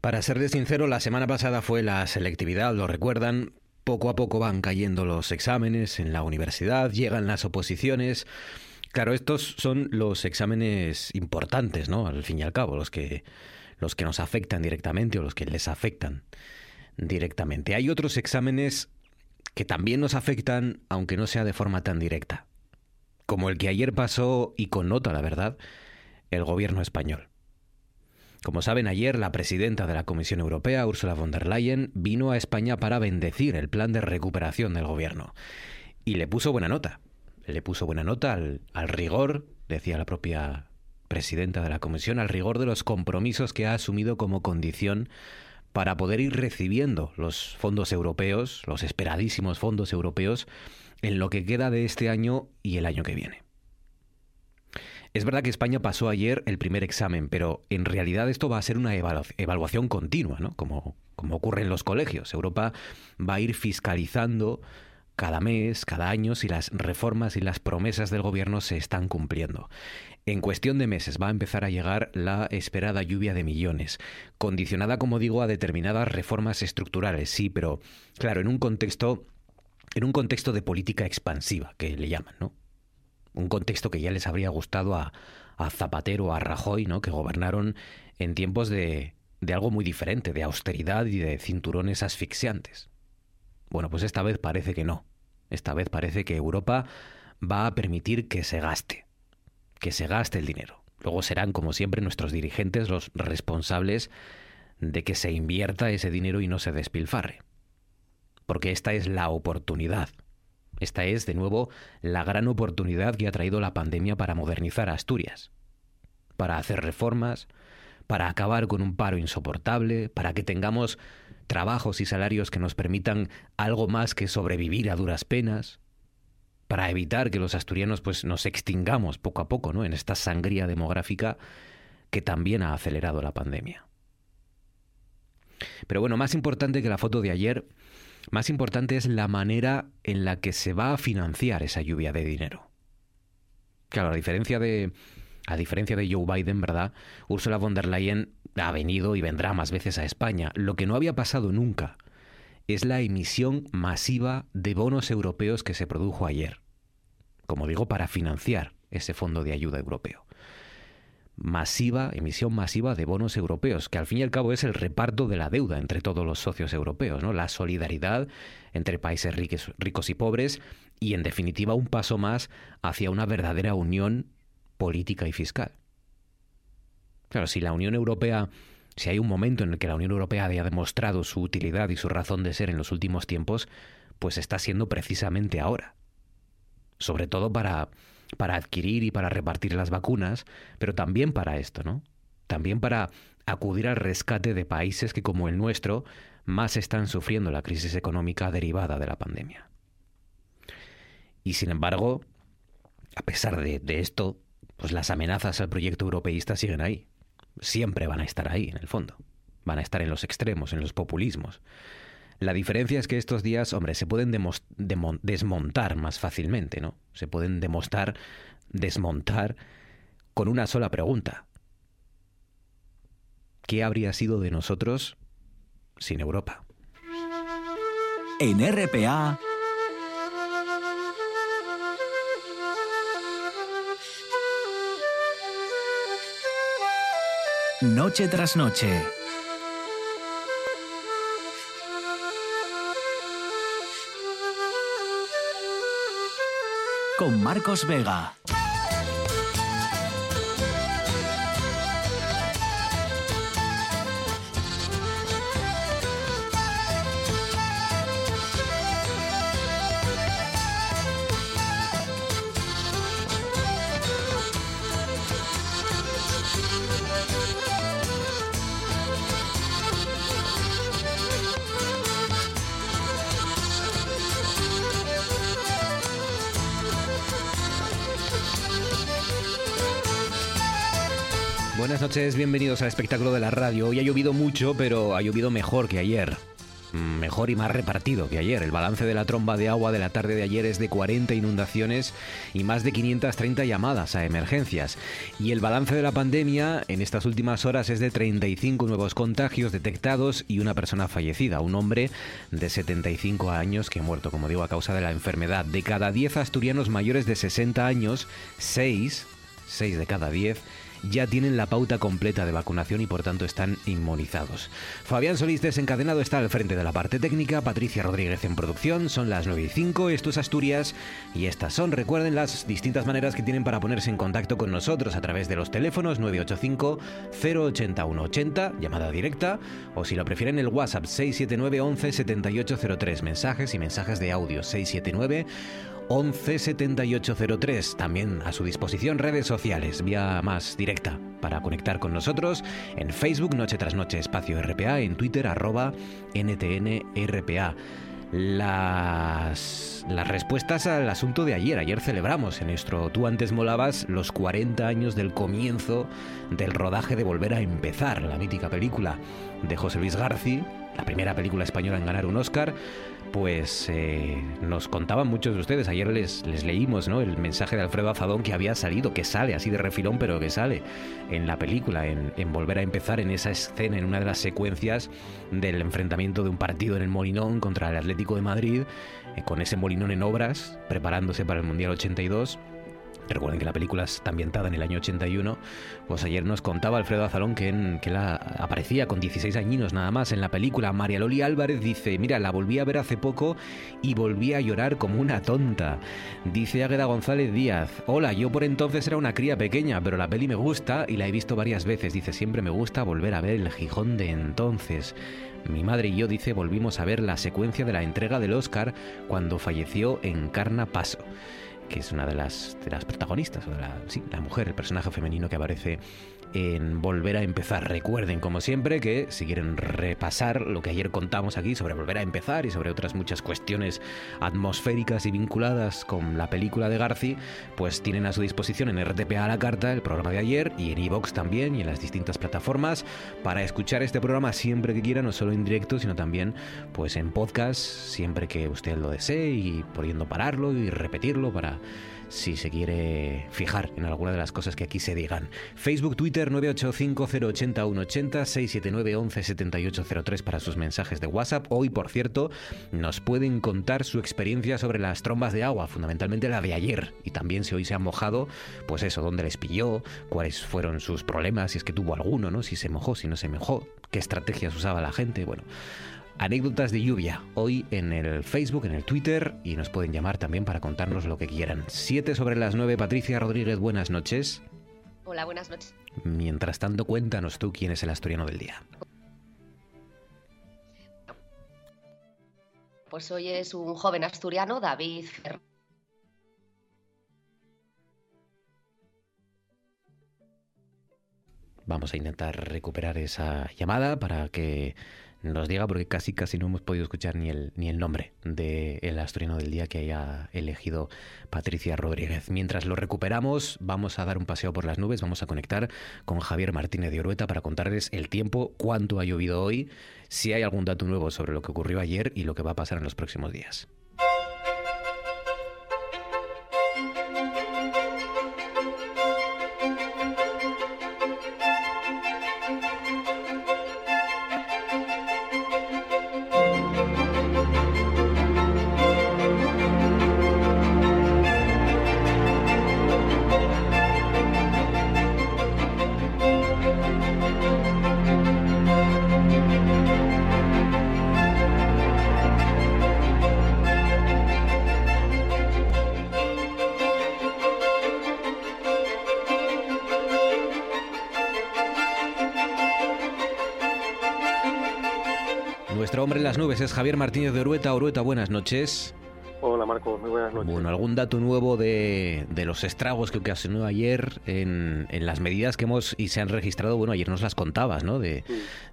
Para serles sincero, la semana pasada fue la selectividad, lo recuerdan. Poco a poco van cayendo los exámenes en la universidad, llegan las oposiciones. Claro, estos son los exámenes importantes, ¿no? Al fin y al cabo, los que, los que nos afectan directamente o los que les afectan directamente. Hay otros exámenes que también nos afectan, aunque no sea de forma tan directa, como el que ayer pasó, y con nota, la verdad, el gobierno español. Como saben, ayer la presidenta de la Comisión Europea, Ursula von der Leyen, vino a España para bendecir el plan de recuperación del gobierno. Y le puso buena nota. Le puso buena nota al, rigor, decía la propia presidenta de la Comisión, al rigor de los compromisos que ha asumido como condición para poder ir recibiendo los fondos europeos, los esperadísimos fondos europeos, en lo que queda de este año y el año que viene. Es verdad que España pasó ayer el primer examen, pero en realidad esto va a ser una evaluación continua, ¿no? Como, como ocurre en los colegios. Europa va a ir fiscalizando cada mes, cada año, si las reformas y las promesas del gobierno se están cumpliendo. En cuestión de meses va a empezar a llegar la esperada lluvia de millones, condicionada, como digo, a determinadas reformas estructurales, sí, pero claro, en un contexto en un contexto de política expansiva, que le llaman, ¿no? Un contexto que ya les habría gustado a, a Zapatero, a Rajoy, ¿no? que gobernaron en tiempos de, de algo muy diferente, de austeridad y de cinturones asfixiantes. Bueno, pues esta vez parece que no. Esta vez parece que Europa va a permitir que se gaste, que se gaste el dinero. Luego serán, como siempre, nuestros dirigentes los responsables de que se invierta ese dinero y no se despilfarre. Porque esta es la oportunidad esta es, de nuevo, la gran oportunidad que ha traído la pandemia para modernizar a Asturias, para hacer reformas, para acabar con un paro insoportable, para que tengamos trabajos y salarios que nos permitan algo más que sobrevivir a duras penas, para evitar que los asturianos pues nos extingamos poco a poco, ¿no? en esta sangría demográfica que también ha acelerado la pandemia. Pero bueno, más importante que la foto de ayer más importante es la manera en la que se va a financiar esa lluvia de dinero. Claro, a diferencia de, a diferencia de Joe Biden, ¿verdad? Ursula von der Leyen ha venido y vendrá más veces a España. Lo que no había pasado nunca es la emisión masiva de bonos europeos que se produjo ayer. Como digo, para financiar ese fondo de ayuda europeo masiva, emisión masiva de bonos europeos, que al fin y al cabo es el reparto de la deuda entre todos los socios europeos, ¿no? la solidaridad entre países ricos, ricos y pobres y, en definitiva, un paso más hacia una verdadera unión política y fiscal. Claro, si la Unión Europea, si hay un momento en el que la Unión Europea haya demostrado su utilidad y su razón de ser en los últimos tiempos, pues está siendo precisamente ahora. Sobre todo para para adquirir y para repartir las vacunas, pero también para esto, ¿no? También para acudir al rescate de países que, como el nuestro, más están sufriendo la crisis económica derivada de la pandemia. Y sin embargo, a pesar de, esto, pues las amenazas al proyecto europeísta siguen ahí. Siempre van a estar ahí, en el fondo. Van a estar en los extremos, en los populismos. La diferencia es que estos días, hombre, se pueden desmontar más fácilmente, ¿no? Se pueden demostrar, desmontar con una sola pregunta. ¿Qué habría sido de nosotros sin Europa? En RPA. Noche tras noche. Con Marcos Vega. Noches, bienvenidos al espectáculo de la radio. Hoy ha llovido mucho, pero ha llovido mejor que ayer. mejor y más repartido que ayer. El balance de la tromba de agua de la tarde de ayer es de 40 inundaciones y más de 530 llamadas a emergencias. Y el balance de la pandemia en estas últimas horas es de 35 nuevos contagios detectados y una persona fallecida, un hombre de 75 años que ha muerto, como digo, a causa de la enfermedad. De cada 10 asturianos mayores de 60 años, 6, 6 de cada 10, ya tienen la pauta completa de vacunación y por tanto están inmunizados. Fabián Solís desencadenado está al frente de la parte técnica, Patricia Rodríguez en producción, son las 9 y 5, esto es Asturias y estas son, recuerden las distintas maneras que tienen para ponerse en contacto con nosotros a través de los teléfonos 985 080 180, llamada directa, o si lo prefieren el WhatsApp 679 11 7803, mensajes y mensajes de audio 679 117803. También a su disposición redes sociales, vía más directa para conectar con nosotros en Facebook Noche tras Noche Espacio RPA, en Twitter arroba NTNRPA. Las, las respuestas al asunto de ayer. Ayer celebramos en nuestro Tú antes molabas los 40 años del comienzo del rodaje de Volver a empezar, la mítica película de José Luis García, la primera película española en ganar un Oscar pues eh, nos contaban muchos de ustedes, ayer les, les leímos ¿no? el mensaje de Alfredo Azadón que había salido, que sale así de refilón, pero que sale en la película, en, volver a empezar en esa escena, en una de las secuencias del enfrentamiento de un partido en el Molinón contra el Atlético de Madrid, eh, con ese Molinón en obras, preparándose para el Mundial 82 Recuerden que la película está ambientada en el año 81. Pues ayer nos contaba Alfredo Azalón que, la aparecía con 16 añinos nada más en la película. María Loli Álvarez dice, mira, la volví a ver hace poco y volví a llorar como una tonta. Dice Águeda González Díaz, hola, yo por entonces era una cría pequeña, pero la peli me gusta y la he visto varias veces. Dice, siempre me gusta volver a ver el Gijón de entonces. Mi madre y yo, dice, volvimos a ver la secuencia de la entrega del Oscar cuando falleció en Carna Paso que es una de las, de las protagonistas, o de la, sí, la mujer, el personaje femenino que aparece en Volver a empezar. Recuerden, como siempre, que si quieren repasar lo que ayer contamos aquí sobre Volver a empezar y sobre otras muchas cuestiones atmosféricas y vinculadas con la película de Garci, pues tienen a su disposición en RTPA a la carta el programa de ayer y en iVox también y en las distintas plataformas para escuchar este programa siempre que quieran, no solo en directo, sino también pues en podcast, siempre que usted lo desee y pudiendo pararlo y repetirlo para si se quiere fijar en alguna de las cosas que aquí se digan. Facebook, Twitter 985080180 679 para sus mensajes de WhatsApp. Hoy, por cierto, nos pueden contar su experiencia sobre las trombas de agua, fundamentalmente la de ayer. Y también si hoy se han mojado, pues eso, dónde les pilló, cuáles fueron sus problemas, si es que tuvo alguno, ¿no? Si se mojó, si no se mojó, qué estrategias usaba la gente. Bueno, anécdotas de lluvia hoy en el Facebook, en el Twitter y nos pueden llamar también para contarnos lo que quieran. Siete sobre las nueve, Patricia Rodríguez, buenas noches. Hola, buenas noches. Mientras tanto, cuéntanos tú quién es el asturiano del día. Pues hoy es un joven asturiano, David Fernández. Vamos a intentar recuperar esa llamada para que nos diga, porque casi casi no hemos podido escuchar ni el, ni el nombre del el asturiano del día que haya elegido Patricia Rodríguez. Mientras lo recuperamos, vamos a dar un paseo por las nubes, vamos a conectar con Javier Martínez de Orueta para contarles el tiempo, cuánto ha llovido hoy, si hay algún dato nuevo sobre lo que ocurrió ayer y lo que va a pasar en los próximos días. Javier Martínez de Orueta. Orueta, buenas noches. Hola Marco, muy buenas noches. Bueno, algún dato nuevo de, los estragos que ocasionó ayer en, las medidas que hemos y se han registrado, bueno, ayer nos las contabas, ¿no? De,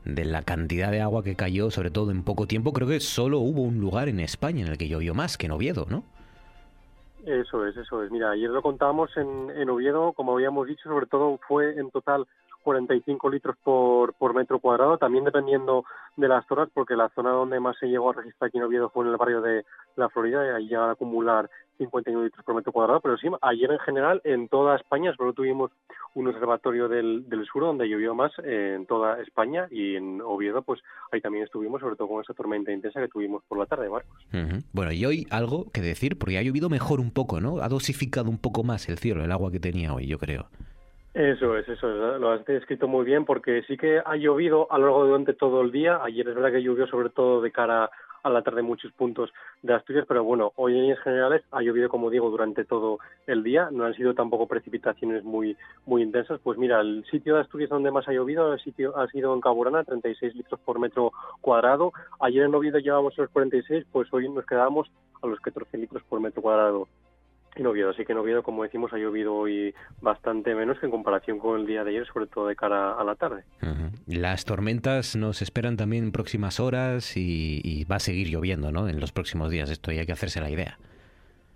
de, la cantidad de agua que cayó, sobre todo en poco tiempo. Creo que solo hubo un lugar en España en el que llovió más que en Oviedo, ¿no? Eso es, eso es. Mira, ayer lo contábamos en, en Oviedo, como habíamos dicho, sobre todo fue en total 45 litros por, por metro cuadrado, también dependiendo de las zonas, porque la zona donde más se llegó a registrar aquí en Oviedo fue en el barrio de la Florida, y ahí ya a acumular 51 litros por metro cuadrado, pero sí, ayer en general en toda España solo tuvimos un observatorio del, del sur donde llovió más en toda España y en Oviedo pues ahí también estuvimos, sobre todo con esa tormenta intensa que tuvimos por la tarde, Marcos. Bueno, y hoy algo que decir, porque ha llovido mejor un poco, ¿no? Ha dosificado un poco más el cielo, el agua que tenía hoy, yo creo. Eso es, eso es, lo has descrito muy bien porque sí que ha llovido a lo largo durante todo el día. Ayer es verdad que llovió sobre todo de cara a la tarde muchos puntos de Asturias, pero bueno, hoy en líneas generales ha llovido, como digo, durante todo el día, no han sido tampoco precipitaciones muy muy intensas. Pues mira, el sitio de Asturias donde más ha llovido el sitio ha sido en Caburana, 36 litros por metro cuadrado. Ayer en Oviedo llevábamos los 46, pues hoy nos quedamos a los 14 litros por metro cuadrado en Oviedo. Así que en Oviedo, como decimos, ha llovido hoy bastante menos que en comparación con el día de ayer, sobre todo de cara a la tarde. Las tormentas nos esperan también en próximas horas y, va a seguir lloviendo ¿no? en los próximos días. Esto hay que hacerse la idea.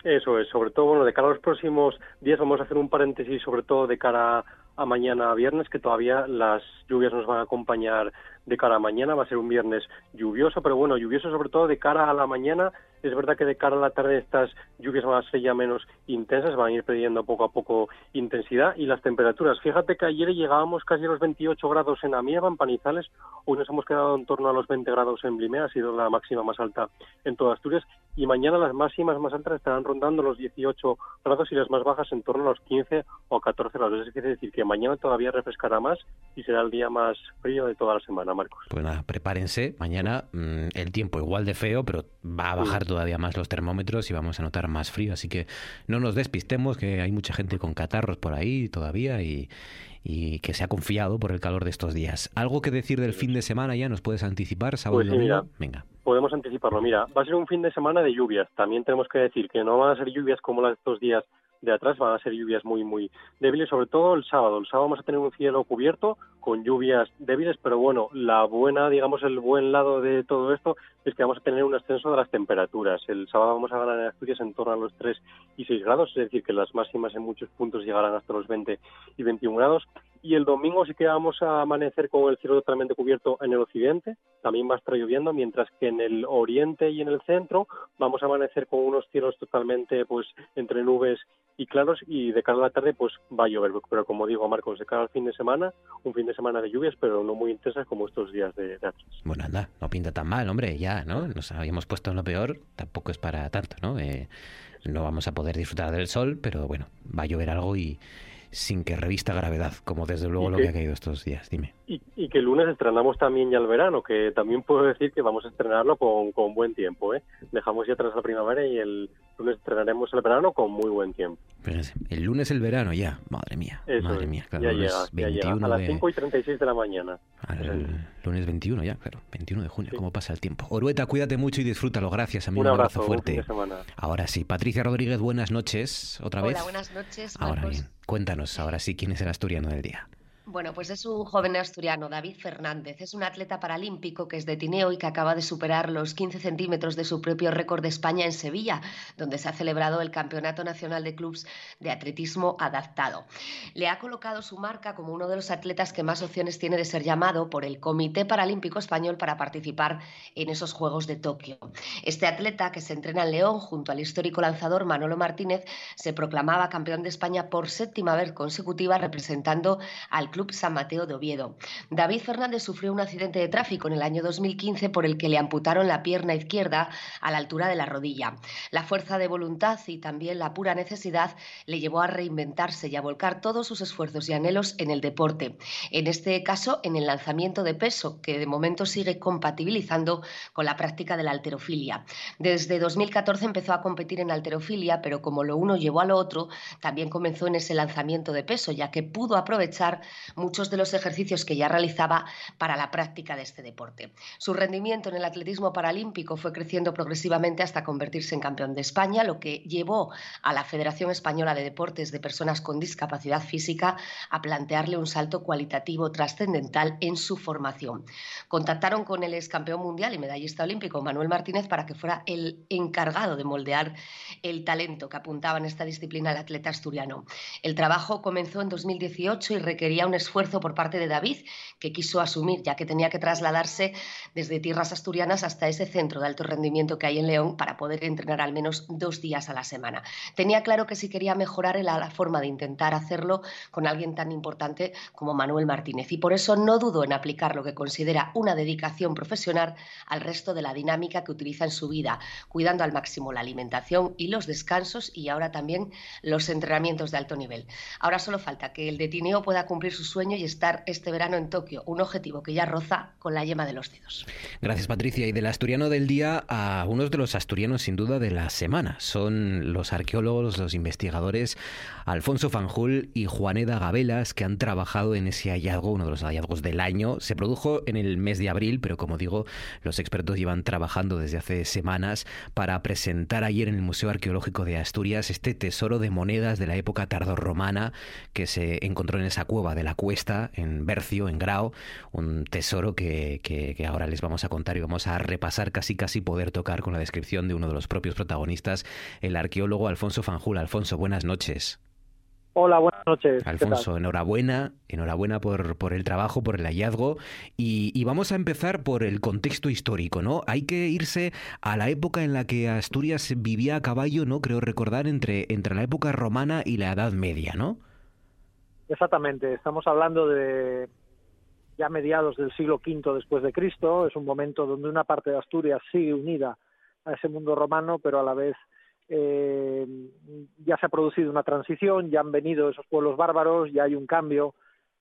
Eso es, sobre todo, bueno, de cara a los próximos días vamos a hacer un paréntesis, sobre todo de cara a mañana viernes, que todavía las lluvias nos van a acompañar de cara a mañana. Va a ser un viernes lluvioso, pero bueno, lluvioso sobre todo de cara a la mañana es verdad que de cara a la tarde estas lluvias van a ser ya menos intensas, van a ir perdiendo poco a poco intensidad y las temperaturas. Fíjate que ayer llegábamos casi a los 28 grados en Amieva, en Panizales, hoy nos hemos quedado en torno a los 20 grados en Blimea, ha sido la máxima más alta en toda Asturias y mañana las máximas más altas estarán rondando los 18 grados y las más bajas en torno a los 15 o 14 grados. Es decir, que mañana todavía refrescará más y será el día más frío de toda la semana, Marcos. Pues nada, prepárense, mañana mm, el tiempo igual de feo, pero va a bajar todavía más los termómetros y vamos a notar más frío. Así que no nos despistemos, que hay mucha gente con catarros por ahí todavía y, que se ha confiado por el calor de estos días. ¿Algo que decir del fin de semana ya? ¿Nos puedes anticipar, sábado pues Mira, Venga. Podemos anticiparlo. Mira, va a ser un fin de semana de lluvias. También tenemos que decir que no van a ser lluvias como las de estos días de atrás van a ser lluvias muy, muy débiles, sobre todo el sábado. El sábado vamos a tener un cielo cubierto con lluvias débiles, pero bueno, la buena, digamos, el buen lado de todo esto es que vamos a tener un ascenso de las temperaturas. El sábado vamos a ganar en Asturias en torno a los 3 y 6 grados, es decir, que las máximas en muchos puntos llegarán hasta los 20 y 21 grados. Y el domingo sí que vamos a amanecer con el cielo totalmente cubierto en el occidente, también va a estar lloviendo, mientras que en el oriente y en el centro vamos a amanecer con unos cielos totalmente pues entre nubes y claros y de cara a la tarde pues va a llover, pero como digo Marcos, de cara al fin de semana, un fin de semana de lluvias, pero no muy intensas como estos días de, de Bueno, anda, no pinta tan mal, hombre, ya, ¿no? Nos habíamos puesto en lo peor, tampoco es para tanto, ¿no? Eh, no vamos a poder disfrutar del sol, pero bueno, va a llover algo y sin que revista gravedad, como desde luego lo que ha caído estos días. Dime. Y, que el lunes estrenamos también ya el verano, que también puedo decir que vamos a estrenarlo con, con buen tiempo. ¿eh? Dejamos ya atrás la primavera y el lunes estrenaremos el verano con muy buen tiempo. el lunes el verano ya, madre mía. madre mía, ya, llega, ya llega, a las 5 y 36 de la mañana. El lunes 21 ya, claro, 21 de junio, cómo pasa el tiempo. Orueta, cuídate mucho y disfrútalo, gracias, amigo. Un abrazo, fuerte. Ahora sí, Patricia Rodríguez, buenas noches, otra vez. Hola, buenas noches. Ahora bien, cuéntanos ahora sí quién es el asturiano del día. Bueno, pues es un joven asturiano, David Fernández. Es un atleta paralímpico que es de Tineo y que acaba de superar los 15 centímetros de su propio récord de España en Sevilla, donde se ha celebrado el Campeonato Nacional de Clubs de Atletismo Adaptado. Le ha colocado su marca como uno de los atletas que más opciones tiene de ser llamado por el Comité Paralímpico Español para participar en esos Juegos de Tokio. Este atleta, que se entrena en León junto al histórico lanzador Manolo Martínez, se proclamaba campeón de España por séptima vez consecutiva representando al club Club San Mateo de Oviedo. David Fernández sufrió un accidente de tráfico en el año 2015 por el que le amputaron la pierna izquierda a la altura de la rodilla. La fuerza de voluntad y también la pura necesidad le llevó a reinventarse y a volcar todos sus esfuerzos y anhelos en el deporte. En este caso, en el lanzamiento de peso, que de momento sigue compatibilizando con la práctica de la alterofilia. Desde 2014 empezó a competir en alterofilia, pero como lo uno llevó a lo otro, también comenzó en ese lanzamiento de peso, ya que pudo aprovechar muchos de los ejercicios que ya realizaba para la práctica de este deporte. Su rendimiento en el atletismo paralímpico fue creciendo progresivamente hasta convertirse en campeón de España, lo que llevó a la Federación Española de Deportes de Personas con Discapacidad Física a plantearle un salto cualitativo trascendental en su formación. Contactaron con el ex campeón mundial y medallista olímpico Manuel Martínez para que fuera el encargado de moldear el talento que apuntaba en esta disciplina el atleta asturiano. El trabajo comenzó en 2018 y requería un esfuerzo por parte de David, que quiso asumir, ya que tenía que trasladarse desde tierras asturianas hasta ese centro de alto rendimiento que hay en León para poder entrenar al menos dos días a la semana. Tenía claro que si quería mejorar la, forma de intentar hacerlo con alguien tan importante como Manuel Martínez y por eso no dudó en aplicar lo que considera una dedicación profesional al resto de la dinámica que utiliza en su vida, cuidando al máximo la alimentación y los descansos y ahora también los entrenamientos de alto nivel. Ahora solo falta que el de Tineo pueda cumplir su sueño y estar este verano en Tokio, un objetivo que ya roza con la yema de los dedos. Gracias Patricia. Y del asturiano del día a unos de los asturianos sin duda de la semana. Son los arqueólogos, los investigadores Alfonso Fanjul y Juaneda Gabelas que han trabajado en ese hallazgo, uno de los hallazgos del año. Se produjo en el mes de abril, pero como digo, los expertos llevan trabajando desde hace semanas para presentar ayer en el Museo Arqueológico de Asturias este tesoro de monedas de la época tardorromana que se encontró en esa cueva de la Cuesta, en Bercio, en Grau, un tesoro que, que ahora les vamos a contar y vamos a repasar casi casi poder tocar con la descripción de uno de los propios protagonistas, el arqueólogo Alfonso Fanjul. Alfonso, buenas noches. Hola, buenas noches. Alfonso, enhorabuena, enhorabuena por, por, el trabajo, por el hallazgo. Y, y, vamos a empezar por el contexto histórico, ¿no? Hay que irse a la época en la que Asturias vivía a caballo, ¿no? Creo recordar, entre, entre la época romana y la Edad Media, ¿no? Exactamente, estamos hablando de ya mediados del siglo V después de Cristo, es un momento donde una parte de Asturias sigue unida a ese mundo romano, pero a la vez eh, ya se ha producido una transición, ya han venido esos pueblos bárbaros, ya hay un cambio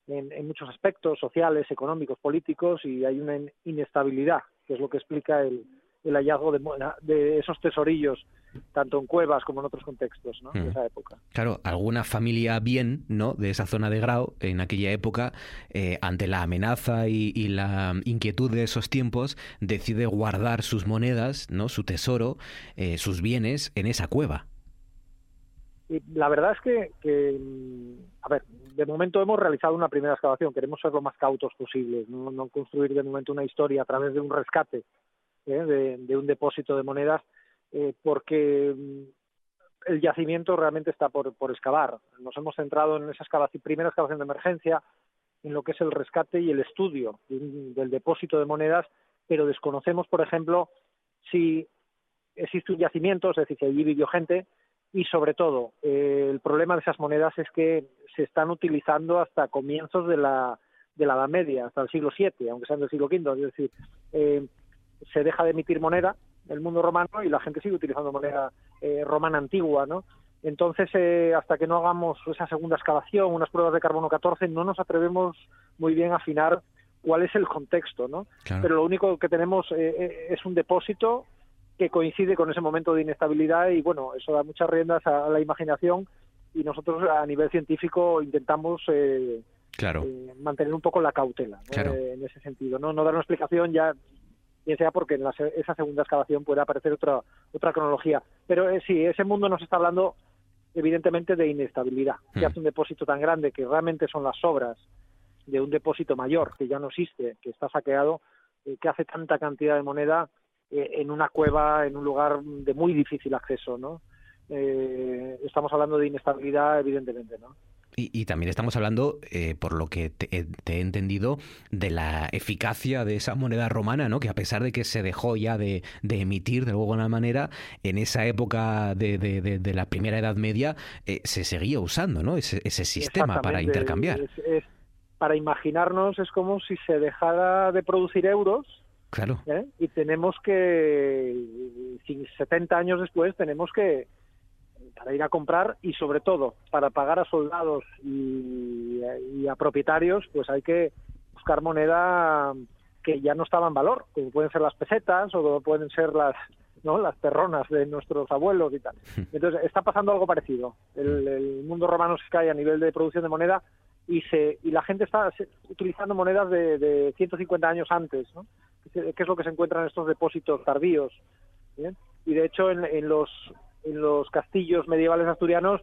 en, muchos aspectos sociales, económicos, políticos y hay una inestabilidad, que es lo que explica el, el hallazgo de, de, esos tesorillos, tanto en cuevas como en otros contextos ¿no? Mm. de esa época. Claro, alguna familia bien ¿no? de esa zona de Grau en aquella época, eh, ante la amenaza y, y, la inquietud de esos tiempos, decide guardar sus monedas, ¿no? su tesoro, eh, sus bienes en esa cueva. Y la verdad es que, que, a ver, de momento hemos realizado una primera excavación, queremos ser lo más cautos posible, no, no construir de momento una historia a través de un rescate ¿eh? de, de, un depósito de monedas, eh, porque el yacimiento realmente está por, por, excavar. Nos hemos centrado en esa excavación, primera excavación de emergencia, en lo que es el rescate y el estudio del depósito de monedas, pero desconocemos, por ejemplo, si existe un yacimiento, es decir, si allí vivió gente, y sobre todo, eh, el problema de esas monedas es que se están utilizando hasta comienzos de la, de la Edad Media, hasta el siglo VII, aunque sean del siglo V, es decir, eh, se deja de emitir moneda el mundo romano y la gente sigue utilizando moneda eh, romana antigua, ¿no? Entonces, eh, hasta que no hagamos esa segunda excavación, unas pruebas de carbono 14, no nos atrevemos muy bien a afinar cuál es el contexto, ¿no? Claro. Pero lo único que tenemos eh, es un depósito que coincide con ese momento de inestabilidad y, bueno, eso da muchas riendas a, a la imaginación y nosotros a nivel científico intentamos eh, claro. eh, mantener un poco la cautela ¿no? claro. eh, en ese sentido, no no dar una explicación ya bien sea porque en la, esa segunda excavación pueda aparecer otra otra cronología, pero eh, sí ese mundo nos está hablando evidentemente de inestabilidad, que hace un depósito tan grande que realmente son las obras de un depósito mayor que ya no existe, que está saqueado, eh, que hace tanta cantidad de moneda eh, en una cueva, en un lugar de muy difícil acceso, ¿no? Eh, estamos hablando de inestabilidad, evidentemente, ¿no? Y, y, también estamos hablando, eh, por lo que te, te, he entendido, de la eficacia de esa moneda romana, ¿no? Que a pesar de que se dejó ya de, de emitir de alguna manera, en esa época de, de, de la primera Edad Media eh, se seguía usando, ¿no? Ese, ese sistema para intercambiar. Es, es, para imaginarnos es como si se dejara de producir euros. Claro. ¿eh? Y tenemos que, 70 años después, tenemos que para ir a comprar y sobre todo para pagar a soldados y, y, a propietarios, pues hay que buscar moneda que ya no estaba en valor, como pueden ser las pesetas o como pueden ser las no las perronas de nuestros abuelos y tal. Entonces está pasando algo parecido. El, el mundo romano se cae a nivel de producción de moneda y se y la gente está utilizando monedas de, de 150 años antes, ¿no? que es lo que se encuentra en estos depósitos tardíos. ¿bien? Y de hecho en, en los en los castillos medievales asturianos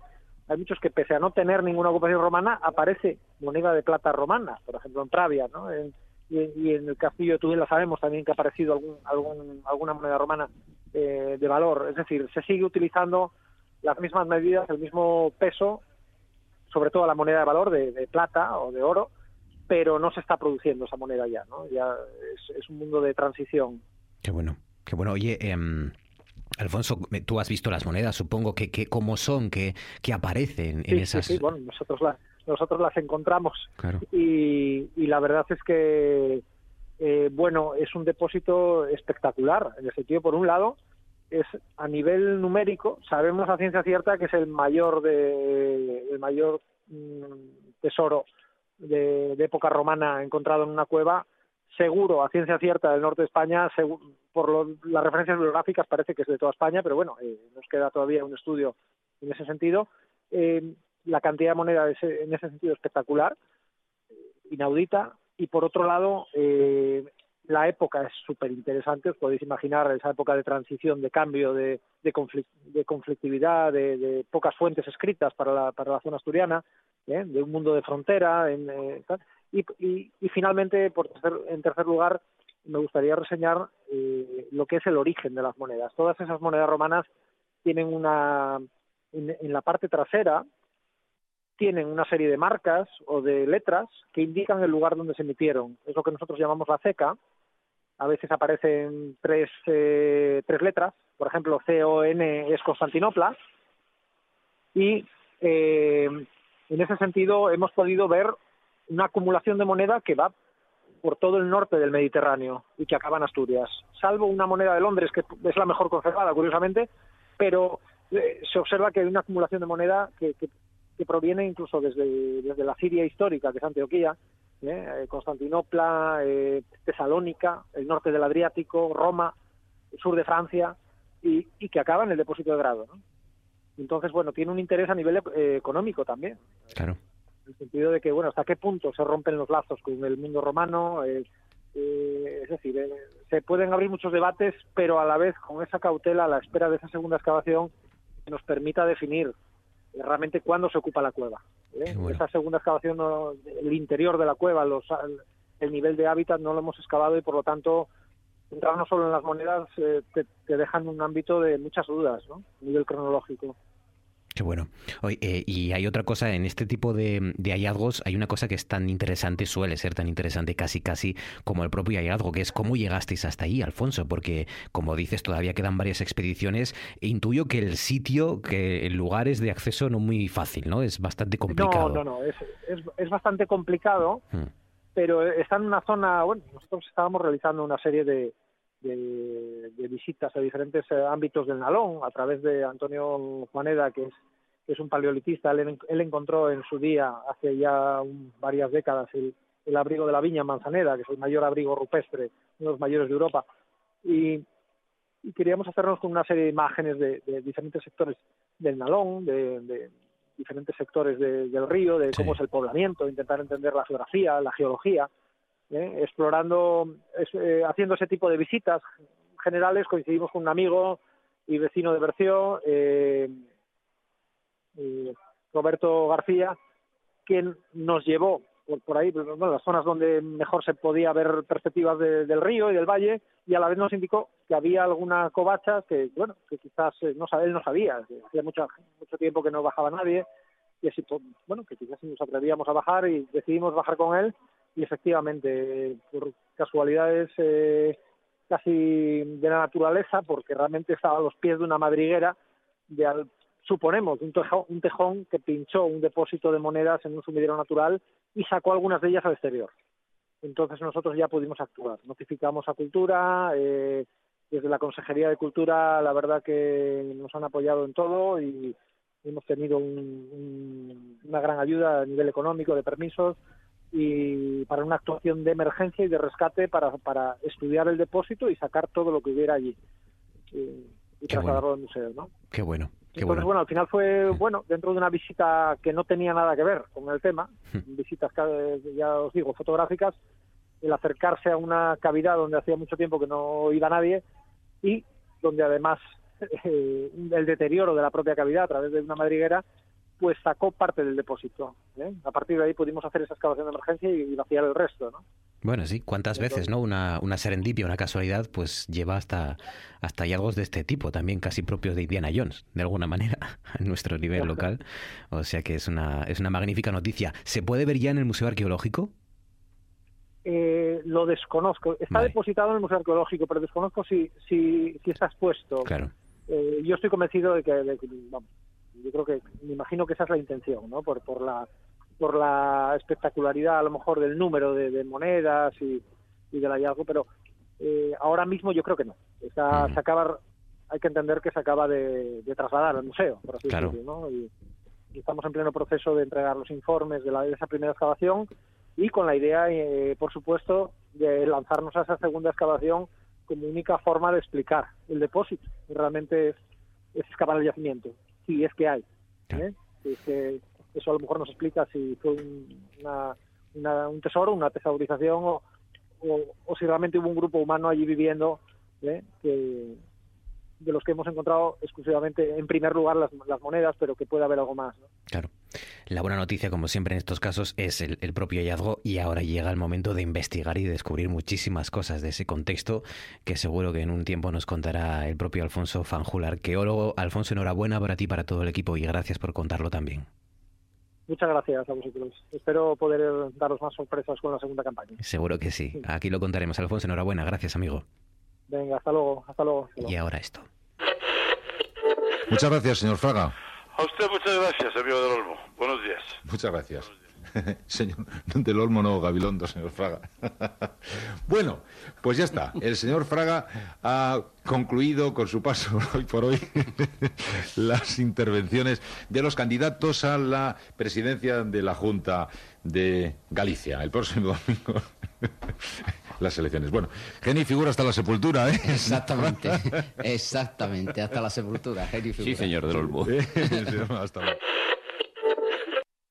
hay muchos que pese a no tener ninguna ocupación romana aparece moneda de plata romana, por ejemplo en Pravia, ¿no? En, y, en el castillo de Tudela sabemos también que ha aparecido algún, algún, alguna moneda romana eh, de valor, es decir, se sigue utilizando las mismas medidas, el mismo peso, sobre todo la moneda de valor de, plata o de oro, pero no se está produciendo esa moneda ya, ¿no? Ya es, un mundo de transición. Qué bueno, qué bueno. Oye, em, Alfonso, tú has visto las monedas, supongo que, que cómo son, que, que aparecen en esas. Sí, sí, bueno, nosotros las, nosotros las encontramos y, y, la verdad es que, eh, bueno, es un depósito espectacular, en el sentido, por un lado, es a nivel numérico, sabemos a ciencia cierta que es el mayor de el mayor mm, tesoro de, época romana encontrado en una cueva, seguro a ciencia cierta del norte de España, por las referencias bibliográficas parece que es de toda España, pero bueno, eh, nos queda todavía un estudio en ese sentido. Eh, la cantidad de moneda es en ese sentido espectacular, inaudita, y por otro lado, eh, la época es súper interesante, os podéis imaginar esa época de transición, de cambio, de, de, conflictividad, de, pocas fuentes escritas para la, para la zona asturiana, ¿eh? de un mundo de frontera. Eh, y, y, finalmente, por en tercer lugar, me gustaría reseñar eh, lo que es el origen de las monedas. Todas esas monedas romanas tienen una, en la parte trasera, tienen una serie de marcas o de letras que indican el lugar donde se emitieron. Es lo que nosotros llamamos la ceca, a veces aparecen tres, eh, tres letras, por ejemplo, C-O-N es Constantinopla, y eh, en ese sentido hemos podido ver una acumulación de moneda que va por todo el norte del Mediterráneo y que acaba en Asturias, salvo una moneda de Londres que es la mejor conservada, curiosamente, pero eh, se observa que hay una acumulación de moneda que, que, proviene incluso desde, la Siria histórica, que es Antioquía, ¿eh? Eh, Constantinopla, eh, Tesalónica, el norte del Adriático, Roma, el sur de Francia, y, que acaba en el depósito de grado. Entonces, bueno, tiene un interés a nivel económico también. Claro. En el sentido de que, bueno, hasta qué punto se rompen los lazos con el mundo romano. es decir, se pueden abrir muchos debates, pero a la vez con esa cautela a la espera de esa segunda excavación que nos permita definir realmente cuándo se ocupa la cueva. ¿eh? Esa segunda excavación, el interior de la cueva, los, el nivel de hábitat no lo hemos excavado y por lo tanto entrar no solo en las monedas eh, te, te, dejan un ámbito de muchas dudas, ¿no? A nivel cronológico. Qué bueno. Eh, y hay otra cosa, en este tipo de, hallazgos hay una cosa que es tan interesante, suele ser tan interesante casi casi como el propio hallazgo, que es cómo llegasteis hasta ahí, Alfonso, porque como dices, todavía quedan varias expediciones. E intuyo que el sitio, que el lugar es de acceso no muy fácil, ¿no? Es bastante complicado. No, no, no, es, es, bastante complicado, hmm. pero está en una zona, bueno, nosotros estábamos realizando una serie de, de, visitas a diferentes eh, ámbitos del Nalón a través de Antonio Juaneda, que es, es un paleolitista. Él, encontró en su día, hace ya varias décadas, el, abrigo de la viña Manzaneda, que es el mayor abrigo rupestre, uno de los mayores de Europa. Y, queríamos hacernos con una serie de imágenes de, diferentes sectores del Nalón, de, diferentes sectores del río, de cómo es el poblamiento, intentar entender la geografía, la geología. ¿Eh? explorando, eh, haciendo ese tipo de visitas generales, coincidimos con un amigo y vecino de Bercio, eh, Roberto García, quien nos llevó por, ahí, pues, las zonas donde mejor se podía ver perspectivas del río y del valle, y a la vez nos indicó que había alguna covacha que, bueno, que quizás no, él no sabía, hacía mucho, mucho tiempo que no bajaba nadie, y así, pues, bueno, que quizás nos atrevíamos a bajar y decidimos bajar con él y efectivamente, por casualidades eh, casi de la naturaleza, porque realmente estaba a los pies de una madriguera, de suponemos, un tejón, un tejón que pinchó un depósito de monedas en un sumidero natural y sacó algunas de ellas al exterior. Entonces nosotros ya pudimos actuar. Notificamos a Cultura, eh, desde la Consejería de Cultura, la verdad que nos han apoyado en todo y hemos tenido una gran ayuda a nivel económico, de permisos, y para una actuación de emergencia y de rescate para, para estudiar el depósito y sacar todo lo que hubiera allí y, trasladarlo al museo, ¿no? Qué bueno. Qué Entonces, bueno. al final fue, bueno, dentro de una visita que no tenía nada que ver con el tema, visitas, ya os digo, fotográficas, el acercarse a una cavidad donde hacía mucho tiempo que no iba nadie y donde además eh, el deterioro de la propia cavidad a través de una madriguera pues sacó parte del depósito. ¿eh? A partir de ahí pudimos hacer esa excavación de emergencia y, vaciar el resto, ¿no? Bueno, sí, ¿cuántas veces, no? Una, una serendipia, una casualidad, pues lleva hasta, hasta hallazgos de este tipo, también casi propios de Indiana Jones, de alguna manera, en nuestro nivel local. O sea que es una, es una magnífica noticia. ¿Se puede ver ya en el Museo Arqueológico? eh, lo desconozco. Está depositado en el Museo Arqueológico, pero desconozco si, si, si está expuesto. Claro. Eh, yo estoy convencido de que, vamos, yo creo que, me imagino que esa es la intención, ¿no? Por, por la por la espectacularidad a lo mejor del número de, monedas y, y, del hallazgo, pero eh, ahora mismo yo creo que no. Está, se acaba, hay que entender que se acaba de, trasladar al museo, por así decirlo, ¿no? Y, estamos en pleno proceso de entregar los informes de, la, de esa primera excavación y con la idea, eh, por supuesto, de lanzarnos a esa segunda excavación como única forma de explicar el depósito. Realmente es, excavar el yacimiento, si es que hay. ¿eh? eso a lo mejor nos explica si fue un, tesoro, una tesaurización o, o, si realmente hubo un grupo humano allí viviendo ¿eh? que, de los que hemos encontrado exclusivamente, en primer lugar, las, monedas, pero que puede haber algo más. Claro. La buena noticia, como siempre en estos casos, es el, propio hallazgo y ahora llega el momento de investigar y descubrir muchísimas cosas de ese contexto que seguro que en un tiempo nos contará el propio Alfonso Fanjular. Geólogo, Alfonso, enhorabuena para ti, para todo el equipo y gracias por contarlo también. Muchas gracias a vosotros. Espero poder daros más sorpresas con la segunda campaña. Seguro que sí. Aquí lo contaremos. Alfonso, enhorabuena. Gracias, amigo. Venga, hasta luego, hasta luego. Y ahora esto. Muchas gracias, señor Fraga. A usted muchas gracias, amigo del Olmo. Buenos días. Muchas gracias. señor del Olmo no, Gabilondo, señor Fraga. bueno, pues ya está. El señor Fraga ha concluido con su paso hoy por hoy las intervenciones de los candidatos a la presidencia de la Junta de Galicia el próximo domingo las elecciones. Bueno, Geni figura hasta la sepultura, ¿eh? Exactamente, exactamente, hasta la sepultura, Geni figura. Sí, señor del Olmo. hasta luego.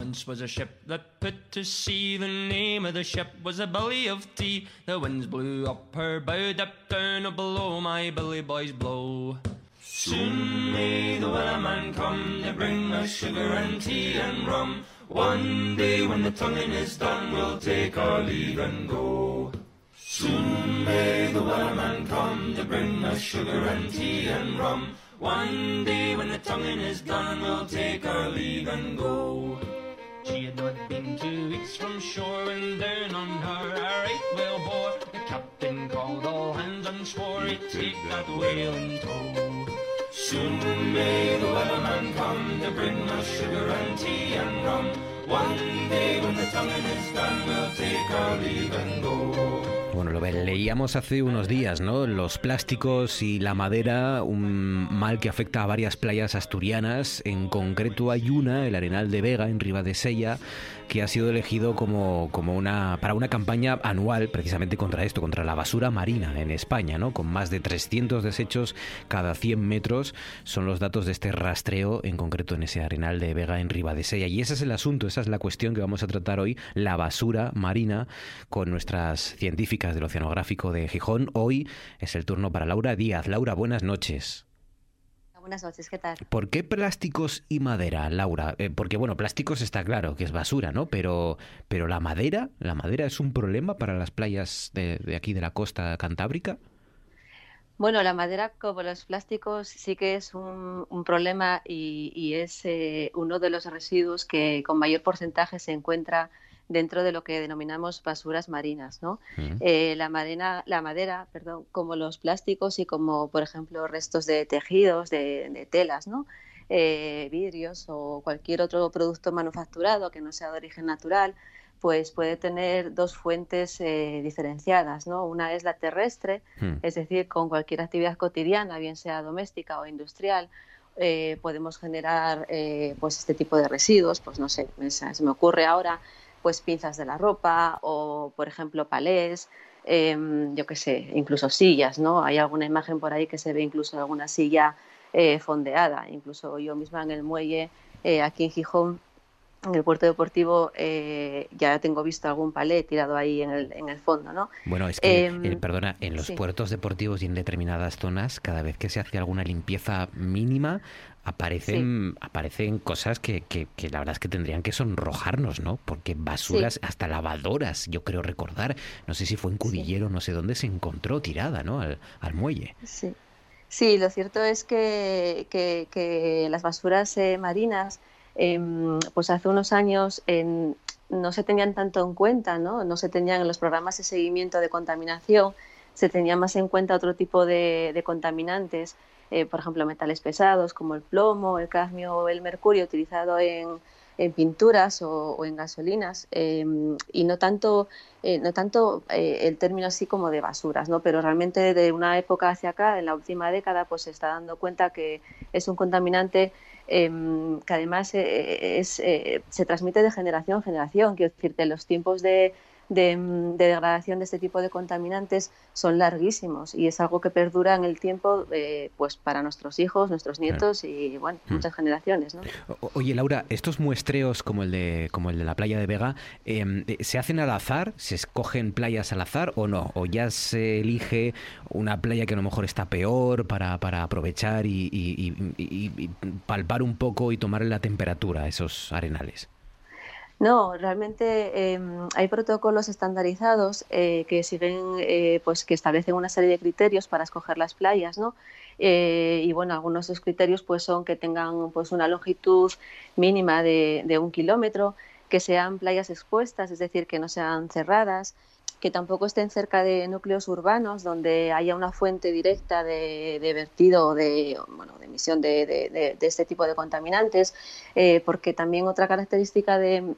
Once was a ship that put to sea. The name of the ship was a billy of tea. The winds blew up her bow, up down, or below my billy boys blow. Soon may the wellerman come to bring us sugar and tea and rum. One day when the tonguing is done, we'll take our leave and go. Soon may the wellerman come to bring us sugar and tea and rum. One day when the tonguing is done, we'll take our leave and go. She had not been two weeks from shore, and down on her a right whale bore. The captain called all hands and swore he'd take that whale in tow. Soon may the wellerman come to bring us sugar and tea and rum. One day when the tonguing is done, we'll take our leave and go. Lo leíamos hace unos días, ¿no? Los plásticos y la madera, un mal que afecta a varias playas asturianas. En concreto hay una, el Arenal de Vega, en Sella, que ha sido elegido como, como una, para una campaña anual precisamente contra esto, contra la basura marina en España, ¿no? con más de 300 desechos cada 100 metros. Son los datos de este rastreo, en concreto en ese arenal de Vega en Ribadesella. Y ese es el asunto, esa es la cuestión que vamos a tratar hoy, la basura marina, con nuestras científicas del Oceanográfico de Gijón. Hoy es el turno para Laura Díaz. Laura, buenas noches. Buenas noches, ¿qué tal? ¿Por qué plásticos y madera, Laura? Eh, porque, bueno, plásticos está claro que es basura, ¿no? Pero, pero la madera, ¿la madera es un problema para las playas de, aquí de la costa cantábrica? Bueno, la madera, como los plásticos, sí que es un, problema y, es eh, uno de los residuos que con mayor porcentaje se encuentra dentro de lo que denominamos basuras marinas. ¿no? Eh, la, madera, la madera, perdón, como los plásticos y como, por ejemplo, restos de tejidos, de, telas, ¿no? Eh, vidrios o cualquier otro producto manufacturado que no sea de origen natural, pues puede tener dos fuentes eh, diferenciadas, ¿no? Una es la terrestre, hmm. es decir, con cualquier actividad cotidiana, bien sea doméstica o industrial, podemos generar pues este tipo de residuos, pues no sé, se me ocurre ahora pues pinzas de la ropa o, por ejemplo, palés, em, yo qué sé, incluso sillas, ¿no? Hay alguna imagen por ahí que se ve incluso alguna silla eh, fondeada, incluso yo misma en el muelle, eh, aquí en Gijón, en el puerto deportivo eh, ya tengo visto algún palé tirado ahí en el, en el fondo, ¿no? Bueno, es que, em, perdona, en los puertos deportivos y en determinadas zonas, cada vez que se hace alguna limpieza mínima, aparecen, aparecen cosas que, que, la verdad es que tendrían que sonrojarnos, ¿no? Porque basuras, hasta lavadoras, yo creo recordar, no sé si fue en Cudillero, no sé dónde se encontró tirada, ¿no? Al, al muelle. Sí. Sí, lo cierto es que, que, las basuras eh, marinas, em, pues hace unos años en, no se tenían tanto en cuenta, ¿no? No se tenían en los programas de seguimiento de contaminación, se tenía más en cuenta otro tipo de, contaminantes, eh, por ejemplo, metales pesados como el plomo, el cadmio o el mercurio utilizado en, en pinturas o, en gasolinas em, y no tanto, eh, no tanto eh, el término así como de basuras, ¿no? pero realmente de una época hacia acá, en la última década, pues se está dando cuenta que es un contaminante em, que además es, se transmite de generación en generación. Quiero decirte, los tiempos de, de, degradación de este tipo de contaminantes son larguísimos y es algo que perdura en el tiempo eh, pues para nuestros hijos, nuestros nietos y bueno, hmm. muchas generaciones. ¿no? oye Laura, estos muestreos como el de, como el de la playa de Vega, em, eh, ¿se hacen al azar? ¿Se escogen playas al azar o no? ¿O ya se elige una playa que a lo mejor está peor para, para aprovechar y, y palpar un poco y tomar la temperatura a esos arenales? No, realmente em, hay protocolos estandarizados eh, que siguen, eh, pues que establecen una serie de criterios para escoger las playas, ¿no? Eh, y bueno, algunos de esos criterios pues son que tengan pues una longitud mínima de, de un kilómetro, que sean playas expuestas, es decir, que no sean cerradas, que tampoco estén cerca de núcleos urbanos donde haya una fuente directa de, vertido o de, bueno, de emisión de, este tipo de contaminantes, eh, porque también otra característica de,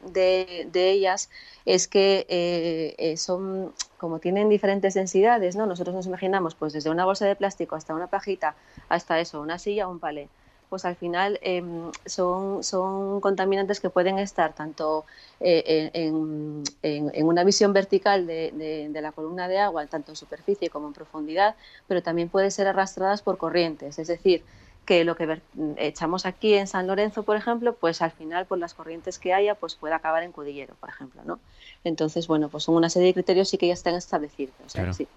ellas es que eh, eh, son, como tienen diferentes densidades, ¿no? nosotros nos imaginamos pues desde una bolsa de plástico hasta una pajita, hasta eso, una silla o un palé pues al final em, son, son contaminantes que pueden estar tanto eh, en, en, una visión vertical de, de, la columna de agua, tanto en superficie como en profundidad, pero también pueden ser arrastradas por corrientes. Es decir, que lo que echamos aquí en San Lorenzo, por ejemplo, pues al final, por las corrientes que haya, pues puede acabar en Cudillero, por ejemplo, ¿no? Entonces, bueno, pues son una serie de criterios sí que ya están establecidos. sí.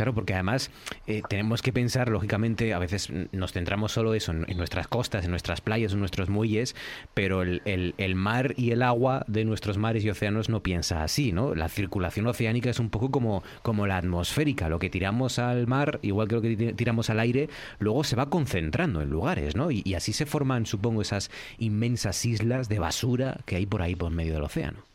Claro, porque además eh, tenemos que pensar, lógicamente, a veces nos centramos solo eso en, nuestras costas, en nuestras playas, en nuestros muelles, pero el, mar y el agua de nuestros mares y océanos no piensa así, ¿no? La circulación oceánica es un poco como, como la atmosférica, lo que tiramos al mar, igual que lo que tiramos al aire, luego se va concentrando en lugares, ¿no? Y así se forman, supongo, esas inmensas islas de basura que hay por ahí por medio del océano.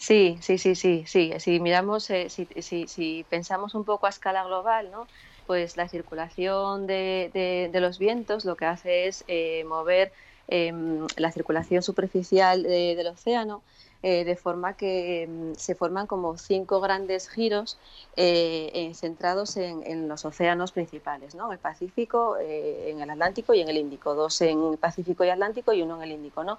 Sí, sí, sí, sí, sí. Si miramos, eh, si, si, si, pensamos un poco a escala global, ¿no? pues la circulación de, de, los vientos lo que hace es eh, mover em, la circulación superficial del océano eh, de forma que em, se forman como cinco grandes giros centrados en, en, los océanos principales, ¿no? el Pacífico, en el Atlántico y en el Índico, dos en Pacífico y Atlántico y uno en el Índico. ¿no?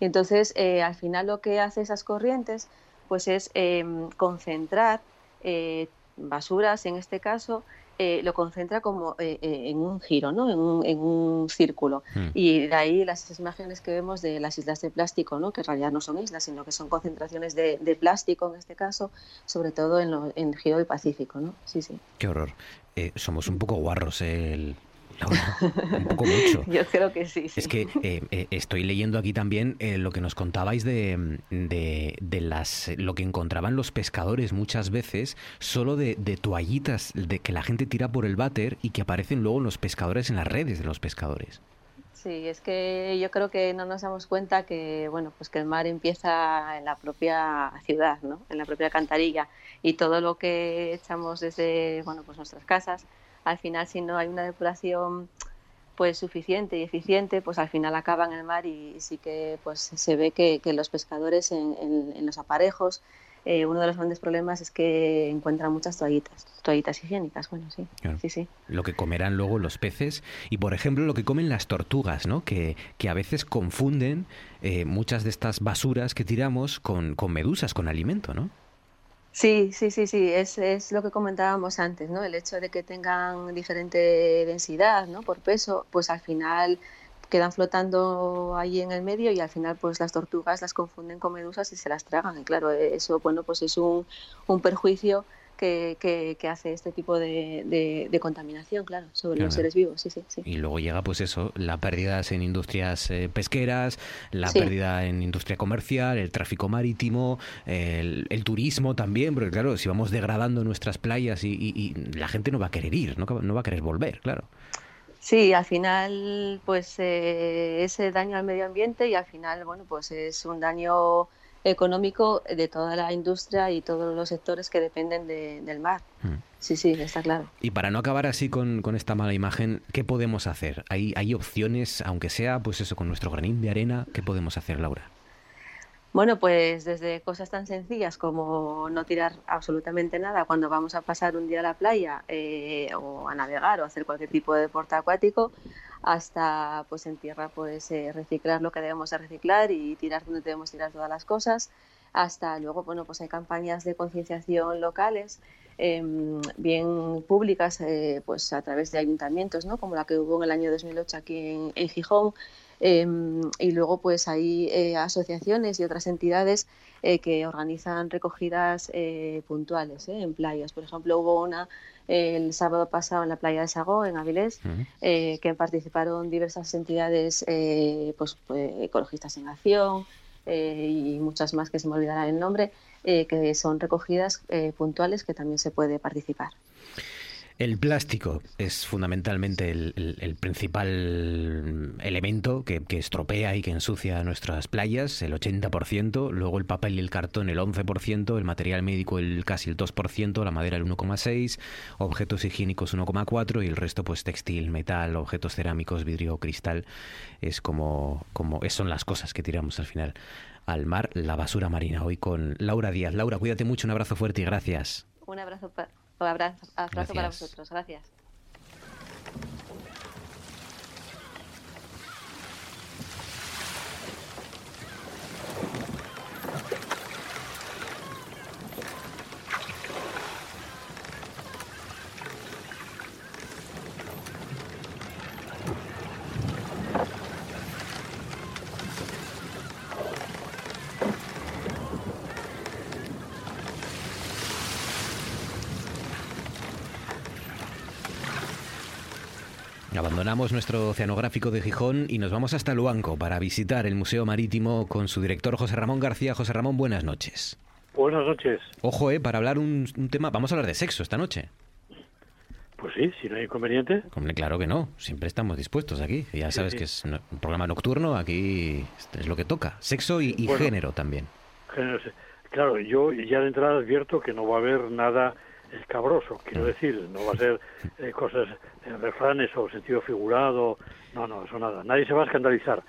Y entonces, eh, al final lo que hace esas corrientes pues es em, concentrar eh, basuras, en este caso, eh, lo concentra como en un giro, ¿no? en, un, en un círculo. Hmm. Y de ahí las imágenes que vemos de las islas de plástico, ¿no? que en realidad no son islas, sino que son concentraciones de, plástico, en este caso, sobre todo en, en el giro del Pacífico. ¿no? Sí, sí. Qué horror. somos un poco guarros el, un poco mucho. Yo creo que sí. Es que eh, eh, estoy leyendo aquí también eh, lo que nos contabais de, de, las lo que encontraban los pescadores muchas veces, solo de, toallitas de que la gente tira por el váter y que aparecen luego los pescadores en las redes de los pescadores. Sí, es que yo creo que no nos damos cuenta que bueno, pues que el mar empieza en la propia ciudad, ¿no? En la propia cantarilla y todo lo que echamos desde bueno, pues nuestras casas al final si no hay una depuración pues suficiente y eficiente, pues al final acaba en el mar y, sí que pues se ve que, los pescadores en, los aparejos, eh, uno de los grandes problemas es que encuentran muchas toallitas, toallitas higiénicas, bueno, sí, sí, sí. Lo que comerán luego los peces y, por ejemplo, lo que comen las tortugas, ¿no? Que, que a veces confunden eh, muchas de estas basuras que tiramos con, con medusas, con alimento, ¿no? Sí, sí, sí, sí, es, es lo que comentábamos antes, ¿no? El hecho de que tengan diferente densidad, ¿no? Por peso, pues al final quedan flotando ahí en el medio y al final pues las tortugas las confunden con medusas y se las tragan. Y claro, eso bueno pues es un, un perjuicio que, que, hace este tipo de, de, contaminación, claro, sobre los seres vivos. Sí, sí, sí. Y luego llega, pues eso, la pérdida en industrias eh, pesqueras, la pérdida en industria comercial, el tráfico marítimo, el, el, turismo también, porque claro, si vamos degradando nuestras playas y, y, la gente no va a querer ir, no, no va a querer volver, claro. Sí, al final, pues eh, ese daño al medio ambiente y al final, bueno, pues es un daño económico de toda la industria y todos los sectores que dependen del mar. Hmm. Sí, sí, está claro. Y para no acabar así con, esta mala imagen, ¿qué podemos hacer? ¿Hay, ¿Hay opciones, aunque sea pues eso, con nuestro granín de arena? ¿Qué podemos hacer, Laura? Bueno, pues desde cosas tan sencillas como no tirar absolutamente nada cuando vamos a pasar un día a la playa eh, o a navegar o hacer cualquier tipo de deporte acuático, hasta pues en tierra pues eh, reciclar lo que debemos de reciclar y tirar donde debemos tirar todas las cosas hasta luego bueno pues hay campañas de concienciación locales em, bien públicas eh, pues a través de ayuntamientos no como la que hubo en el año 2008 aquí en, Gijón. Em, y luego pues hay eh, asociaciones y otras entidades que organizan recogidas puntuales en playas. Por ejemplo hubo una el sábado pasado en la playa de Sagó, en Avilés, eh, que participaron diversas entidades eh, pues, pues, ecologistas en acción eh, y muchas más que se me olvidará el nombre, que son recogidas puntuales que también se puede participar. El plástico es fundamentalmente el, principal elemento que, estropea y que ensucia nuestras playas, el 80%, luego el papel y el cartón el 11%, el material médico el casi el 2%, la madera el 1,6%, objetos higiénicos 1,4% y el resto pues textil, metal, objetos cerámicos, vidrio, cristal, es como, como son las cosas que tiramos al final al mar, la basura marina. Hoy con Laura Díaz. Laura, cuídate mucho, un abrazo fuerte y gracias. Un abrazo abrazo, abrazo para vosotros. Gracias. Abandonamos nuestro oceanográfico de Gijón y nos vamos hasta Luanco para visitar el Museo Marítimo con su director José Ramón García. José Ramón, buenas noches. Buenas noches. Ojo, eh, para hablar un, tema, vamos a hablar de sexo esta noche. Pues sí, si no hay inconveniente. Hombre, claro que no, siempre estamos dispuestos aquí. Ya sabes que es un programa nocturno, aquí es lo que toca. Sexo y, género también. Claro, yo ya de entrada advierto que no va a haber nada escabroso, quiero mm. decir, no va a ser eh, cosas, eh, refranes o sentido figurado, no, no, eso nada, nadie se va a escandalizar,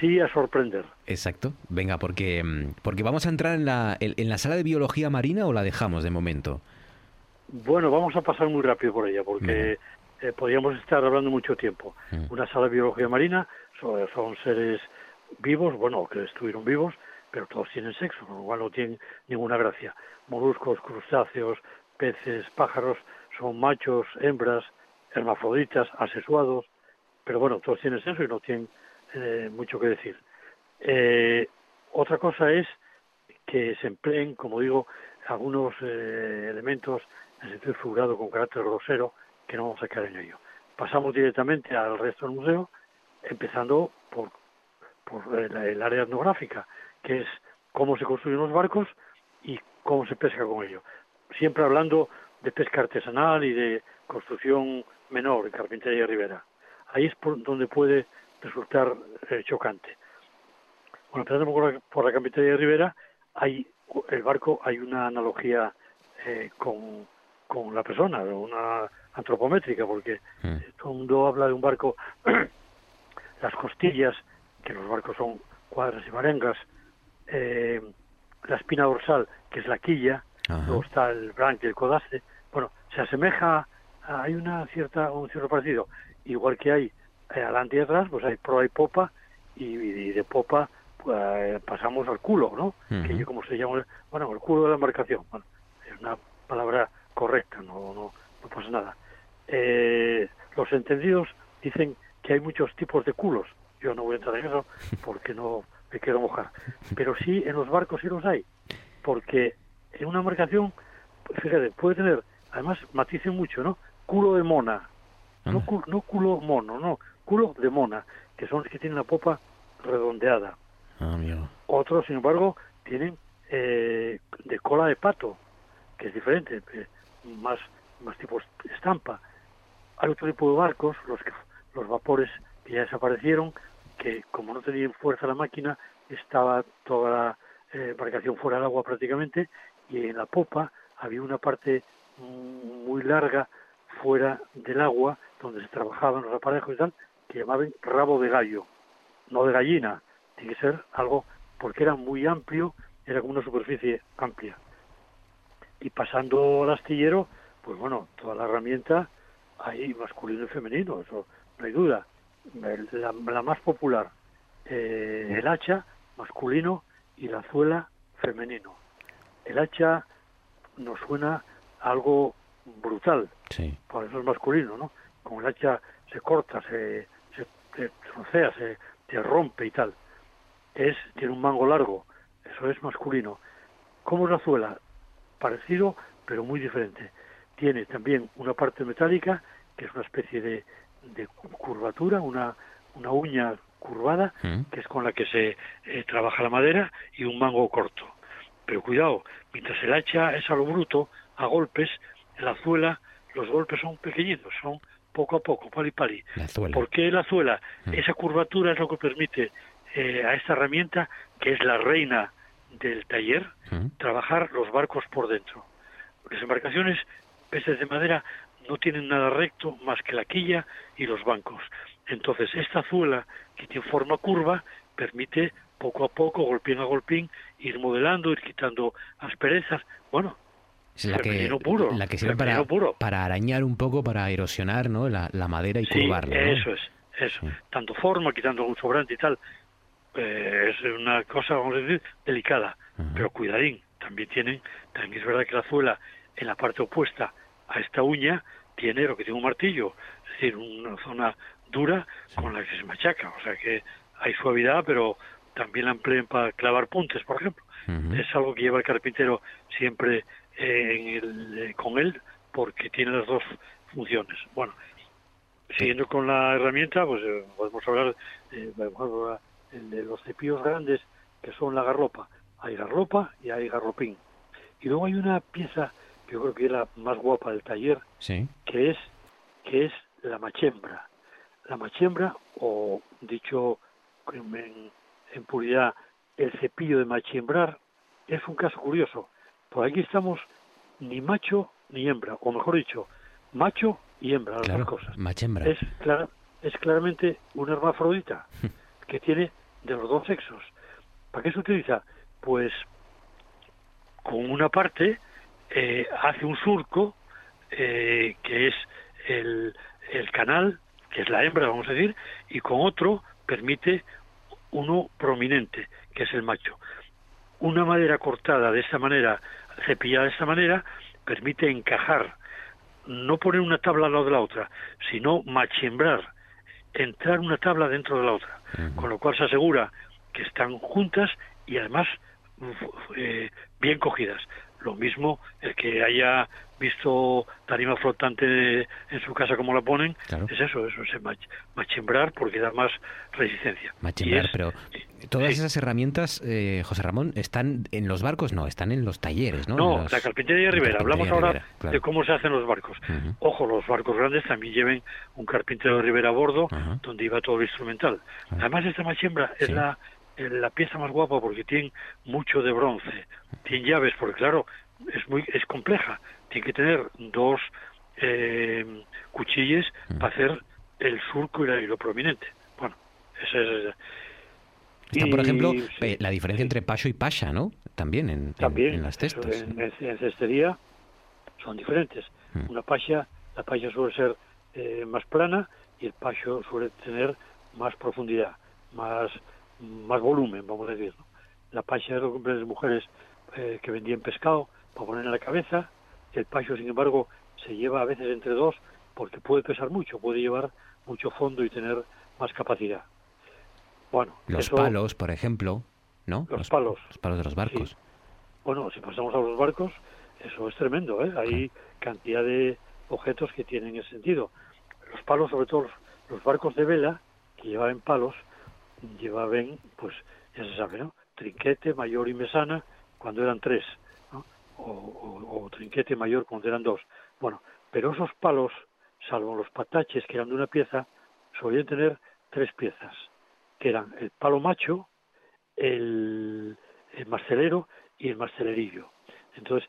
sí a sorprender. Exacto, venga, porque, mm, porque vamos a entrar en la, en, la sala de biología marina o la dejamos de momento. Bueno, vamos a pasar muy rápido por ella, porque eh, podríamos estar hablando mucho tiempo. Mm. Una sala de biología marina son, son seres vivos, bueno, que estuvieron vivos, pero todos tienen sexo, con lo cual no tienen ninguna gracia. Moluscos, crustáceos, peces, pájaros, son machos, hembras, hermafroditas, asexuados, pero bueno, todos tienen sexo y no tienen eh, mucho que decir. Eh, otra cosa es que se empleen, como digo, algunos eh, elementos en sentido figurado con carácter grosero, que no vamos a caer en ello. Pasamos directamente al resto del museo, empezando por, por el área etnográfica, que es cómo se construyen los barcos y cómo se pesca con ello siempre hablando de pesca artesanal y de construcción menor en Carpintería Rivera. Ahí es por donde puede resultar eh, chocante. Bueno, empezando por la, por la Carpintería Rivera, hay el barco hay una analogía eh, con, con la persona, una antropométrica, porque mm. todo el mundo habla de un barco, las costillas, que los barcos son cuadras y marengas, eh, la espina dorsal, que es la quilla, luego está el branque, el codace, bueno, se asemeja, hay una cierta, un cierto parecido, igual que hay eh, adelante y atrás, pues hay proa y popa, y, de popa pues, pasamos al culo, ¿no? Que yo como se llama, bueno, el culo de la embarcación, bueno, es una palabra correcta, no, no, no pasa nada. Eh, los entendidos dicen que hay muchos tipos de culos, yo no voy a entrar en eso porque no me quiero mojar, pero sí en los barcos sí los hay, porque en una embarcación, fíjate, puede tener, además maticen mucho, ¿no? Culo de mona, no, no culo mono, no, culo de mona, que son los que tienen la popa redondeada. Ah, Otros, sin embargo, tienen eh, de cola de pato, que es diferente, eh, más, más tipo estampa. Hay otro tipo de barcos, los, que, los vapores que ya desaparecieron, que como no tenían fuerza la máquina, estaba toda eh, embarcación fuera del agua prácticamente y en la popa había una parte muy larga fuera del agua donde se trabajaban los aparejos y tal que llamaban rabo de gallo, no de gallina, tiene que ser algo porque era muy amplio, era como una superficie amplia. Y pasando al astillero, pues bueno, toda la herramienta hay masculino y femenino, eso no hay duda. La, la más popular, eh, el hacha masculino y la zuela femenino. El hacha nos suena algo brutal, Sí. por eso es masculino, ¿no? Con el hacha se corta, se, se, se trocea, se, se rompe y tal. Es, tiene un mango largo, eso es masculino. ¿Cómo es la zuela? Parecido, pero muy diferente. Tiene también una parte metálica, que es una especie de, de curvatura, una, una uña curvada, Mm. que es con la que se eh, trabaja la madera, y un mango corto. Pero cuidado, mientras el hacha es a lo bruto, a golpes, en la zuela los golpes son pequeñitos, son poco a poco, pali pali. ¿Por qué la zuela? Mm. Esa curvatura es lo que permite eh, a esta herramienta, que es la reina del taller, Mm. trabajar los barcos por dentro. Las embarcaciones, peces de madera, no tienen nada recto más que la quilla y los bancos. Entonces, esta zuela, que tiene forma curva, permite poco a poco, golpín a golpín, ir modelando, ir quitando asperezas. Bueno, Es la que, puro, la que sirve para, puro. para arañar un poco, para erosionar ¿no? la, la madera y Sí, curvarla. ¿no? eso es, eso. Tanto forma, quitando algún sobrante y tal. Eh, es una cosa, vamos a decir, delicada. Pero cuidadín, también tienen, también es verdad que la zuela en la parte opuesta a esta uña tiene lo que tiene un martillo, es decir, una zona dura con la que se machaca. O sea que hay suavidad, pero también la emplean para clavar puntes, por ejemplo. Es algo que lleva el carpintero siempre eh, en el- eh, con él porque tiene las dos funciones. Bueno, siguiendo con la herramienta, pues eh, podemos hablar eh, de los cepillos grandes que son la garlopa. Hay garlopa y hay garlopín. Y luego hay una pieza que yo creo que es la más guapa del taller, Sí. que es que es la machembra. La machembra, o dicho en, en- puridad, el cepillo de machembrar, es un caso curioso. Por aquí estamos ni macho ni hembra, o mejor dicho, macho y hembra, las Claro, dos cosas. machembra. Es, clara- es claramente un hermafrodita que tiene de los dos sexos. ¿Para qué se utiliza? Pues con una parte eh, hace un surco eh, que es el, el canal, que es la hembra, vamos a decir, y con otro permite uno prominente, que es el macho. Una madera cortada de esta manera, cepillada de esta manera, permite encajar, no poner una tabla al lado de la otra, sino machembrar, entrar una tabla dentro de la otra, con lo cual se asegura que están juntas y además eh, bien cogidas. Lo mismo el que haya visto tarima flotante en su casa como la ponen, Claro. es eso, eso es mach- machembrar porque da más resistencia. Es- pero todas esas herramientas, eh, José Ramón, ¿están en los barcos? No, están en los talleres, ¿no? No, los- la carpintería de Rivera. Hablamos ahora Rivera, claro. de cómo se hacen los barcos. Ojo, los barcos grandes también lleven un carpintero de Rivera a bordo, donde iba todo el instrumental. Además, esta machembra es la, la pieza más guapa porque tiene mucho de bronce. Tiene llaves, porque claro, es muy es compleja. Tiene que tener dos eh, cuchillas Mm. para hacer el surco y, la- y lo prominente. Bueno, esa es... Está, por ejemplo, sí. eh, la diferencia entre pacho y pasha, ¿no? También en, También, en las eso, cestas. en, cestería son diferentes. Mm. Una pasha, la pasha suele ser eh, más plana y el pacho suele tener más profundidad, más, más volumen, vamos a decir. ¿no? La pasha es lo que las mujeres eh, que vendían pescado para poner en la cabeza. El pacho, sin embargo, se lleva a veces entre dos porque puede pesar mucho, puede llevar mucho fondo y tener más capacidad. Bueno, Los eso- palos, por ejemplo, ¿no? Los palos. Los palos de los barcos. Bueno, si pasamos a los barcos, eso es tremendo, ¿eh? Hay cantidad de objetos que tienen ese sentido. Los palos, sobre todo los, los barcos de vela, que llevaban palos, llevaban, pues, ya se sabe, ¿no? Trinquete, mayor y mesana, cuando eran tres. O, o- trinquete mayor cuando eran dos. Bueno, pero esos palos, salvo los pataches que eran de una pieza, solían tener tres piezas, que eran el palo macho, el, el mastelero y el mastelerillo. Entonces,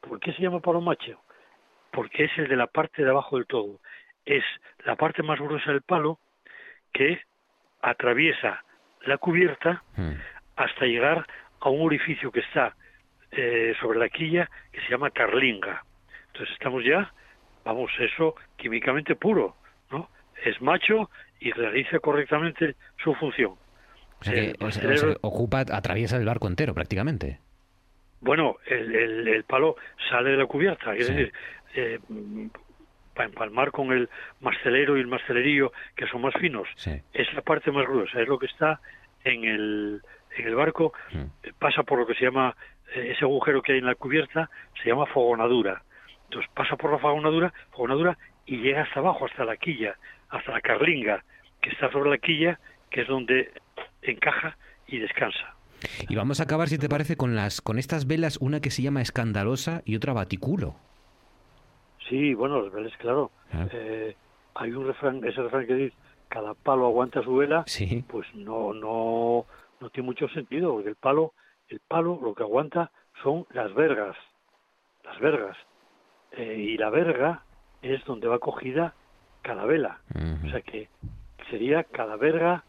¿por qué se llama palo macho? Porque es el de la parte de abajo del todo. Es la parte más gruesa del palo que atraviesa la cubierta Mm. hasta llegar a un orificio que está eh, sobre la quilla que se llama carlinga. Entonces estamos ya, vamos, eso químicamente puro, ¿no? Es macho y realiza correctamente su función. O sea que, El o sea, mastelero- o sea, ocupa, atraviesa el barco entero prácticamente. Bueno, el, el, el palo sale de la cubierta, es Sí. decir, eh, para empalmar con el mastelero y el mastelerillo, que son más finos, Sí. es la parte más gruesa, es lo que está en el, en el barco, Mm. eh, pasa por lo que se llama, eh, ese agujero que hay en la cubierta, se llama fogonadura. Entonces pasa por la fogonadura, fogonadura y llega hasta abajo, hasta la quilla, hasta la carlinga, que está sobre la quilla, que es donde encaja y descansa. Y vamos a acabar, si te parece, con las con estas velas, una que se llama escandalosa y otra baticulo. Sí, bueno, los veles, claro. Ah. Eh, hay un refrán, ese refrán que dice, cada palo aguanta su vela, Sí. pues no, no, no tiene mucho sentido, porque el palo, el palo lo que aguanta son las vergas, las vergas. Eh, y la verga es donde va cogida cada vela. O sea que sería cada verga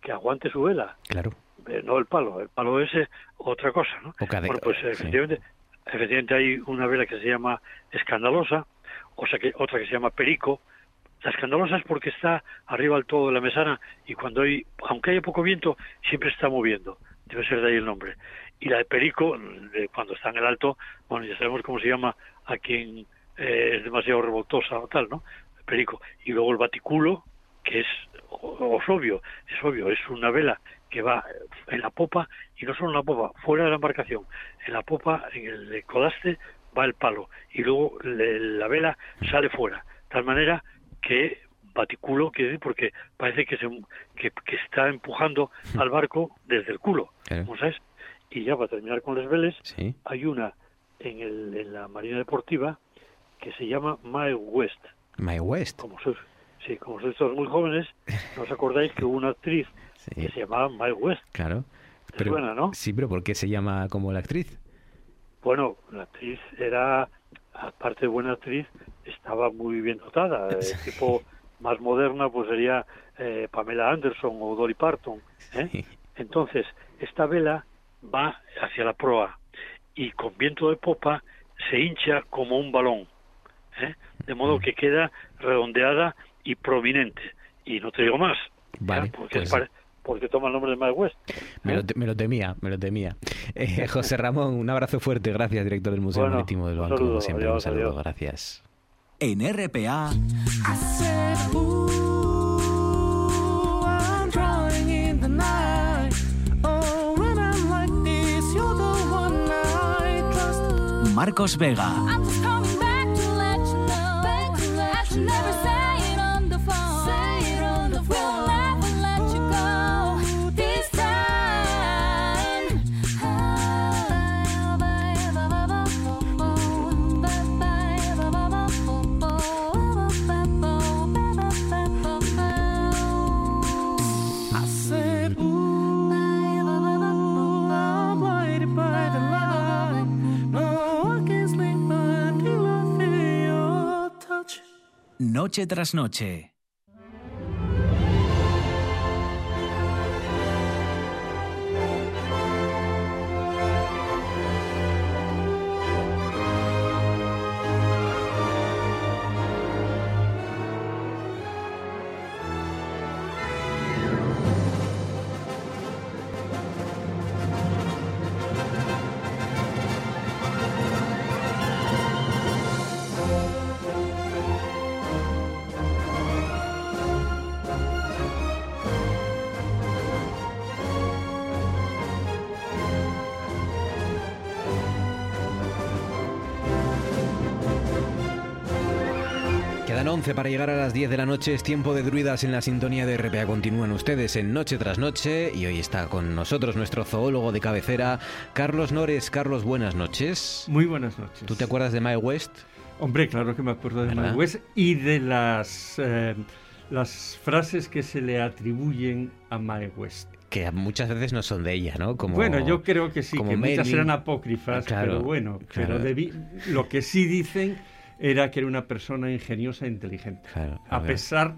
que aguante su vela, Claro. eh, no el palo. El palo es eh, otra cosa, ¿no? O cada- Bueno, pues sí. efectivamente, efectivamente hay una vela que se llama escandalosa, o sea que otra que se llama perico. La escandalosa es porque está arriba del todo de la mesana y cuando hay, aunque haya poco viento, siempre está moviendo. Debe ser de ahí el nombre. Y la de perico, cuando está en el alto, bueno, ya sabemos cómo se llama a quien eh, es demasiado revoltosa o tal, ¿no? Perico. Y luego el baticulo, que es, es obvio, es obvio, es una vela que va en la popa y no solo en la popa, fuera de la embarcación, en la popa, en el codaste va el palo y luego le- la vela sale fuera, tal manera que baticulo quiere decir porque parece que, se, que, que está empujando al barco desde el culo, Claro. ¿cómo sabes? Y ya para terminar con las veles, Sí. hay una en, el, en la Marina Deportiva que se llama Mae West. My West. Como sois, sí, como sois todos muy jóvenes, ¿no os acordáis que hubo una actriz que se llamaba Mae West? claro. ¿Te suena, no? Sí, pero ¿por qué se llama como la actriz? Bueno, la actriz era, aparte de buena actriz, estaba muy bien dotada. eh, tipo más moderna, pues sería eh, Pamela Anderson o Dolly Parton. ¿eh? Sí. Entonces, esta vela va hacia la proa y con viento de popa se hincha como un balón, ¿eh? de modo que queda redondeada y prominente. Y no te digo más, ¿ya? Vale, porque, pues- porque toma el nombre de Mae West. Me lo, te- me lo temía, me lo temía. Eh, José Ramón, un abrazo fuerte, gracias, director del Museo Bueno, Marítimo del Banco, como saludo, siempre, un saludo, adiós. gracias. En RPA, I said, Noche tras noche. 11 para llegar a las 10 de la noche. Es tiempo de druidas en la sintonía de RPA. Continúan ustedes en Noche tras Noche. Y hoy está con nosotros nuestro zoólogo de cabecera, Carlos Nores. Carlos, buenas noches. Muy buenas noches. ¿Tú te acuerdas de Mae West? Hombre, claro que me acuerdo de ¿Verdad? Mae West y de las, eh, las frases que se le atribuyen a Mae West. que muchas veces no son de ella, ¿no? Como, bueno, yo creo que sí, que muchas eran apócrifas, Claro, pero bueno, claro. pero debi- lo que sí dicen era que era una persona ingeniosa e inteligente. Claro, a pesar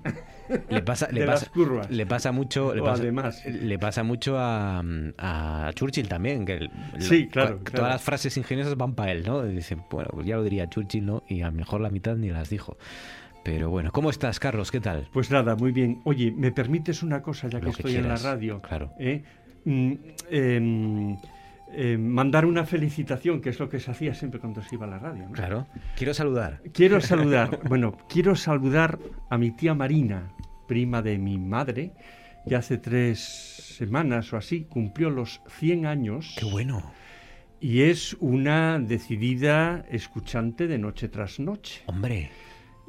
le pasa, le de pasa, las curvas. Le pasa mucho, le pasa, además. le pasa mucho a, a Churchill también, que el- Sí, lo- claro, todas las frases ingeniosas van para él, ¿no? Y dice, bueno, pues ya lo diría Churchill, ¿no? Y a lo mejor la mitad ni las dijo. Pero bueno, ¿cómo estás, Carlos? ¿Qué tal? Pues nada, muy bien. Oye, ¿me permites una cosa ya que estoy en la radio? claro. ¿Eh? Mm, em, em, mandar una felicitación, que es lo que se hacía siempre cuando se iba a la radio. ¿no? Claro. Quiero saludar. Quiero saludar, bueno, quiero saludar a mi tía Marina, prima de mi madre, que hace tres semanas o así cumplió los 100 años. Qué bueno. Y es una decidida escuchante de noche tras noche. Hombre.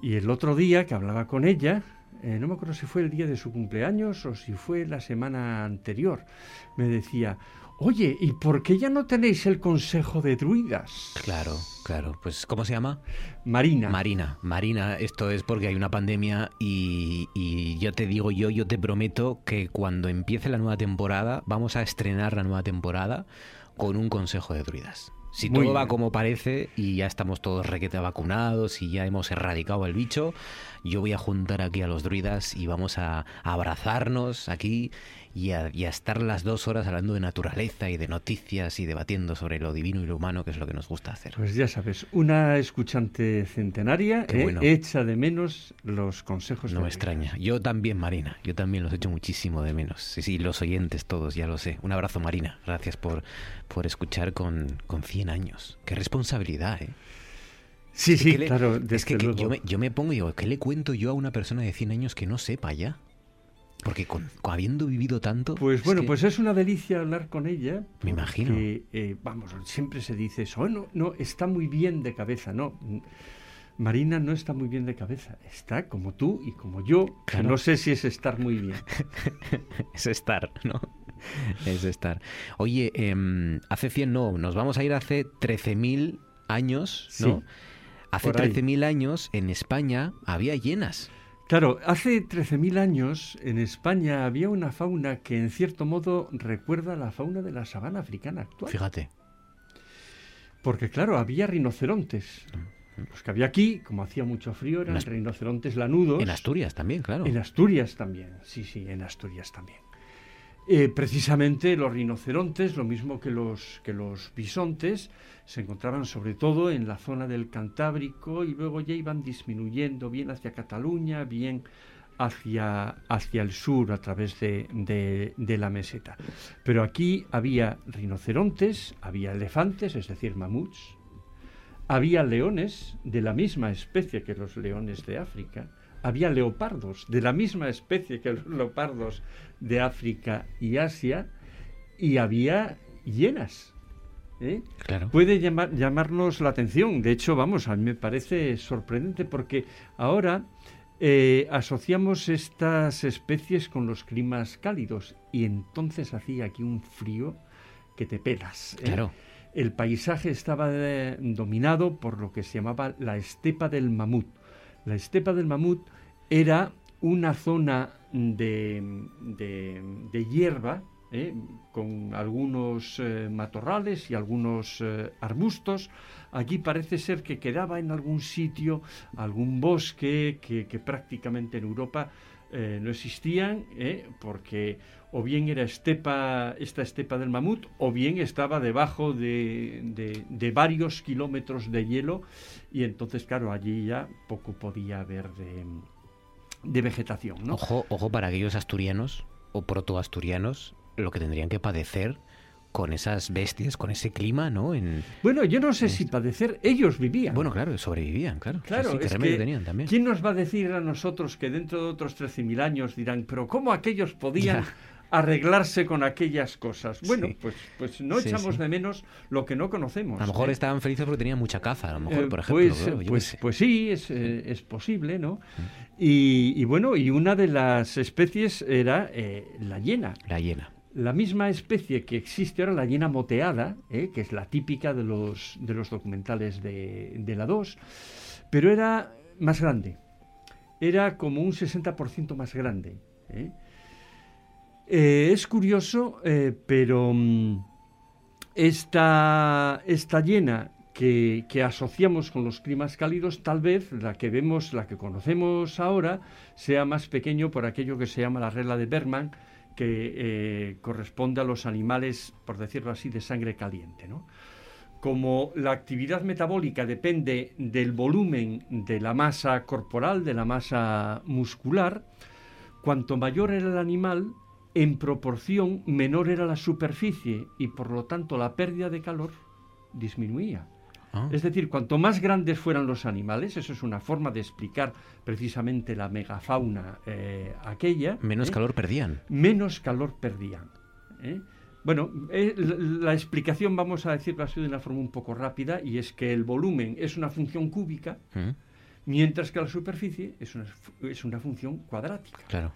Y el otro día que hablaba con ella, eh, no me acuerdo si fue el día de su cumpleaños o si fue la semana anterior, me decía, oye, ¿y por qué ya no tenéis el consejo de druidas? Claro, claro. Pues, ¿cómo se llama? Marina. Marina. Marina, esto es porque hay una pandemia y, y yo te digo yo, yo te prometo que cuando empiece la nueva temporada, vamos a estrenar la nueva temporada con un consejo de druidas. Si Muy todo va como parece y ya estamos todos requete vacunados y ya hemos erradicado el bicho, yo voy a juntar aquí a los druidas y vamos a, a abrazarnos aquí y a, y a estar las dos horas hablando de naturaleza y de noticias y debatiendo sobre lo divino y lo humano, que es lo que nos gusta hacer. Pues ya sabes, una escuchante centenaria eh, bueno. echa de menos los consejos No de me extraña. Yo también, Marina. Yo también los echo muchísimo de menos. Sí, sí, los oyentes todos, ya lo sé. Un abrazo, Marina. Gracias por, por escuchar con, con 100 años. Qué responsabilidad, ¿eh? Sí, sí, que le- claro, Es que, que yo, me, yo me pongo y digo, ¿qué le cuento yo a una persona de 100 años que no sepa ya? Porque con, con habiendo vivido tanto... Pues es bueno, que- pues es una delicia hablar con ella. Me imagino. porque, eh, vamos, siempre se dice eso. "Oh, no, no, está muy bien de cabeza. No, Marina no está muy bien de cabeza. Está como tú y como yo, que no sé si es estar muy bien. es estar, ¿no? Es estar. Oye, em, hace 100 no, nos vamos a ir hace 13.000 años, ¿no? Sí, hace por ahí. 13.000 años en España había hienas. Claro, hace 13.000 años en España había una fauna que en cierto modo recuerda a la fauna de la sabana africana actual. Fíjate. Porque claro, había rinocerontes. Los que había aquí, como hacía mucho frío, eran rinocerontes lanudos. En Asturias también, claro. En Asturias también, sí, sí, en Asturias también. Eh, precisamente los rinocerontes, lo mismo que los, bisontes, se encontraban sobre todo en la zona del Cantábrico y luego ya iban disminuyendo bien hacia Cataluña, bien hacia, hacia el sur a través de la meseta. Pero aquí había rinocerontes, había elefantes, es decir, mamuts, había leones de la misma especie que los leones de África, había leopardos de la misma especie que los leopardos de África y Asia, y había hienas. ¿eh? Claro. Puede llamar- llamarnos la atención. De hecho, vamos, a mí me parece sorprendente porque ahora eh, asociamos estas especies con los climas cálidos y entonces hacía aquí un frío que te pelas. ¿eh? Claro. El paisaje estaba dominado por lo que se llamaba la estepa del mamut. La estepa del mamut era una zona de, de- hierba ¿eh? con algunos eh, matorrales y algunos eh, arbustos. Aquí parece ser que quedaba en algún sitio algún bosque que, que prácticamente en Europa no existían, porque o bien era estepa, esta estepa del mamut, o bien estaba debajo de, de- de varios kilómetros de hielo, y entonces, claro, allí ya poco podía haber de, de vegetación. ¿no? Ojo, ojo para aquellos asturianos o protoasturianos, lo que tendrían que padecer con esas bestias, con ese clima, ¿no? En, Bueno, yo no sé si padecer, ellos vivían. bueno, claro, sobrevivían, claro. Claro, sí, qué es remedio que tenían también. ¿quién nos va a decir a nosotros que dentro de otros 13.000 años dirán, pero cómo aquellos podían Ya. Arreglarse con aquellas cosas? Bueno, Sí. pues, pues no Sí, echamos sí. de menos lo que no conocemos. A lo mejor ¿eh? estaban felices porque tenían mucha caza, a lo mejor, Eh, por ejemplo. pues, claro, qué pues, sé. pues sí, es, eh, es posible, ¿no? Y, y bueno, y una de las especies era la hiena. La hiena. La misma especie que existe ahora, la hiena moteada, ¿eh? que es la típica de los, de los documentales de, de la 2, pero era más grande. Era como un 60% más grande. ¿eh? Eh, es curioso, eh, pero mm, esta, llena que, que, asociamos con los climas cálidos, tal vez la que vemos, la que conocemos ahora, sea más pequeño por aquello que se llama la regla de Bergman, que eh, corresponde a los animales, por decirlo así, de sangre caliente. ¿no? Como la actividad metabólica depende del volumen de la masa corporal, de la masa muscular, cuanto mayor era el animal, en proporción menor era la superficie y por lo tanto la pérdida de calor disminuía. Ah. Es decir, cuanto más grandes fueran los animales, eso es una forma de explicar precisamente la megafauna eh, aquella. Menos ¿eh? calor perdían. Menos calor perdían. ¿eh? Bueno, la, explicación, vamos a decirlo así de una forma un poco rápida, y es que el volumen es una función cúbica, mm. mientras que la superficie es una, es una función cuadrática. Claro.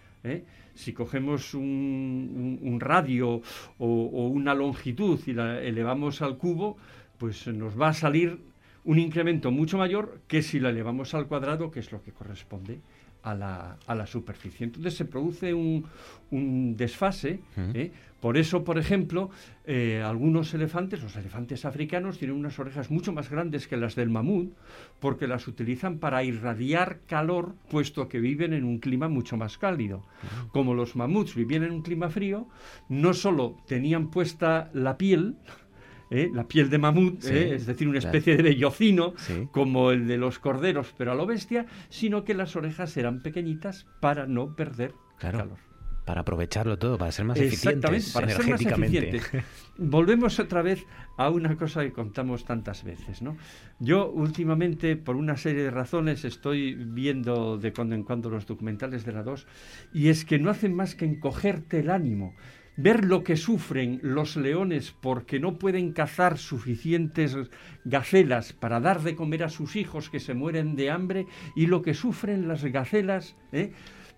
Si cogemos un, un, radio o, o, una longitud y la elevamos al cubo, pues nos va a salir un incremento mucho mayor que si la elevamos al cuadrado, que es lo que corresponde a la, a la superficie. Entonces se produce un, un desfase. ¿eh? Por eso, por ejemplo, eh, algunos elefantes, los elefantes africanos, tienen unas orejas mucho más grandes que las del mamut, porque las utilizan para irradiar calor, puesto que viven en un clima mucho más cálido. Como los mamuts vivían en un clima frío, no solo tenían puesta la piel, ¿eh? la piel de mamut, ¿eh? es decir, una especie de vellocino, como el de los corderos, pero a lo bestia, sino que las orejas eran pequeñitas para no perder calor. Para aprovecharlo todo, para ser más eficientes para energéticamente. Ser más Volvemos otra vez a una cosa que contamos tantas veces, ¿no? Yo últimamente, por una serie de razones, estoy viendo de cuando en cuando los documentales de la 2 y es que no hacen más que encogerte el ánimo ver lo que sufren los leones porque no pueden cazar suficientes gacelas para dar de comer a sus hijos que se mueren de hambre y lo que sufren las gacelas ¿eh?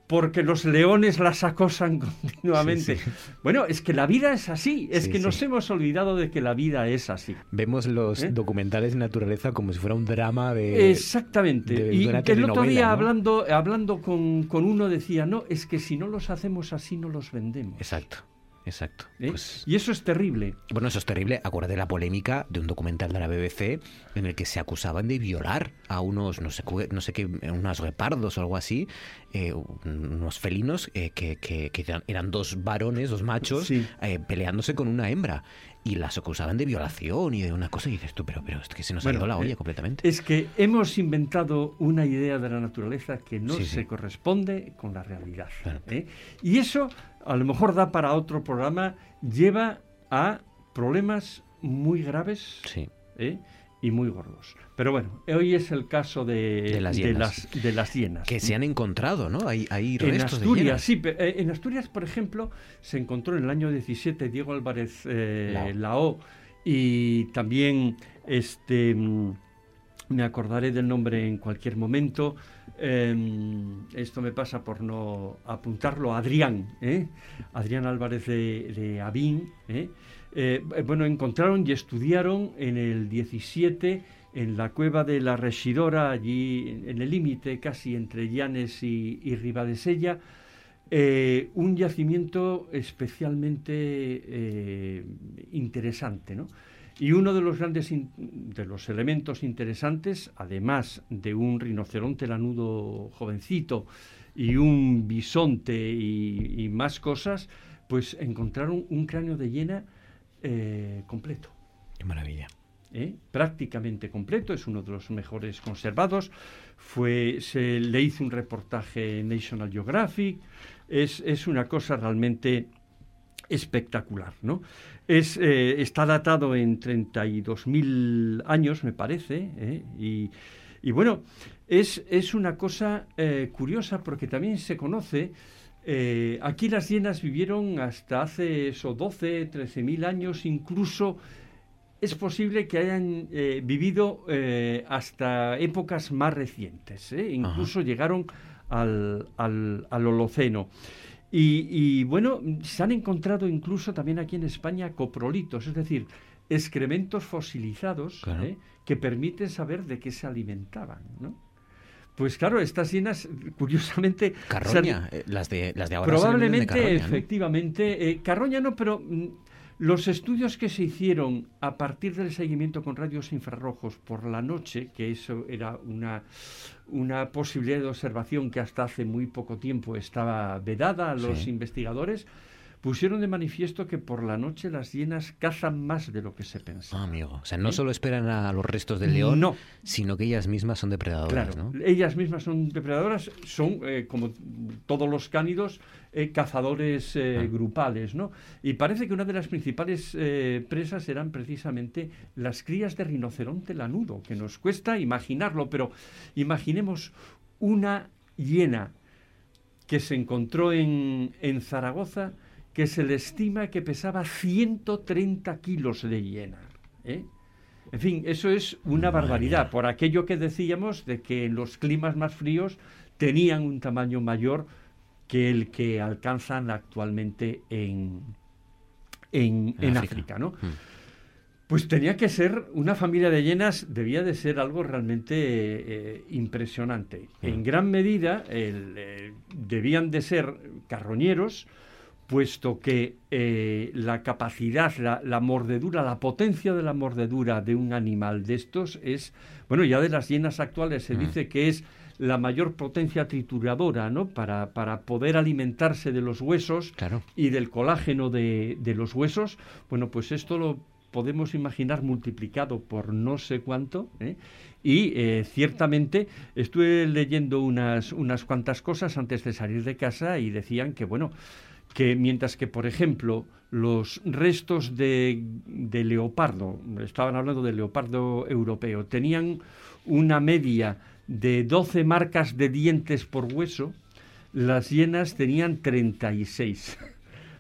Porque los leones las acosan continuamente. Bueno, es que la vida es así, es que nos hemos olvidado de que la vida es así. Vemos los ¿Eh? documentales de naturaleza como si fuera un drama de... Exactamente, y que el otro día hablando, hablando con, con uno decía, no, es que si no los hacemos así no los vendemos. Exacto. Exacto. ¿Eh? Pues y eso es terrible. Bueno, eso es terrible. Acuérdate la polémica de un documental de la BBC en el que se acusaban de violar a unos, no sé, no sé qué, unos guepardos o algo así, eh, unos felinos eh, que, que, eran, dos varones, dos machos, peleándose con una hembra. Y las acusaban de violación y de una cosa. Y dices tú, pero, pero es que se nos ha ido la olla completamente. Es que hemos inventado una idea de la naturaleza que no se corresponde con la realidad. Y eso a lo mejor da para otro programa, lleva a problemas muy graves ¿eh? y muy gordos. Pero bueno, hoy es el caso de, las, hienas. De las, Que se han encontrado, ¿no? Hay, hay restos en Asturias, sí. Eh, en Asturias, por ejemplo, se encontró en el año 17 Diego Álvarez eh, Lao. y también este mm, me acordaré del nombre en cualquier momento. Em, esto me pasa por no apuntarlo. Adrián, ¿eh? Adrián Álvarez de, de Avín. ¿eh? Eh, bueno, encontraron y estudiaron en el 17 en la cueva de la Regidora, allí en el límite casi entre Llanes y, y Ribadesella, un yacimiento especialmente interesante, ¿no? Y uno de los grandes de los elementos interesantes, además de un rinoceronte lanudo jovencito y un bisonte y, más cosas, pues encontraron un cráneo de hiena eh, completo. Qué maravilla. ¿Eh? prácticamente completo, es uno de los mejores conservados. Fue, se le hizo un reportaje en National Geographic. Es, es una cosa realmente espectacular, ¿no? Es, eh, está datado en 32.000 años, me parece, ¿eh? y, bueno, es, es una cosa eh, curiosa porque también se conoce, aquí las hienas vivieron hasta hace eso, 12, 13.000 años, incluso es posible que hayan vivido hasta épocas más recientes, incluso llegaron al, al, al Holoceno. Y, bueno, se han encontrado incluso también aquí en España coprolitos, es decir, excrementos fosilizados ¿eh? que permiten saber de qué se alimentaban. ¿no? Pues claro, estas hienas, curiosamente... Carroña, eh, las de, las de ahora Probablemente, de Carroña, ¿no? efectivamente. eh, Carroña no, pero mm, los estudios que se hicieron a partir del seguimiento con radios infrarrojos por la noche, que eso era una, una posibilidad de observación que hasta hace muy poco tiempo estaba vedada a los Sí. investigadores, pusieron de manifiesto que por la noche las hienas cazan más de lo que se pensaba. Ah, amigo. O sea, no ¿Eh? solo esperan a los restos del león, No. sino que ellas mismas son depredadoras, Claro, ¿no? ellas mismas son depredadoras, son, eh, como todos los cánidos, eh, cazadores Ah. grupales, ¿no? Y parece que una de las principales presas eran precisamente las crías de rinoceronte lanudo, que nos cuesta imaginarlo, pero imaginemos una hiena que se encontró en, en Zaragoza, que se le estima que pesaba 130 kilos de hiena. ¿eh? En fin, eso es una barbaridad, por aquello que decíamos de que en los climas más fríos tenían un tamaño mayor que el que alcanzan actualmente en, en, en África, ¿no? Mm. Pues tenía que ser, una familia de hienas debía de ser algo realmente eh, impresionante. En gran medida el, eh, debían de ser carroñeros, puesto que eh, la capacidad, la, la mordedura, la potencia de la mordedura de un animal de estos es, bueno, ya de las hienas actuales se Mm. dice que es la mayor potencia trituradora, ¿no? Para, para poder alimentarse de los huesos Claro. y del colágeno de, de los huesos. Bueno, pues esto lo podemos imaginar multiplicado por no sé cuánto. ¿eh? Y eh, ciertamente estuve leyendo unas, unas cuantas cosas antes de salir de casa y decían que, bueno, que mientras que, por ejemplo, los restos de, de leopardo, estaban hablando del leopardo europeo, tenían una media de 12 marcas de dientes por hueso, las hienas tenían 36.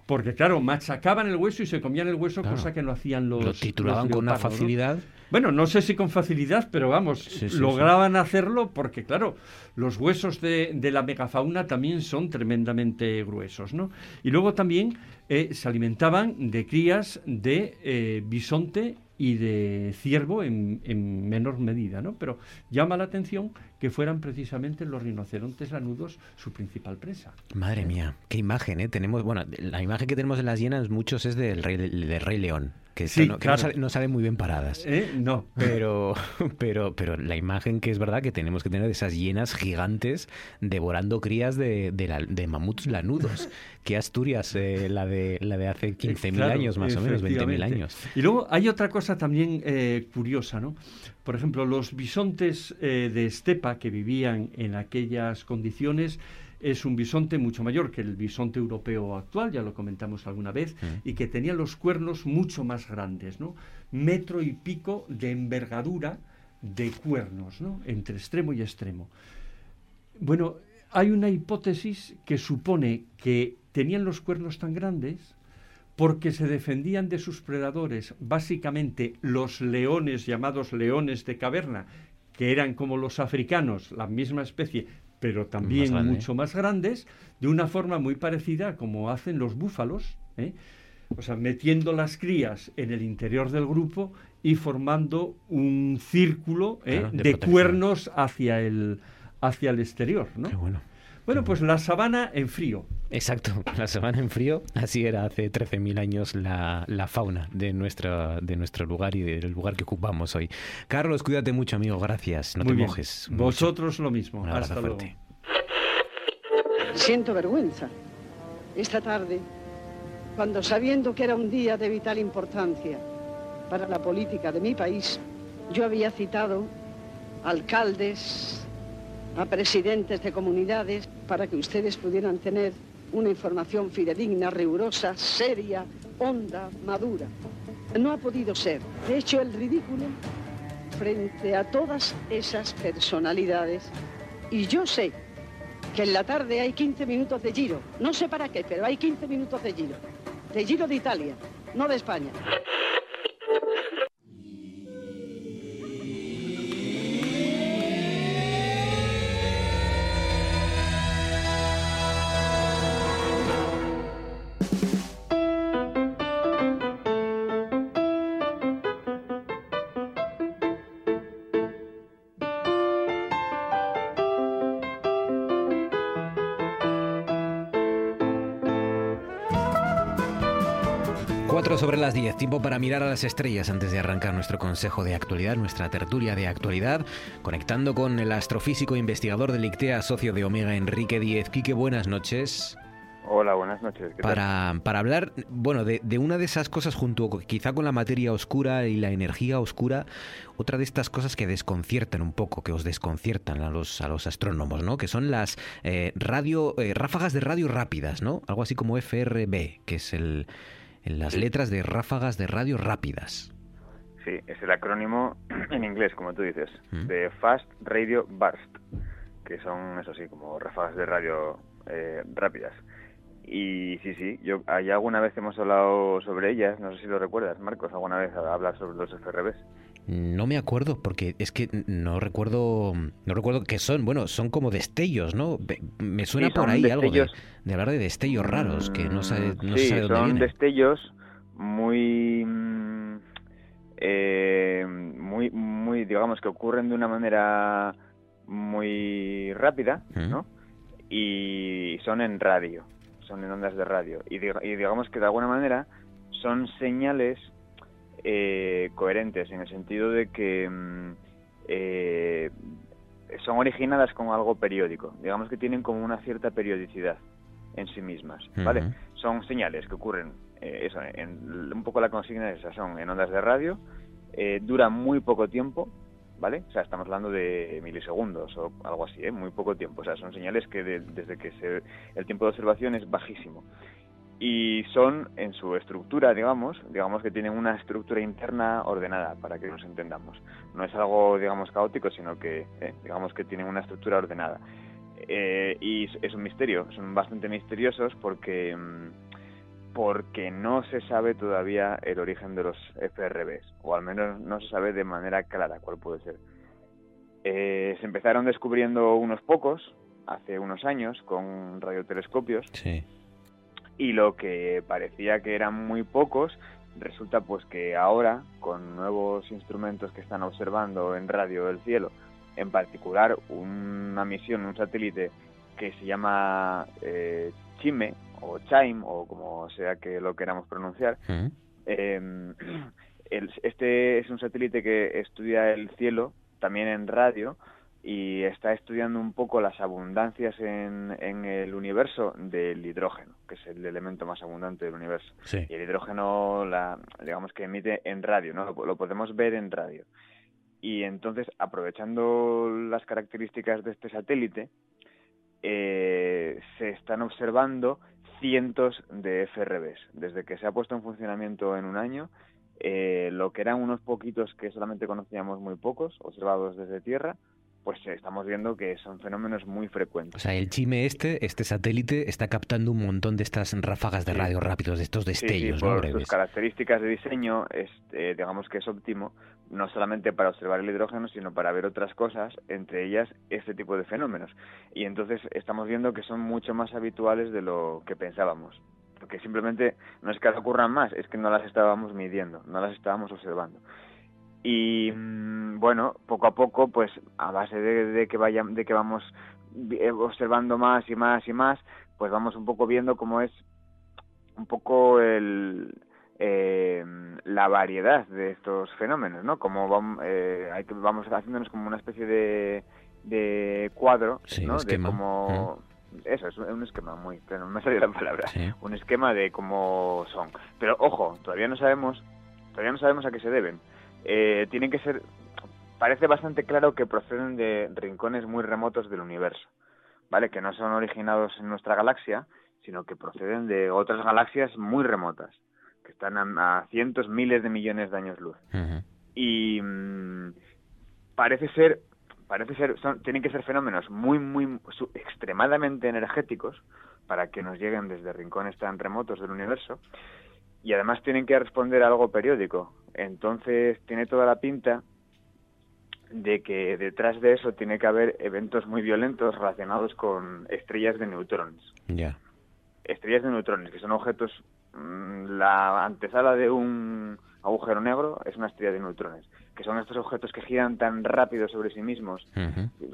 Porque, claro, machacaban el hueso y se comían el hueso, Claro. cosa que no hacían los. Lo trituraban los con una ¿no? Bueno, no sé si con facilidad, pero vamos, Sí, sí, lograban hacerlo porque, claro, los huesos de, de la megafauna también son tremendamente gruesos, ¿no? Y luego también eh, se alimentaban de crías de eh, bisonte y de ciervo en, en menor medida, ¿no? Pero llama la atención que fueran precisamente los rinocerontes lanudos su principal presa. Madre mía, qué imagen, ¿eh? Tenemos, bueno, la imagen que tenemos de las hienas, muchos es del Rey, del Rey León, que, Sí, no, que no sale, no sale muy bien paradas. ¿Eh? No. Pero, pero, pero la imagen que es verdad que tenemos que tener de esas hienas gigantes devorando crías de, de, la- de mamuts lanudos. Que Asturias, eh, la, de, la de hace 15.000 Claro, años más o menos, 20.000 efectivamente. años. Y luego hay otra cosa también eh, curiosa, ¿no? Por ejemplo, los bisontes eh, de estepa que vivían en aquellas condiciones es un bisonte mucho mayor que el bisonte europeo actual, ya lo comentamos alguna vez, y que tenía los cuernos mucho más grandes, ¿no? Metro y pico de envergadura de cuernos, ¿no? Entre extremo y extremo. Bueno, hay una hipótesis que supone que tenían los cuernos tan grandes porque se defendían de sus predadores, básicamente los leones llamados leones de caverna, que eran como los africanos, la misma especie, pero también mucho más grandes, de una forma muy parecida a como hacen los búfalos, ¿eh? o sea, metiendo las crías en el interior del grupo y formando un círculo ¿eh? Claro, de cuernos hacia el, hacia el exterior. ¿no? Qué bueno. Bueno, pues la sabana en frío. Exacto, la semana en frío, así era hace 13.000 años la, la fauna de, nuestra, de nuestro lugar y del lugar que ocupamos hoy. Carlos, cuídate mucho, amigo, gracias. No Muy te bien. mojes. mucho. Vosotros lo mismo. Un Hasta luego. fuerte. Siento vergüenza. Esta tarde, cuando sabiendo que era un día de vital importancia para la política de mi país, yo había citado a alcaldes, a presidentes de comunidades, para que ustedes pudieran tener una información fidedigna, rigurosa, seria, honda, madura. No ha podido ser. He hecho el ridículo frente a todas esas personalidades y yo sé que en la tarde hay 15 minutos de giro. No sé para qué, pero hay 15 minutos de giro. De giro de Italia, no de España. Las 10, tiempo para mirar a las estrellas antes de arrancar nuestro consejo de actualidad, nuestra tertulia de actualidad, conectando con el astrofísico e investigador del ICTEA, socio de Omega, Enrique Díez. Quique, buenas noches. Hola, buenas noches. ¿qué tal? Para, para hablar, bueno, de, de una de esas cosas junto quizá con la materia oscura y la energía oscura, otra de estas cosas que desconciertan un poco, que os desconciertan a los, a los astrónomos, ¿no? Que son las eh, radio, eh, ráfagas de radio rápidas, ¿no? Algo así como FRB, que es el, en las letras de ráfagas de radio rápidas. Sí, es el acrónimo en inglés, como tú dices, Mm. de Fast Radio Burst, que son, eso sí, como ráfagas de radio eh, rápidas. Y sí, sí, yo allá alguna vez hemos hablado sobre ellas, no sé si lo recuerdas, Marcos, alguna vez hablar sobre los FRBs. No me acuerdo, porque es que no recuerdo, no recuerdo qué son. Bueno, son como destellos, ¿no? Me suena Sí, por ahí algo de, hablar de destellos raros, que no, sabe, no se sí, sabe dónde son vienen. destellos muy, mm, eh, muy, muy, digamos que ocurren de una manera muy rápida, ¿no? Y son en radio, son en ondas de radio. Y, y digamos que de alguna manera son señales eh, coherentes en el sentido de que mm, eh, son originadas con algo periódico. Digamos que tienen como una cierta periodicidad en sí mismas, ¿vale? Son señales que ocurren, eh, eso, en, un poco la consigna es esa, son en ondas de radio, eh, duran muy poco tiempo, ¿vale? O sea, estamos hablando de milisegundos o algo así, ¿eh? Muy poco tiempo. O sea, son señales que de- desde que se, el tiempo de observación es bajísimo. Y son, en su estructura, digamos, digamos que tienen una estructura interna ordenada, para que nos entendamos. No es algo, digamos, caótico, sino que, eh, digamos que tienen una estructura ordenada. Eh, y es- un misterio, son bastante misteriosos porque mm, porque no se sabe todavía el origen de los FRBs, o al menos no se sabe de manera clara cuál puede ser. Eh, se empezaron descubriendo unos pocos hace unos años con radiotelescopios Sí. Y lo que parecía que eran muy pocos resulta pues que ahora con nuevos instrumentos que están observando en radio del cielo en particular una misión un satélite que se llama eh, Chime o Chime o como sea que lo queramos pronunciar eh, el- este es un satélite que estudia el cielo también en radio y está estudiando un poco las abundancias en, en el universo del hidrógeno, que es el elemento más abundante del universo. Sí. Y el hidrógeno, la, digamos que emite en radio, ¿no? Lo, lo podemos ver en radio. Y entonces, aprovechando las características de este satélite, eh, se están observando cientos de FRBs. Desde que se ha puesto en funcionamiento en un año, eh, lo que eran unos poquitos que solamente conocíamos muy pocos, observados desde Tierra, pues estamos viendo que son fenómenos muy frecuentes. O sea, el chime este, este satélite, está captando un montón de estas ráfagas de radio rápidos, de estos destellos, sí, ¿no? por sus características de diseño, es, eh, digamos que es óptimo, no solamente para observar el hidrógeno, sino para ver otras cosas, entre ellas este tipo de fenómenos. Y entonces estamos viendo que son mucho más habituales de lo que pensábamos. Porque simplemente no es que ocurran más, es que no las estábamos midiendo, no las estábamos observando. Y mm, bueno, poco a poco, pues a base de, de que vaya, de que vamos eh, observando más y más y más, pues vamos un poco viendo cómo es un poco el, eh, la variedad de estos fenómenos, ¿no? Como vamos, eh, hay que- vamos haciéndonos como una especie de, de cuadro, Sí, ¿no? De cómo... Eso, es un esquema muy... no me sale la palabra. Sí. Un esquema de cómo son. Pero, ojo, todavía no sabemos todavía no sabemos a qué se deben. Eh, tienen que ser... Parece bastante claro que proceden de rincones muy remotos del universo, ¿vale? Que no son originados en nuestra galaxia, sino que proceden de otras galaxias muy remotas, que están a, a cientos, miles de millones de años luz. Y mm, parece ser, parece ser, son, tienen que ser fenómenos muy, muy, su- extremadamente energéticos para que nos lleguen desde rincones tan remotos del universo. Y además tienen que responder a algo periódico. Entonces tiene toda la pinta de que detrás de eso tiene que haber eventos muy violentos relacionados con estrellas de neutrones Ya. estrellas de neutrones, que son objetos, mm, la antesala de un agujero negro es una estrella de neutrones, que son estos objetos que giran tan rápido sobre sí mismos,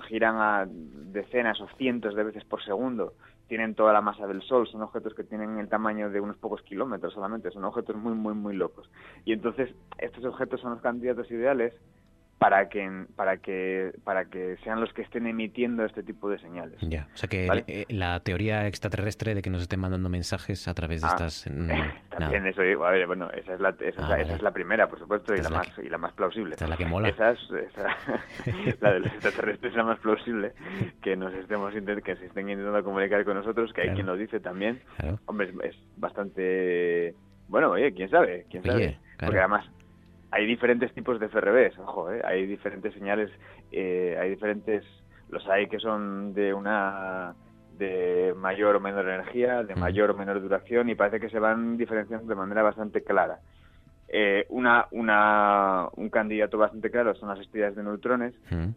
giran a decenas o cientos de veces por segundo, tienen toda la masa del Sol, son objetos que tienen el tamaño de unos pocos kilómetros solamente, son objetos muy, muy, muy locos. Y entonces estos objetos son los candidatos ideales para que para que para que sean los que estén emitiendo este tipo de señales. Ya, o sea que eh, la teoría extraterrestre de que nos estén mandando mensajes a través de Ah, estas mm, También nada. eso, a ver, bueno, esa es la, esa, es Ah, la- vale. esa es la primera, por supuesto, y Esta la, más y la más plausible. esta es la que mola. Esa es, esa- la de los extraterrestres es la más plausible, que nos estemos que se estén intentando comunicar con nosotros, que hay Claro. quien lo dice también. Claro. Hombre, es, es bastante bueno, oye, quién sabe, quién Oye, sabe, claro. porque además hay diferentes tipos de FRBs, ojo, ¿eh? hay diferentes señales, eh, hay diferentes, los hay que son de una de mayor o menor energía, de mayor o menor duración y parece que se van diferenciando de manera bastante clara. Eh, una, una, un candidato bastante claro son las estrellas de neutrones. Mm.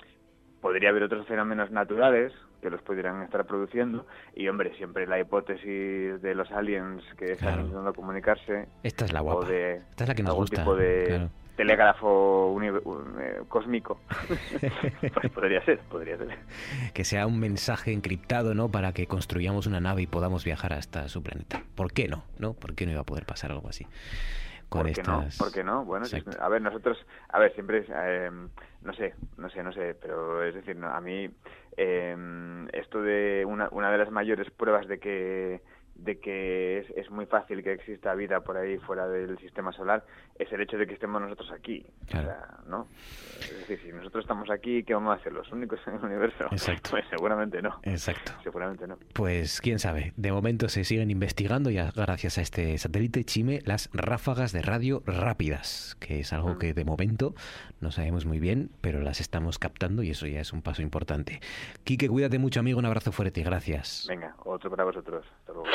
Podría haber otros fenómenos naturales que los pudieran estar produciendo y, hombre, siempre la hipótesis de los aliens que están Claro. intentando comunicarse Esta es la o guapa. de Esta es la que nos algún gusta. tipo de claro. Telégrafo uni- eh, cósmico. pues podría ser, podría ser. Que sea un mensaje encriptado, ¿no? Para que construyamos una nave y podamos viajar hasta su planeta. ¿Por qué no? ¿No? ¿Por qué no iba a poder pasar algo así? Con ¿Por qué no? estas... ¿Por qué no? Bueno, si- a ver, nosotros, a ver, siempre, eh, no sé, no sé, no sé, pero es decir, no, a mí eh, esto de una, una de las mayores pruebas de que de que es, es muy fácil que exista vida por ahí fuera del sistema solar es el hecho de que estemos nosotros aquí, Claro. o sea, ¿no? Es decir, si nosotros estamos aquí, ¿qué vamos a hacer? ¿Los únicos en el universo? Exacto. Pues seguramente no. Exacto. Seguramente no. Pues quién sabe. De momento se siguen investigando ya gracias a este satélite Chime las ráfagas de radio rápidas, que es algo que de momento no sabemos muy bien, pero las estamos captando y eso ya es un paso importante. Quique, cuídate mucho, amigo. Un abrazo fuerte. Gracias. Venga, otro para vosotros. Hasta luego.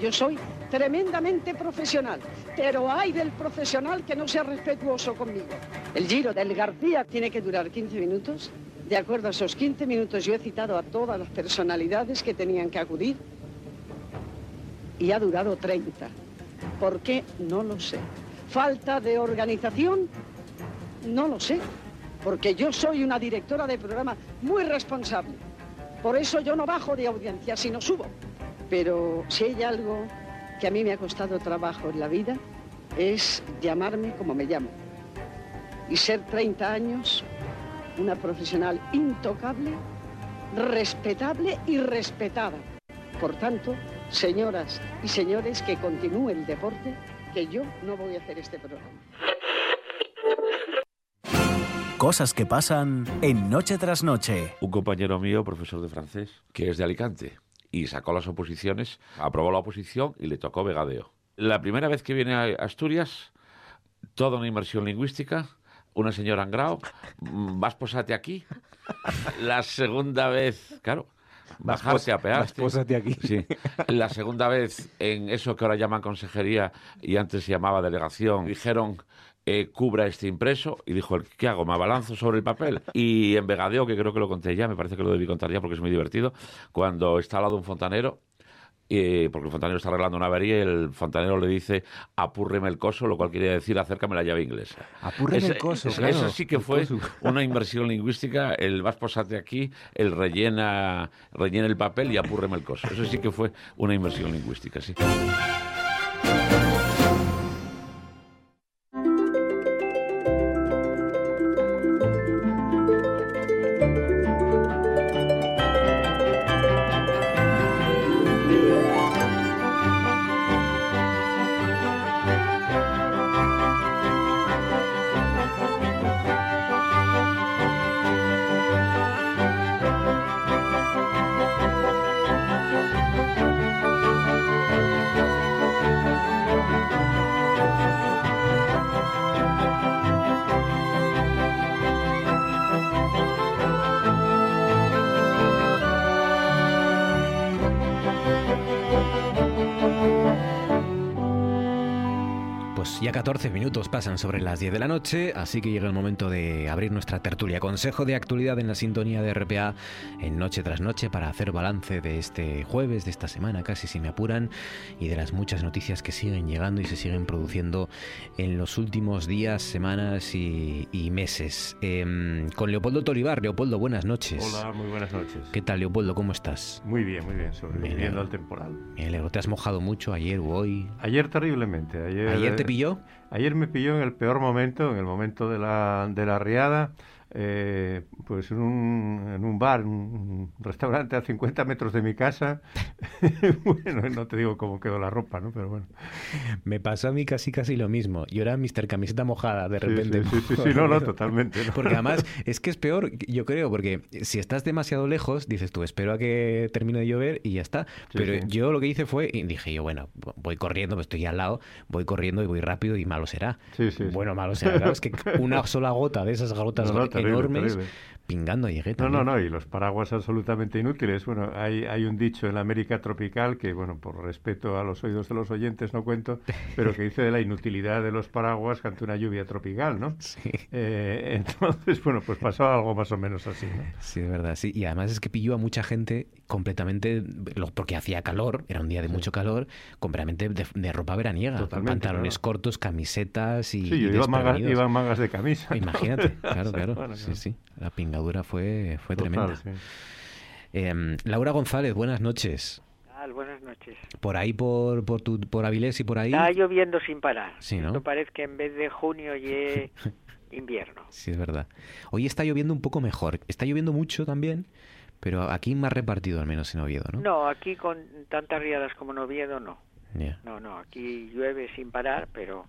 Yo soy tremendamente profesional, pero hay del profesional que no sea respetuoso conmigo. El giro del García tiene que durar 15 minutos. De acuerdo a esos 15 minutos yo he citado a todas las personalidades que tenían que acudir y ha durado 30. ¿Por qué? No lo sé. ¿Falta de organización? No lo sé, porque yo soy una directora de programa muy responsable. Por eso yo no bajo de audiencia, sino subo. Pero si hay algo que a mí me ha costado trabajo en la vida, es llamarme como me llamo. Y ser 30 años una profesional intocable, respetable y respetada. Por tanto, señoras y señores, que continúe el deporte, que yo no voy a hacer este programa. Cosas que pasan en Noche tras Noche. Un compañero mío, profesor de francés, que es de Alicante, y sacó las oposiciones, aprobó la oposición y le tocó vegadeo. La primera vez que viene a Asturias, toda una inmersión lingüística, una señora Angrao, mm, vas posate aquí. La segunda vez, claro, pos- a pearte. vas pósate aquí. Sí. La segunda vez en eso que ahora llaman consejería y antes se llamaba delegación, dijeron eh, cubra este impreso y dijo, ¿qué hago? ¿Me abalanzo sobre el papel? Y en Vegadeo, que creo que lo conté ya, me parece que lo debí contar ya porque es muy divertido, cuando está al lado un fontanero, eh, porque el fontanero está arreglando una avería y el fontanero le dice apúrreme el coso, lo cual quería decir acércame la llave inglesa. Apúrreme el coso, ese- claro, Eso sí que fue una inversión lingüística, el vas posate aquí, el rellena, rellena el papel y apúrreme el coso. Eso sí que fue una inversión lingüística, sí. 14 minutos pasan sobre las 10 de la noche, así que llega el momento de abrir nuestra tertulia. Consejo de actualidad en la sintonía de RPA en noche tras noche para hacer balance de este jueves, de esta semana, casi si me apuran, y de las muchas noticias que siguen llegando y se siguen produciendo en los últimos días, semanas y, y meses. Em, con Leopoldo Tolivar. Leopoldo, buenas noches. Hola, muy buenas noches. ¿Qué tal, Leopoldo? ¿Cómo estás? Muy bien, muy bien, sobreviviendo al temporal. Me alegro. ¿Te has mojado mucho ayer o hoy? Ayer terriblemente. Ayer, ¿Ayer te pilló? Ayer me pilló en el peor momento, en el momento de la, de la riada. Eh, pues en un, en un bar, un restaurante a 50 metros de mi casa. bueno, no te digo cómo quedó la ropa, ¿no? Pero bueno. Me pasó a mí casi casi lo mismo. Yo era Mr. Camiseta mojada de repente. Sí, sí, sí, sí, no, no, totalmente. ¿no? Porque además es que es peor, yo creo, porque si estás demasiado lejos, dices tú, espero a que termine de llover y ya está. Sí, Pero sí. yo lo que hice fue, y dije yo, bueno, voy corriendo, pues estoy al lado, voy corriendo y voy rápido y malo será. Sí, sí. Bueno, malo será. Claro, es que una sola gota de esas gotas terrible, enormes, terrible. Pingando llegué No, también. no, no, y los paraguas absolutamente inútiles. Bueno, hay, hay un dicho en la América tropical que, bueno, por respeto a los oídos de los oyentes no cuento, pero que dice de la inutilidad de los paraguas ante una lluvia tropical, ¿no? Eh, entonces, bueno, pues pasó algo más o menos así, ¿no? Sí, es verdad, sí. Y además es que pilló a mucha gente completamente, lo- porque hacía calor, era un día de mucho calor, completamente de, de ropa veraniega. Totalmente, Pantalones cortos, camisetas y. Sí, yo y iba desprevenidos. iba mangas de camisa. Imagínate, claro, claro. bueno, sí, claro. sí. La pingadura fue, fue Total, tremenda. sí. Em, Laura González, buenas noches. Buenas noches. Por ahí, por, por, tu, por Avilés y por ahí. Está lloviendo sin parar. Sí, ¿no? Esto parece que en vez de junio y invierno. Sí, es verdad. Hoy está lloviendo un poco mejor. Está lloviendo mucho también, pero aquí más repartido al menos en Oviedo, ¿no? No, aquí con tantas riadas como en Oviedo no. Ya, No, no, aquí llueve sin parar, pero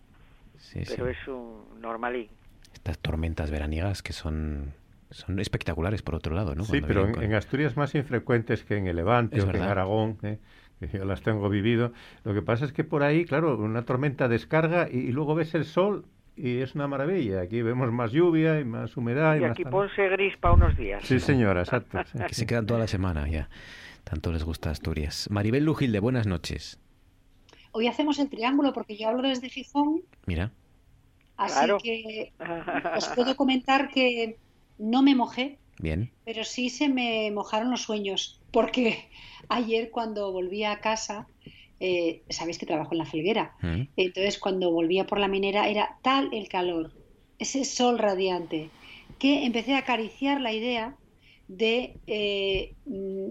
sí, pero sí. es un normalín. Estas tormentas veraniegas que son, son espectaculares por otro lado, ¿no? Sí, Cuando pero en, con- en Asturias más infrecuentes que en el Levante Es o que en. Aragón, ¿eh? que yo las tengo vivido. Lo que pasa es que por ahí, claro, una tormenta descarga y, y luego ves el sol y es una maravilla. Aquí vemos más lluvia y más humedad. Y, Y más aquí ponse gris para unos días. Sí, señora, exacto. sí. que se quedan toda la semana ya. Tanto les gusta Asturias. Maribel Lujilde, buenas noches. Hoy hacemos el triángulo porque yo hablo desde Gijón, Mira, así Claro. que os puedo comentar que no me mojé, bien. pero sí se me mojaron los sueños, porque ayer cuando volví a casa, eh, sabéis que trabajo en la felguera, Mm. entonces cuando volvía por la minera era tal el calor, ese sol radiante, que empecé a acariciar la idea de eh, mm,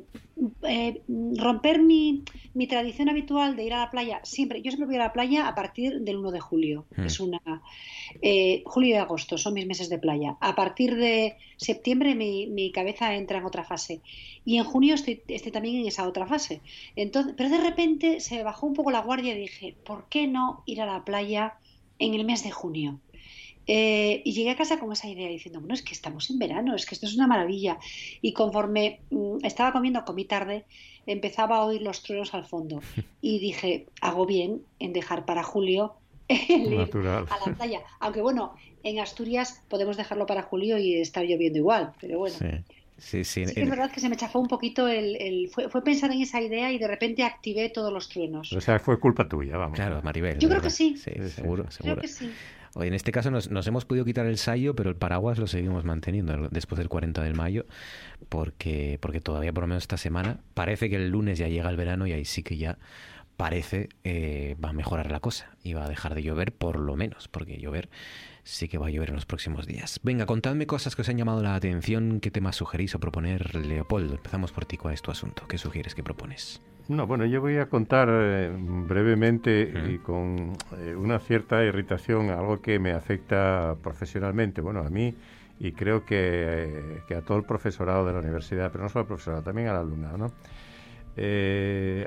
eh, romper mi, mi tradición habitual de ir a la playa siempre. Yo siempre voy a la playa a partir del 1 de julio. Mm. Es una eh, julio y agosto son mis meses de playa. A partir de septiembre mi, mi cabeza entra en otra fase y en junio estoy, estoy también en esa otra fase. Entonces, pero de repente se me bajó un poco la guardia y dije, ¿por qué no ir a la playa en el mes de junio? Eh, y llegué a casa con esa idea diciendo, bueno, es que estamos en verano, es que esto es una maravilla. Y conforme mm, estaba comiendo, comí tarde, empezaba a oír los truenos al fondo. Y dije, hago bien en dejar para julio el ir a la playa. Aunque bueno, en Asturias podemos dejarlo para julio y estar lloviendo igual, pero bueno. Sí, sí. sí. Sí que es verdad que se me chafó un poquito el, el- fue, fue pensar en esa idea y de repente activé todos los truenos. O sea, fue culpa tuya, vamos. Claro, Maribel. Yo creo que sí. Sí, seguro, Creo seguro. que sí. En este caso nos, nos hemos podido quitar el sayo, pero el paraguas lo seguimos manteniendo después del 40 de mayo, porque, porque todavía por lo menos esta semana parece que el lunes ya llega el verano y ahí sí que ya parece eh, va a mejorar la cosa y va a dejar de llover por lo menos, porque llover sí que va a llover en los próximos días. Venga, contadme cosas que os han llamado la atención, qué temas sugerís o proponer, Leopoldo. Empezamos por ti, ¿cuál es tu asunto? ¿Qué sugieres, qué propones? No, bueno, yo voy a contar eh, brevemente y con eh, una cierta irritación algo que me afecta profesionalmente, bueno, a mí y creo que, eh, que a todo el profesorado de la universidad, pero no solo al profesorado, también al alumnado, ¿no?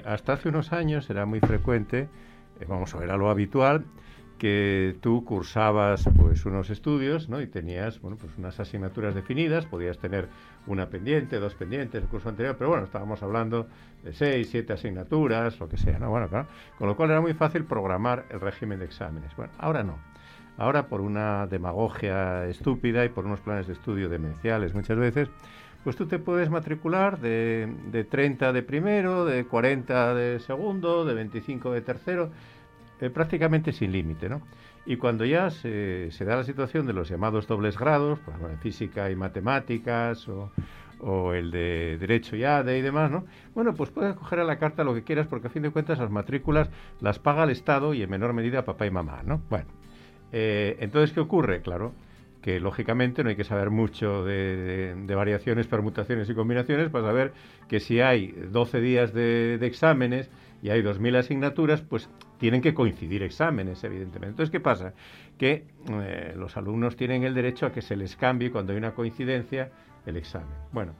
Hasta hace unos años era muy frecuente, vamos a ver, a lo habitual, que tú cursabas pues unos estudios ¿no? y tenías bueno, pues unas asignaturas definidas, podías tener una pendiente, dos pendientes el curso anterior, pero bueno, estábamos hablando de seis, siete asignaturas, lo que sea, ¿no? Bueno, claro, con lo cual era muy fácil programar el régimen de exámenes. Bueno, ahora no. Ahora por una demagogia estúpida y por unos planes de estudio demenciales muchas veces, pues tú te puedes matricular de, de 30 de primero, de 40 de segundo, de 25 de tercero, eh, prácticamente sin límite, ¿no? Y cuando ya se, da la situación de los llamados dobles grados, física y matemáticas o, el de Derecho y ADE y demás, ¿no? Bueno, pues puedes coger a la carta lo que quieras porque a fin de cuentas las matrículas las paga el Estado y en menor medida papá y mamá, ¿no? Bueno, eh, entonces, ¿qué ocurre? Claro, que lógicamente no hay que saber mucho de, variaciones, permutaciones y combinaciones para saber que si hay 12 días de, exámenes y hay 2.000 asignaturas, pues tienen que coincidir exámenes, evidentemente. Entonces, ¿qué pasa? Que eh, los alumnos tienen el derecho a que se les cambie cuando hay una coincidencia el examen. Bueno,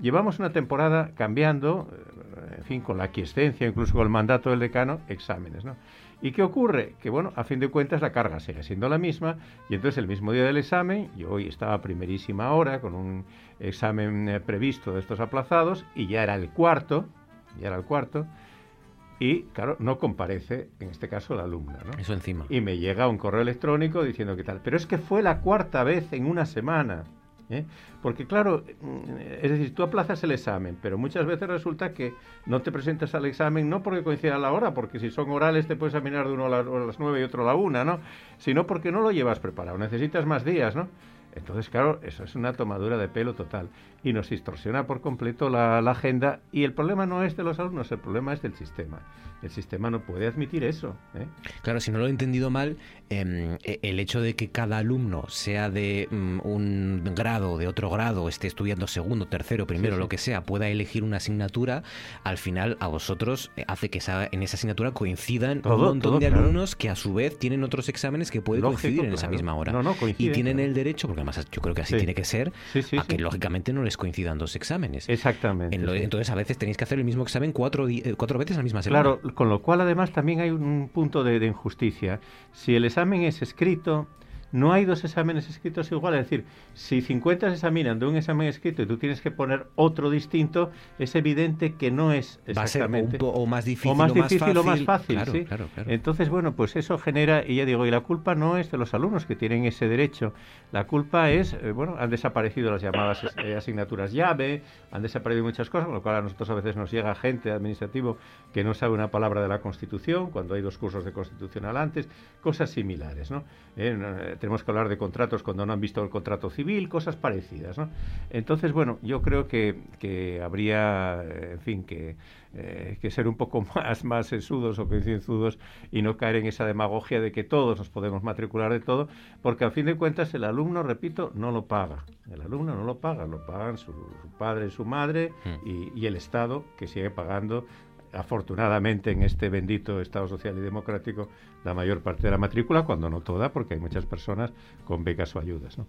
llevamos una temporada cambiando, eh, en fin, con la aquiescencia, incluso con el mandato del decano, exámenes, ¿no? ¿Y qué ocurre? Que, bueno, a fin de cuentas la carga sigue siendo la misma y entonces el mismo día del examen, yo hoy estaba a primerísima hora con un examen eh, previsto de estos aplazados y ya era el cuarto, ya era el cuarto, y claro, no comparece, en este caso, la alumna. ¿no? Eso encima. Y me llega un correo electrónico diciendo que tal. Pero es que fue la cuarta vez en una semana. ¿eh? Porque claro, es decir, tú aplazas el examen, pero muchas veces resulta que no te presentas al examen no porque coincida la hora, porque si son orales te puedes examinar de uno a las, nueve y otro a la una, ¿no? Sino porque no lo llevas preparado, necesitas más días, ¿no? Entonces, claro, eso es una tomadura de pelo total y nos distorsiona por completo la, agenda y el problema no es de los alumnos, el problema es del sistema. El sistema no puede admitir eso. ¿eh? Claro, si no lo he entendido mal, em, e, el hecho de que cada alumno sea de mm, un grado, de otro grado, esté estudiando segundo, tercero, primero, lo que sea, pueda elegir una asignatura, al final a vosotros eh, hace que en esa asignatura coincidan un montón de alumnos que a su vez tienen otros exámenes que pueden coincidir en esa misma hora. y tienen el derecho, porque además yo creo que así tiene que ser, a que lógicamente no les coincidan dos exámenes. Exactamente. entonces a veces tenéis que hacer el mismo examen cuatro, eh, cuatro veces a la misma semana. Claro, con lo cual además también hay un punto de, de injusticia. Si el examen es escrito, no hay dos exámenes escritos iguales. Es decir, si 50 se examinan de un examen escrito y tú tienes que poner otro distinto, es evidente que no es exactamente. Va a ser o más difícil o más, difícil, o más fácil. ¿sí? Entonces, bueno, pues eso genera, y ya digo, y la culpa no es de los alumnos que tienen ese derecho. La culpa es, eh, bueno, han desaparecido las llamadas eh, asignaturas llave, han desaparecido muchas cosas, con lo cual a nosotros a veces nos llega gente administrativo que no sabe una palabra de la Constitución, cuando hay dos cursos de Constitucional antes, cosas similares, ¿no? Eh, tenemos que hablar de contratos cuando no han visto el contrato civil, cosas parecidas. ¿no? Entonces, bueno, yo creo que, que habría, eh, en fin, que, eh, que ser un poco más, más sesudos o coincidenzudos y no caer en esa demagogia de que todos nos podemos matricular de todo, porque al fin de cuentas el alumno, repito, no lo paga. El alumno no lo paga, lo pagan su, padre y su madre y, y el Estado que sigue pagando afortunadamente en este bendito Estado social y democrático la mayor parte de la matrícula, cuando no toda, porque hay muchas personas con becas o ayudas. ¿no?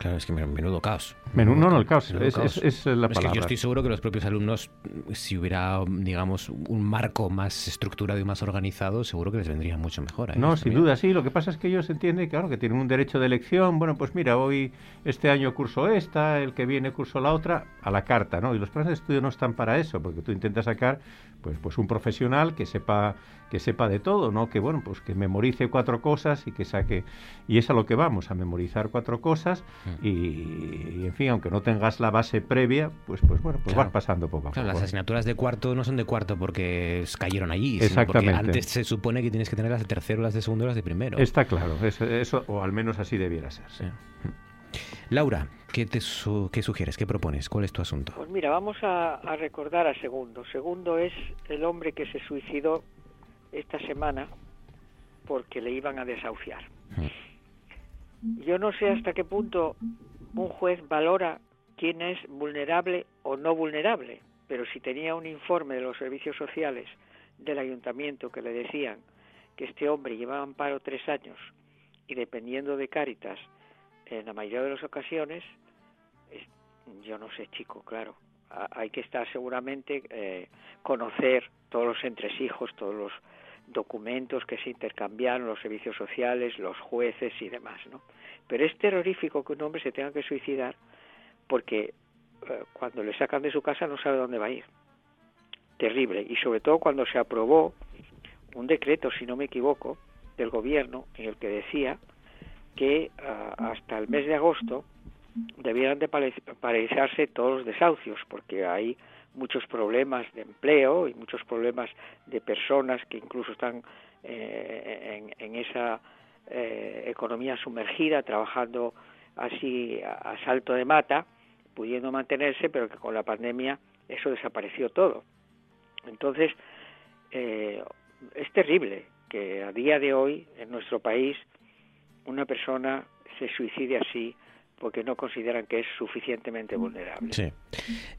Claro, es que menudo caos. Menudo, no, no, el caos, es, la palabra. Es que yo estoy seguro que los propios alumnos, si hubiera, digamos, un marco más estructurado y más organizado, seguro que les vendría mucho mejor. no, sin duda, sí. Lo que pasa es que ellos entienden, claro, que tienen un derecho de elección. Bueno, pues mira, hoy, este año curso esta, el que viene curso la otra, a la carta, ¿no? Y los planes de estudio no están para eso, porque tú intentas sacar, pues, pues un profesional que sepa que sepa de todo, ¿no? Que bueno, pues que memorice cuatro cosas y que saque y es a lo que vamos, a memorizar cuatro cosas mm. Y, en fin, aunque no tengas la base previa, pues pues bueno, pues vas pasando poco a poco. las asignaturas de cuarto no son de cuarto porque cayeron allí, Exactamente. porque antes se supone que tienes que tener las de tercero, las de segundo, las de primero. Está claro, eso, o al menos así debiera ser. Laura, ¿qué, te ¿qué sugieres? ¿Qué propones? ¿Cuál es tu asunto? Pues mira, vamos a, a recordar a Segundo. Segundo es el hombre que se suicidó esta semana porque le iban a desahuciar. Hmm. Yo no sé hasta qué punto un juez valora quién es vulnerable o no vulnerable, pero si tenía un informe de los servicios sociales del ayuntamiento que le decían que este hombre llevaba en paro tres años y dependiendo de Cáritas en la mayoría de las ocasiones, yo no sé, chico, claro, hay que estar seguramente eh, conocer todos los entresijos, todos los documentos que se intercambiaron los servicios sociales, los jueces y demás, ¿no? Pero es terrorífico que un hombre se tenga que suicidar porque eh, cuando le sacan de su casa no sabe dónde va a ir. Terrible. Y sobre todo cuando se aprobó un decreto, si no me equivoco, del gobierno en el que decía que ah, hasta el mes de agosto debieran de paralizarse todos los desahucios, porque hay muchos problemas de empleo y muchos problemas de personas que incluso están en, en, esa economía sumergida, trabajando así a, salto de mata, pudiendo mantenerse, pero que con la pandemia eso desapareció todo. Entonces, eh, es terrible que a día de hoy en nuestro país una persona se suicide así porque no consideran que es suficientemente vulnerable. Sí,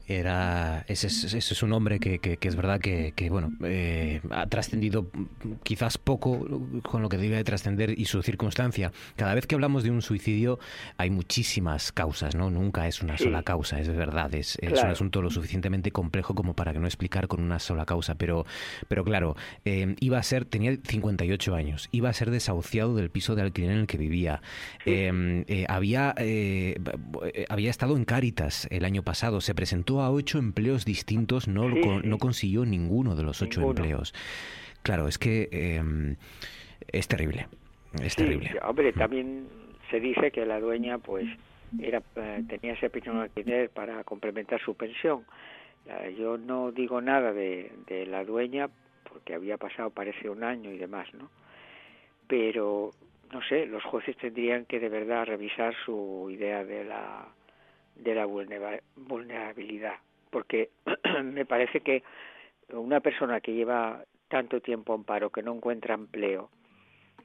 era ese es, ese es un hombre que, que, es verdad que, que bueno eh, ha trascendido quizás poco con lo que debe de trascender y su circunstancia. Cada vez que hablamos de un suicidio hay muchísimas causas, no nunca es una sola causa, es verdad, es, es un asunto lo suficientemente complejo como para que no explicar con una sola causa, pero pero claro eh, iba a ser tenía 58 años, iba a ser desahuciado del piso de alquiler en el que vivía, eh, había eh, había estado en Cáritas el año pasado, se presentó a ocho empleos distintos, no, no consiguió ninguno de los ocho empleos. Claro, es que em, es terrible, es terrible. Hombre, también se dice que la dueña pues era eh, tenía ese pequeño alquiler para complementar su pensión. yo no digo nada de, de la dueña porque había pasado parece un año y demás, ¿no? Pero no sé, los jueces tendrían que de verdad revisar su idea de la de la vulnerabilidad, porque me parece que una persona que lleva tanto tiempo en paro, que no encuentra empleo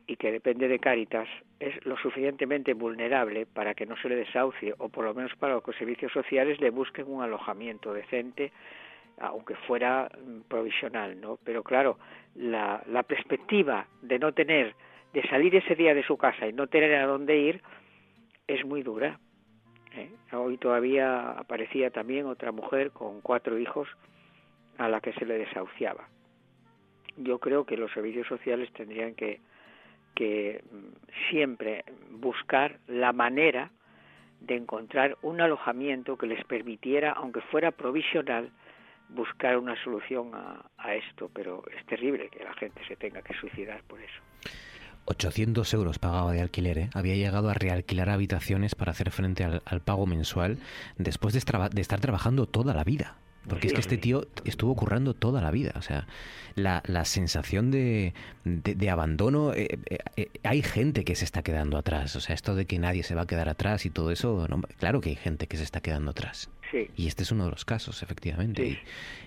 y que depende de Cáritas, es lo suficientemente vulnerable para que no se le desahucie, o por lo menos para que los servicios sociales le busquen un alojamiento decente, aunque fuera mm, provisional, ¿no? Pero claro, la, la perspectiva de no tener de salir ese día de su casa y no tener a dónde ir es muy dura. ¿eh? Hoy todavía aparecía también otra mujer con cuatro hijos a la que se le desahuciaba. Yo creo que los servicios sociales tendrían que, que mm, siempre buscar la manera de encontrar un alojamiento que les permitiera, aunque fuera provisional, buscar una solución a, a esto, pero es terrible que la gente se tenga que suicidar por eso. 800 euros pagaba de alquiler, ¿eh? había llegado a realquilar habitaciones para hacer frente al, pago mensual después de, estar trabajando toda la vida. Porque es que este tío estuvo currando toda la vida. O sea, la, sensación de, de, abandono. Eh, eh, hay gente que se está quedando atrás. O sea, esto de que nadie se va a quedar atrás y todo eso. claro que hay gente que se está quedando atrás. Y este es uno de los casos, efectivamente.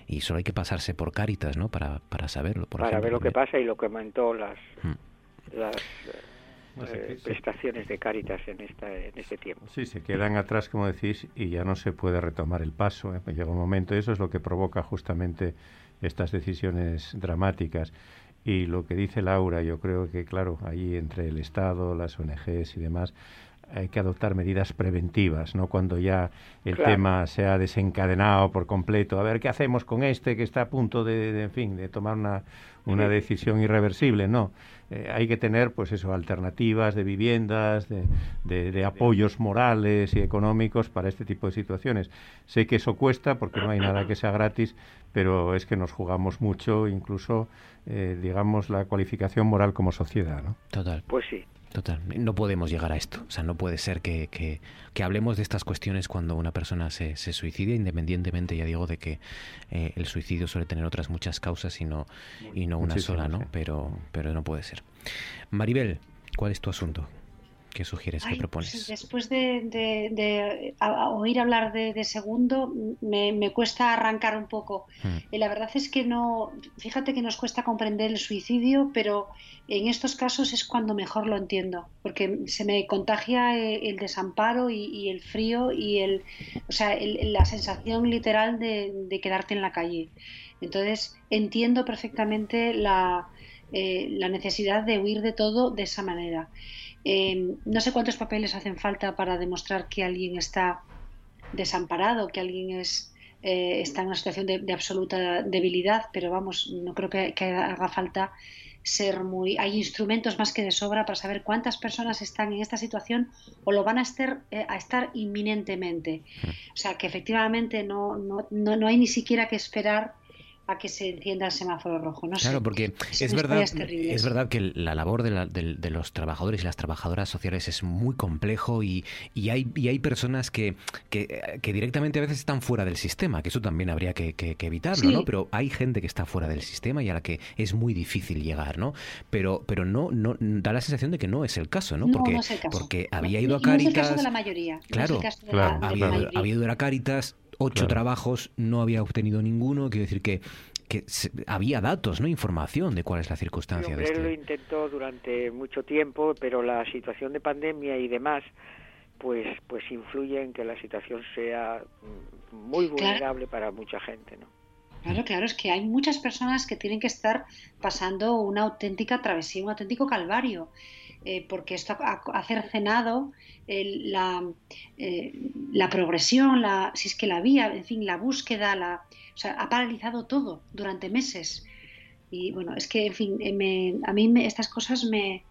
Y, solo hay que pasarse por Cáritas, ¿no? Para, para saberlo. para ver lo que pasa y lo que aumentó las. Hmm las eh, prestaciones de Cáritas en, esta, en este tiempo. Sí, se quedan atrás, como decís, y ya no se puede retomar el paso. ¿eh? Llega un momento, y eso es lo que provoca justamente estas decisiones dramáticas. Y lo que dice Laura, yo creo que, claro, ahí entre el Estado, las ONGs y demás, hay que adoptar medidas preventivas, no cuando ya el tema se ha desencadenado por completo. A ver qué hacemos con este que está a punto de, en fin, de tomar una, una decisión irreversible. No, eh, hay que tener, pues eso, alternativas de viviendas, de, de, apoyos morales y económicos para este tipo de situaciones. Sé que eso cuesta porque no hay nada que sea gratis, pero es que nos jugamos mucho, incluso, eh, digamos, la cualificación moral como sociedad, ¿no? Total. Pues sí. Total, no podemos llegar a esto. O sea, no puede ser que, que, hablemos de estas cuestiones cuando una persona se, se suicida, independientemente, ya digo, de que eh, el suicidio suele tener otras muchas causas y no, y no una sola, ¿no? Pero, pero no puede ser. Maribel, ¿cuál es tu asunto? ¿Qué sugieres? ¿Qué pues propones? después de, oír hablar de, segundo, me, cuesta arrancar un poco. Hmm. Y la verdad es que no, fíjate que nos cuesta comprender el suicidio, pero en estos casos es cuando mejor lo entiendo, porque se me contagia eh, el, desamparo y, el frío y el, o sea, la sensación literal de, quedarte en la calle. Entonces entiendo perfectamente la, eh, la necesidad de huir de todo de esa manera. Eh, no sé cuántos papeles hacen falta para demostrar que alguien está desamparado, que alguien es, eh, está en una situación de, absoluta debilidad, pero vamos, no creo que, haga falta ser muy... Hay instrumentos más que de sobra para saber cuántas personas están en esta situación o lo van a estar, eh, a estar inminentemente. O sea, que efectivamente no, no, no, no hay ni siquiera que esperar a que se encienda el semáforo rojo. No claro, sé. porque es verdad, es verdad que la labor de, la- de- de los trabajadores y las trabajadoras sociales es muy complejo y, y hay, y hay personas que, que, que directamente a veces están fuera del sistema, que eso también habría que, que- que evitarlo, Sí. ¿no? Pero hay gente que está fuera del sistema y a la que es muy difícil llegar, ¿no? Pero, pero no, no da la sensación de que no es el caso, ¿no? No, porque, no es el caso. porque había ido a Y no es el Caritas. caso de la mayoría. no es el Claro, caso de la- claro, de la había, ido a Caritas, ocho Claro. trabajos, no había obtenido ninguno, quiero decir que, que se- había datos, ¿no? Información de cuál es la circunstancia de él lo este. intentó durante mucho tiempo, pero la situación de pandemia y demás, pues, pues influye en que la situación sea muy Claro. vulnerable para mucha gente, ¿no? Claro, claro, es que hay muchas personas que tienen que estar pasando una auténtica travesía, un auténtico calvario, eh, porque esto ha, ha cercenado el- la, eh, la progresión, si es que la vía, en fin, la búsqueda, la, o sea, ha paralizado todo durante meses. Y bueno, es que, en fin, eh, a mí me- estas cosas me,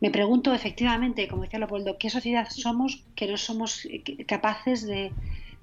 me pregunto efectivamente, como decía Leopoldo, ¿qué sociedad somos que no somos eh, capaces de-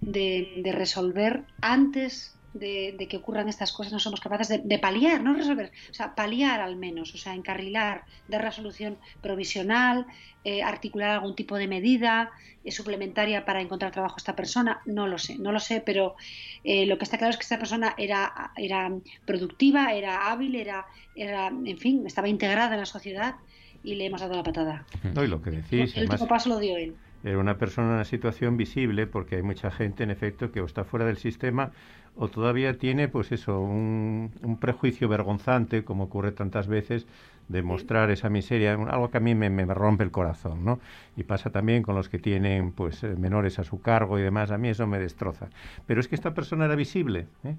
de resolver antes de, de que ocurran estas cosas? No somos capaces de, de paliar, no resolver, o sea, paliar al menos, o sea, encarrilar, dar resolución provisional, eh, articular algún tipo de medida eh, suplementaria para encontrar trabajo a esta persona. No lo sé, no lo sé, pero eh, lo que está claro es que esta persona era, era productiva, era hábil, era, era, en fin, estaba integrada en la sociedad y le hemos dado la patada. No, y lo que decís, El último paso lo dio él. Era una persona en una situación visible porque hay mucha gente, en efecto, que o está fuera del sistema o todavía tiene, pues eso, un, un prejuicio vergonzante, como ocurre tantas veces, de mostrar esa miseria, algo que a mí me, me rompe el corazón, ¿no? Y pasa también con los que tienen, pues, eh, menores a su cargo y demás, a mí eso me destroza. Pero es que esta persona era visible, ¿eh?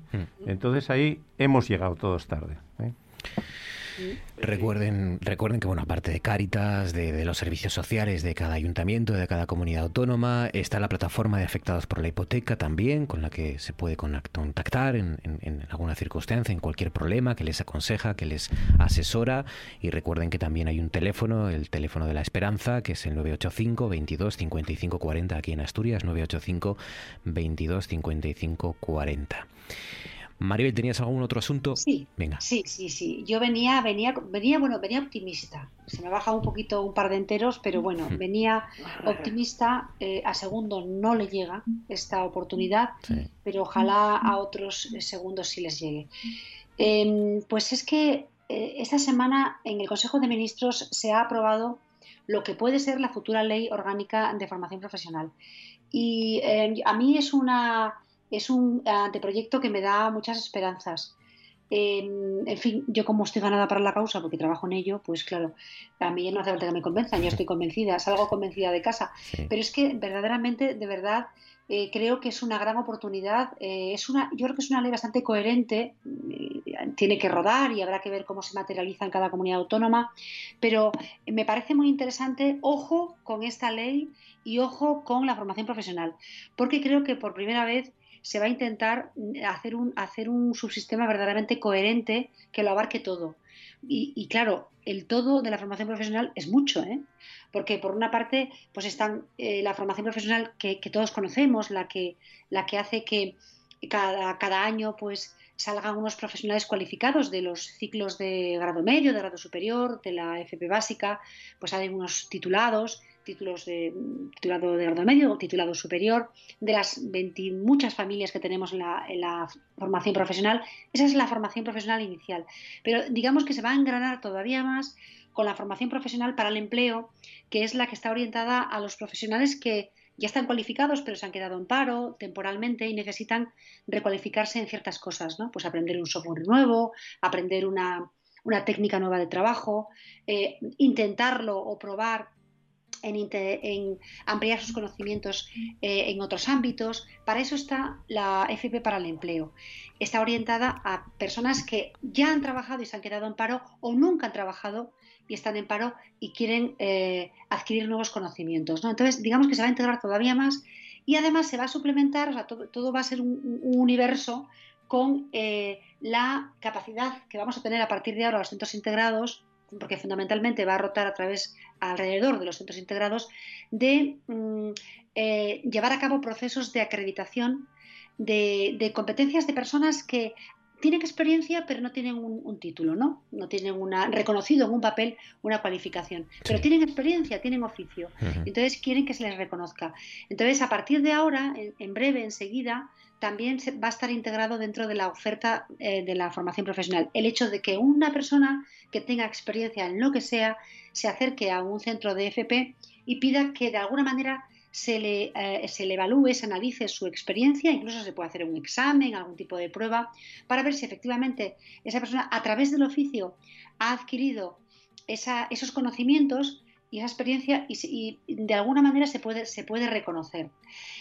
Entonces ahí hemos llegado todos tarde. ¿eh? Recuerden, recuerden que, bueno, aparte de Cáritas, de, los servicios sociales de cada ayuntamiento, de cada comunidad autónoma, está la plataforma de afectados por la hipoteca también, con la que se puede contactar en, en- en alguna circunstancia, en cualquier problema, que les aconseja, que les asesora. Y recuerden que también hay un teléfono, el teléfono de la esperanza, que es el 985 22 55 40 aquí en Asturias, 985 22 55 40. Maribel, ¿tenías algún otro asunto? Sí. Venga. Sí, sí, sí. Yo venía, venía, venía, bueno, venía optimista. Se me ha bajado un poquito un par de enteros, pero bueno, venía optimista. eh, a segundo no le llega esta oportunidad, pero ojalá a otros segundos sí les llegue. Em, pues es que eh, esta semana en el Consejo de Ministros se ha aprobado lo que puede ser la futura ley orgánica de formación profesional. Y eh, a mí es una es un anteproyecto que me da muchas esperanzas. Eh, en fin, yo como estoy ganada para la causa porque trabajo en ello, pues claro, a mí ya no hace falta que me convenzan, yo estoy convencida, salgo convencida de casa. Pero es que verdaderamente, de verdad, eh, creo que es una gran oportunidad. eh, es una, yo creo que es una ley bastante coherente. eh, tiene que rodar y habrá que ver cómo se materializa en cada comunidad autónoma. Pero me parece muy interesante, ojo con esta ley y ojo con la formación profesional, porque creo que por primera vez se va a intentar hacer un, hacer un subsistema verdaderamente coherente que lo abarque todo. Y, claro, el todo de la formación profesional es mucho, ¿eh? porque por una parte pues están eh, la formación profesional que, que todos conocemos, la que, la que hace que cada, cada año pues salgan unos profesionales cualificados de los ciclos de grado medio, de grado superior, de la FP básica, pues hay unos titulados, títulos de titulado de grado medio titulado superior, de las 20 muchas familias que tenemos en la, en la formación profesional, esa es la formación profesional inicial. Pero digamos que se va a engranar todavía más con la formación profesional para el empleo, que es la que está orientada a los profesionales que ya están cualificados, pero se han quedado en paro temporalmente y necesitan recualificarse en ciertas cosas, ¿no? Pues aprender un software nuevo, aprender una, una técnica nueva de trabajo, eh, intentarlo o probar en, ampliar sus conocimientos eh, en otros ámbitos. Para eso está la FP para el empleo. Está orientada a personas que ya han trabajado y se han quedado en paro o nunca han trabajado y están en paro y quieren eh, adquirir nuevos conocimientos. ¿no? Entonces, digamos que se va a integrar todavía más y además se va a suplementar, o sea, todo, todo va a ser un, un universo con eh, la capacidad que vamos a tener a partir de ahora los centros integrados porque fundamentalmente va a rotar a través, alrededor de los centros integrados, de mm, eh, llevar a cabo procesos de acreditación de, de, competencias de personas que tienen experiencia, pero no tienen un, título, ¿no? No tienen una reconocido en un papel una cualificación, pero tienen experiencia, tienen oficio. Entonces quieren que se les reconozca. Entonces, a partir de ahora, en, breve, enseguida, también va a estar integrado dentro de la oferta eh, de la formación profesional. El hecho de que una persona que tenga experiencia en lo que sea se acerque a un centro de FP y pida que de alguna manera se le, eh, se le evalúe, se analice su experiencia, incluso se puede hacer un examen, algún tipo de prueba, para ver si efectivamente esa persona a través del oficio ha adquirido esos conocimientos y esa experiencia y, de alguna manera se puede, se puede reconocer.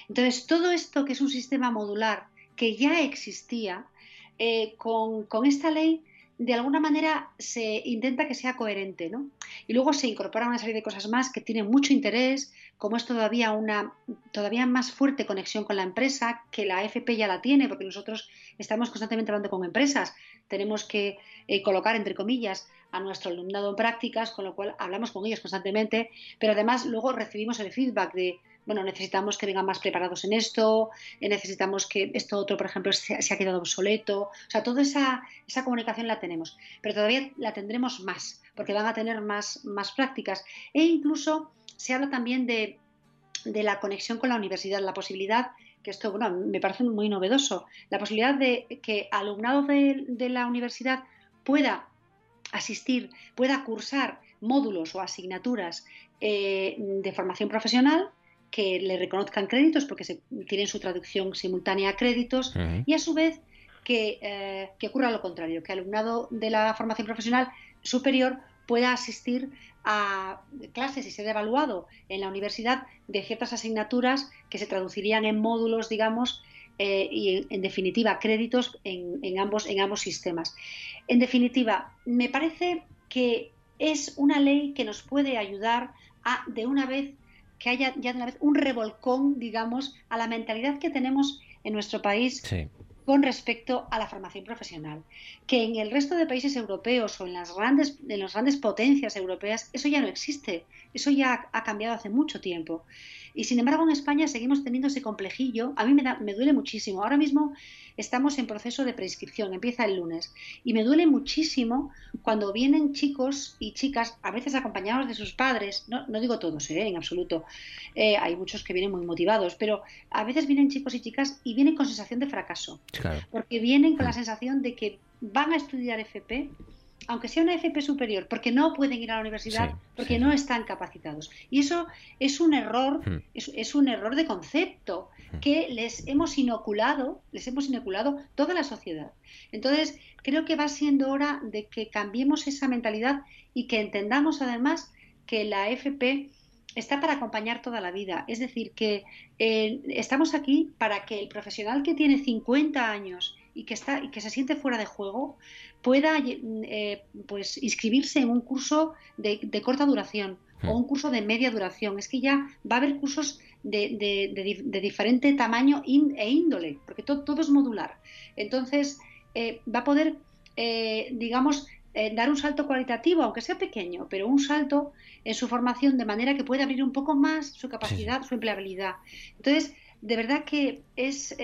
Entonces, todo esto que es un sistema modular que ya existía, eh, con, con esta ley de alguna manera se intenta que sea coherente, ¿no? Y luego se incorpora una serie de cosas más que tienen mucho interés, como es todavía una todavía más fuerte conexión con la empresa, que la FP ya la tiene, porque nosotros estamos constantemente hablando con empresas, tenemos que eh, colocar, entre comillas, a nuestro alumnado en prácticas, con lo cual hablamos con ellos constantemente, pero además luego recibimos el feedback de bueno, necesitamos que vengan más preparados en esto, eh, necesitamos que esto otro, por ejemplo, se, ha quedado obsoleto. O sea, toda esa, esa comunicación la tenemos, pero todavía la tendremos más, porque van a tener más, más prácticas. E incluso se habla también de, de la conexión con la universidad, la posibilidad que esto bueno, me parece muy novedoso, la posibilidad de que alumnado de, de, la universidad pueda asistir, pueda cursar módulos o asignaturas eh, de formación profesional que le reconozcan créditos porque se, tienen su traducción simultánea a créditos y a su vez que, eh, que, ocurra lo contrario, que el alumnado de la formación profesional superior pueda asistir a clases y ser evaluado en la universidad de ciertas asignaturas que se traducirían en módulos, digamos, eh, y en, definitiva créditos en, en, ambos, en ambos sistemas. En definitiva, me parece que es una ley que nos puede ayudar a de una vez que haya ya de una vez un revolcón, digamos, a la mentalidad que tenemos en nuestro país con respecto a la formación profesional. Que en el resto de países europeos o en las grandes, en las grandes potencias europeas eso ya no existe, eso ya ha cambiado hace mucho tiempo. Y sin embargo en España seguimos teniendo ese complejillo. A mí me, me duele muchísimo. Ahora mismo estamos en proceso de prescripción, empieza el lunes. Y me duele muchísimo cuando vienen chicos y chicas, a veces acompañados de sus padres, no, no digo todos, eh, en absoluto, eh, hay muchos que vienen muy motivados, pero a veces vienen chicos y chicas y vienen con sensación de fracaso. Porque vienen con la mm. sensación de que van a estudiar FP aunque sea una FP superior, porque no pueden ir a la universidad, porque no están capacitados. Y eso es un error, hmm. es, un error de concepto hmm. que les hemos inoculado, les hemos inoculado toda la sociedad. Entonces, creo que va siendo hora de que cambiemos esa mentalidad y que entendamos además que la FP está para acompañar toda la vida. Es decir, que eh, estamos aquí para que el profesional que tiene 50 años y que está y que se siente fuera de juego pueda eh, pues inscribirse en un curso de, corta duración o hmm. un curso de media duración. Es que ya va a haber cursos de, diferente tamaño e índole, porque todo es modular. Entonces, eh, va a poder, eh, digamos, dar un salto cualitativo, aunque sea pequeño, pero un salto en su formación de manera que pueda abrir un poco más su capacidad, su empleabilidad. Entonces, de verdad que es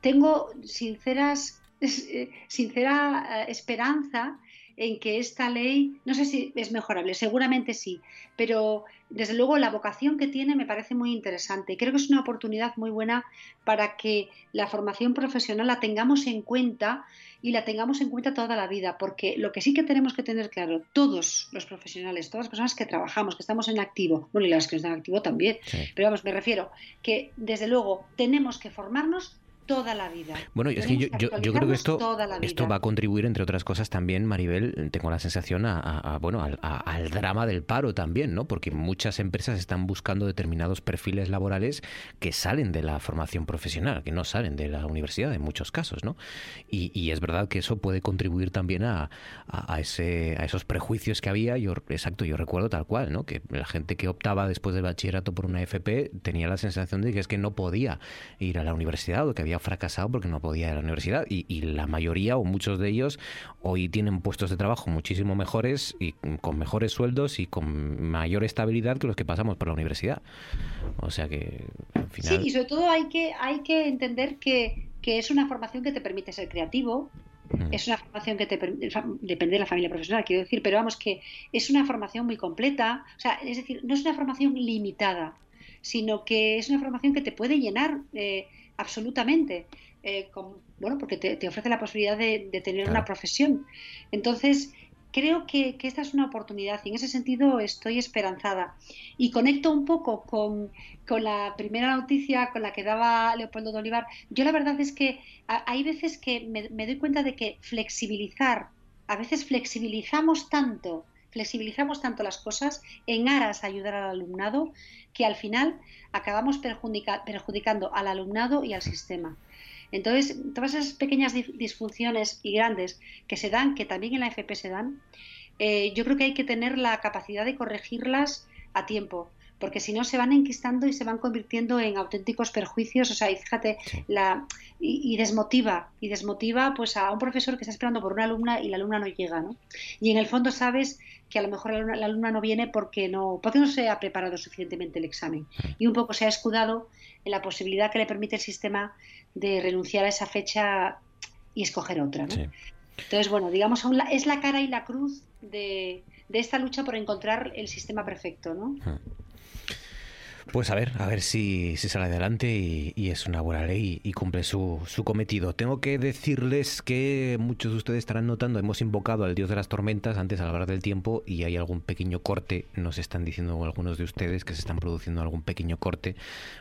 tengo sinceras, sincera eh, esperanza en que esta ley, no sé si es mejorable, seguramente sí, pero desde luego la vocación que tiene me parece muy interesante. Creo que es una oportunidad muy buena para que la formación profesional la tengamos en cuenta y la tengamos en cuenta toda la vida, porque lo que sí que tenemos que tener claro, todos los profesionales, todas las personas que trabajamos, que estamos en activo, bueno, y las que están en activo también, pero vamos, me refiero que desde luego tenemos que formarnos toda la vida. Bueno, es que yo, yo, creo que esto, esto va a contribuir, entre otras cosas, también, Maribel, tengo la sensación, a, bueno, al, drama del paro también, ¿no? Porque muchas empresas están buscando determinados perfiles laborales que salen de la formación profesional, que no salen de la universidad en muchos casos, ¿no? Y, es verdad que eso puede contribuir también a, a, ese, a esos prejuicios que había. Yo, exacto, yo recuerdo tal cual, ¿no? Que la gente que optaba después del bachillerato por una FP tenía la sensación de que es que no podía ir a la universidad o que había fracasado porque no podía ir a la universidad y, la mayoría o muchos de ellos hoy tienen puestos de trabajo muchísimo mejores y con mejores sueldos y con mayor estabilidad que los que pasamos por la universidad. O sea que al final... Sí, y sobre todo hay que, hay que entender que, que es una formación que te permite ser creativo, Mm. Es una formación que te depende de la familia profesional, quiero decir, pero vamos que es una formación muy completa, o sea, es decir, no es una formación limitada, sino que es una formación que te puede llenar eh, absolutamente, eh, bueno, porque te, ofrece la posibilidad de, tener una profesión. Entonces, creo que, esta es una oportunidad y en ese sentido estoy esperanzada. Y conecto un poco con, la primera noticia con la que daba Leopoldo de Olivar. Yo la verdad es que hay veces que me, doy cuenta de que flexibilizar, a veces flexibilizamos tanto, flexibilizamos tanto las cosas en aras a ayudar al alumnado que al final acabamos perjudicando al alumnado y al sistema. Entonces, todas esas pequeñas disfunciones y grandes que se dan, que también en la FP se dan, eh, yo creo que hay que tener la capacidad de corregirlas a tiempo, porque si no se van enquistando y se van convirtiendo en auténticos perjuicios, o sea, y fíjate, la, y, desmotiva, y desmotiva pues a un profesor que está esperando por una alumna y la alumna no llega, ¿no? Y en el fondo sabes que a lo mejor la alumna, no viene porque no, porque no se ha preparado suficientemente el examen y un poco se ha escudado en la posibilidad que le permite el sistema de renunciar a esa fecha y escoger otra. ¿no? Entonces, bueno, digamos, es la cara y la cruz de, de, esta lucha por encontrar el sistema perfecto, ¿no? Pues a ver, a ver si, sale adelante y, es una buena ley y, cumple su, su, cometido. Tengo que decirles que muchos de ustedes estarán notando, hemos invocado al dios de las tormentas antes al hablar del tiempo y hay algún pequeño corte, nos están diciendo algunos de ustedes que se están produciendo algún pequeño corte.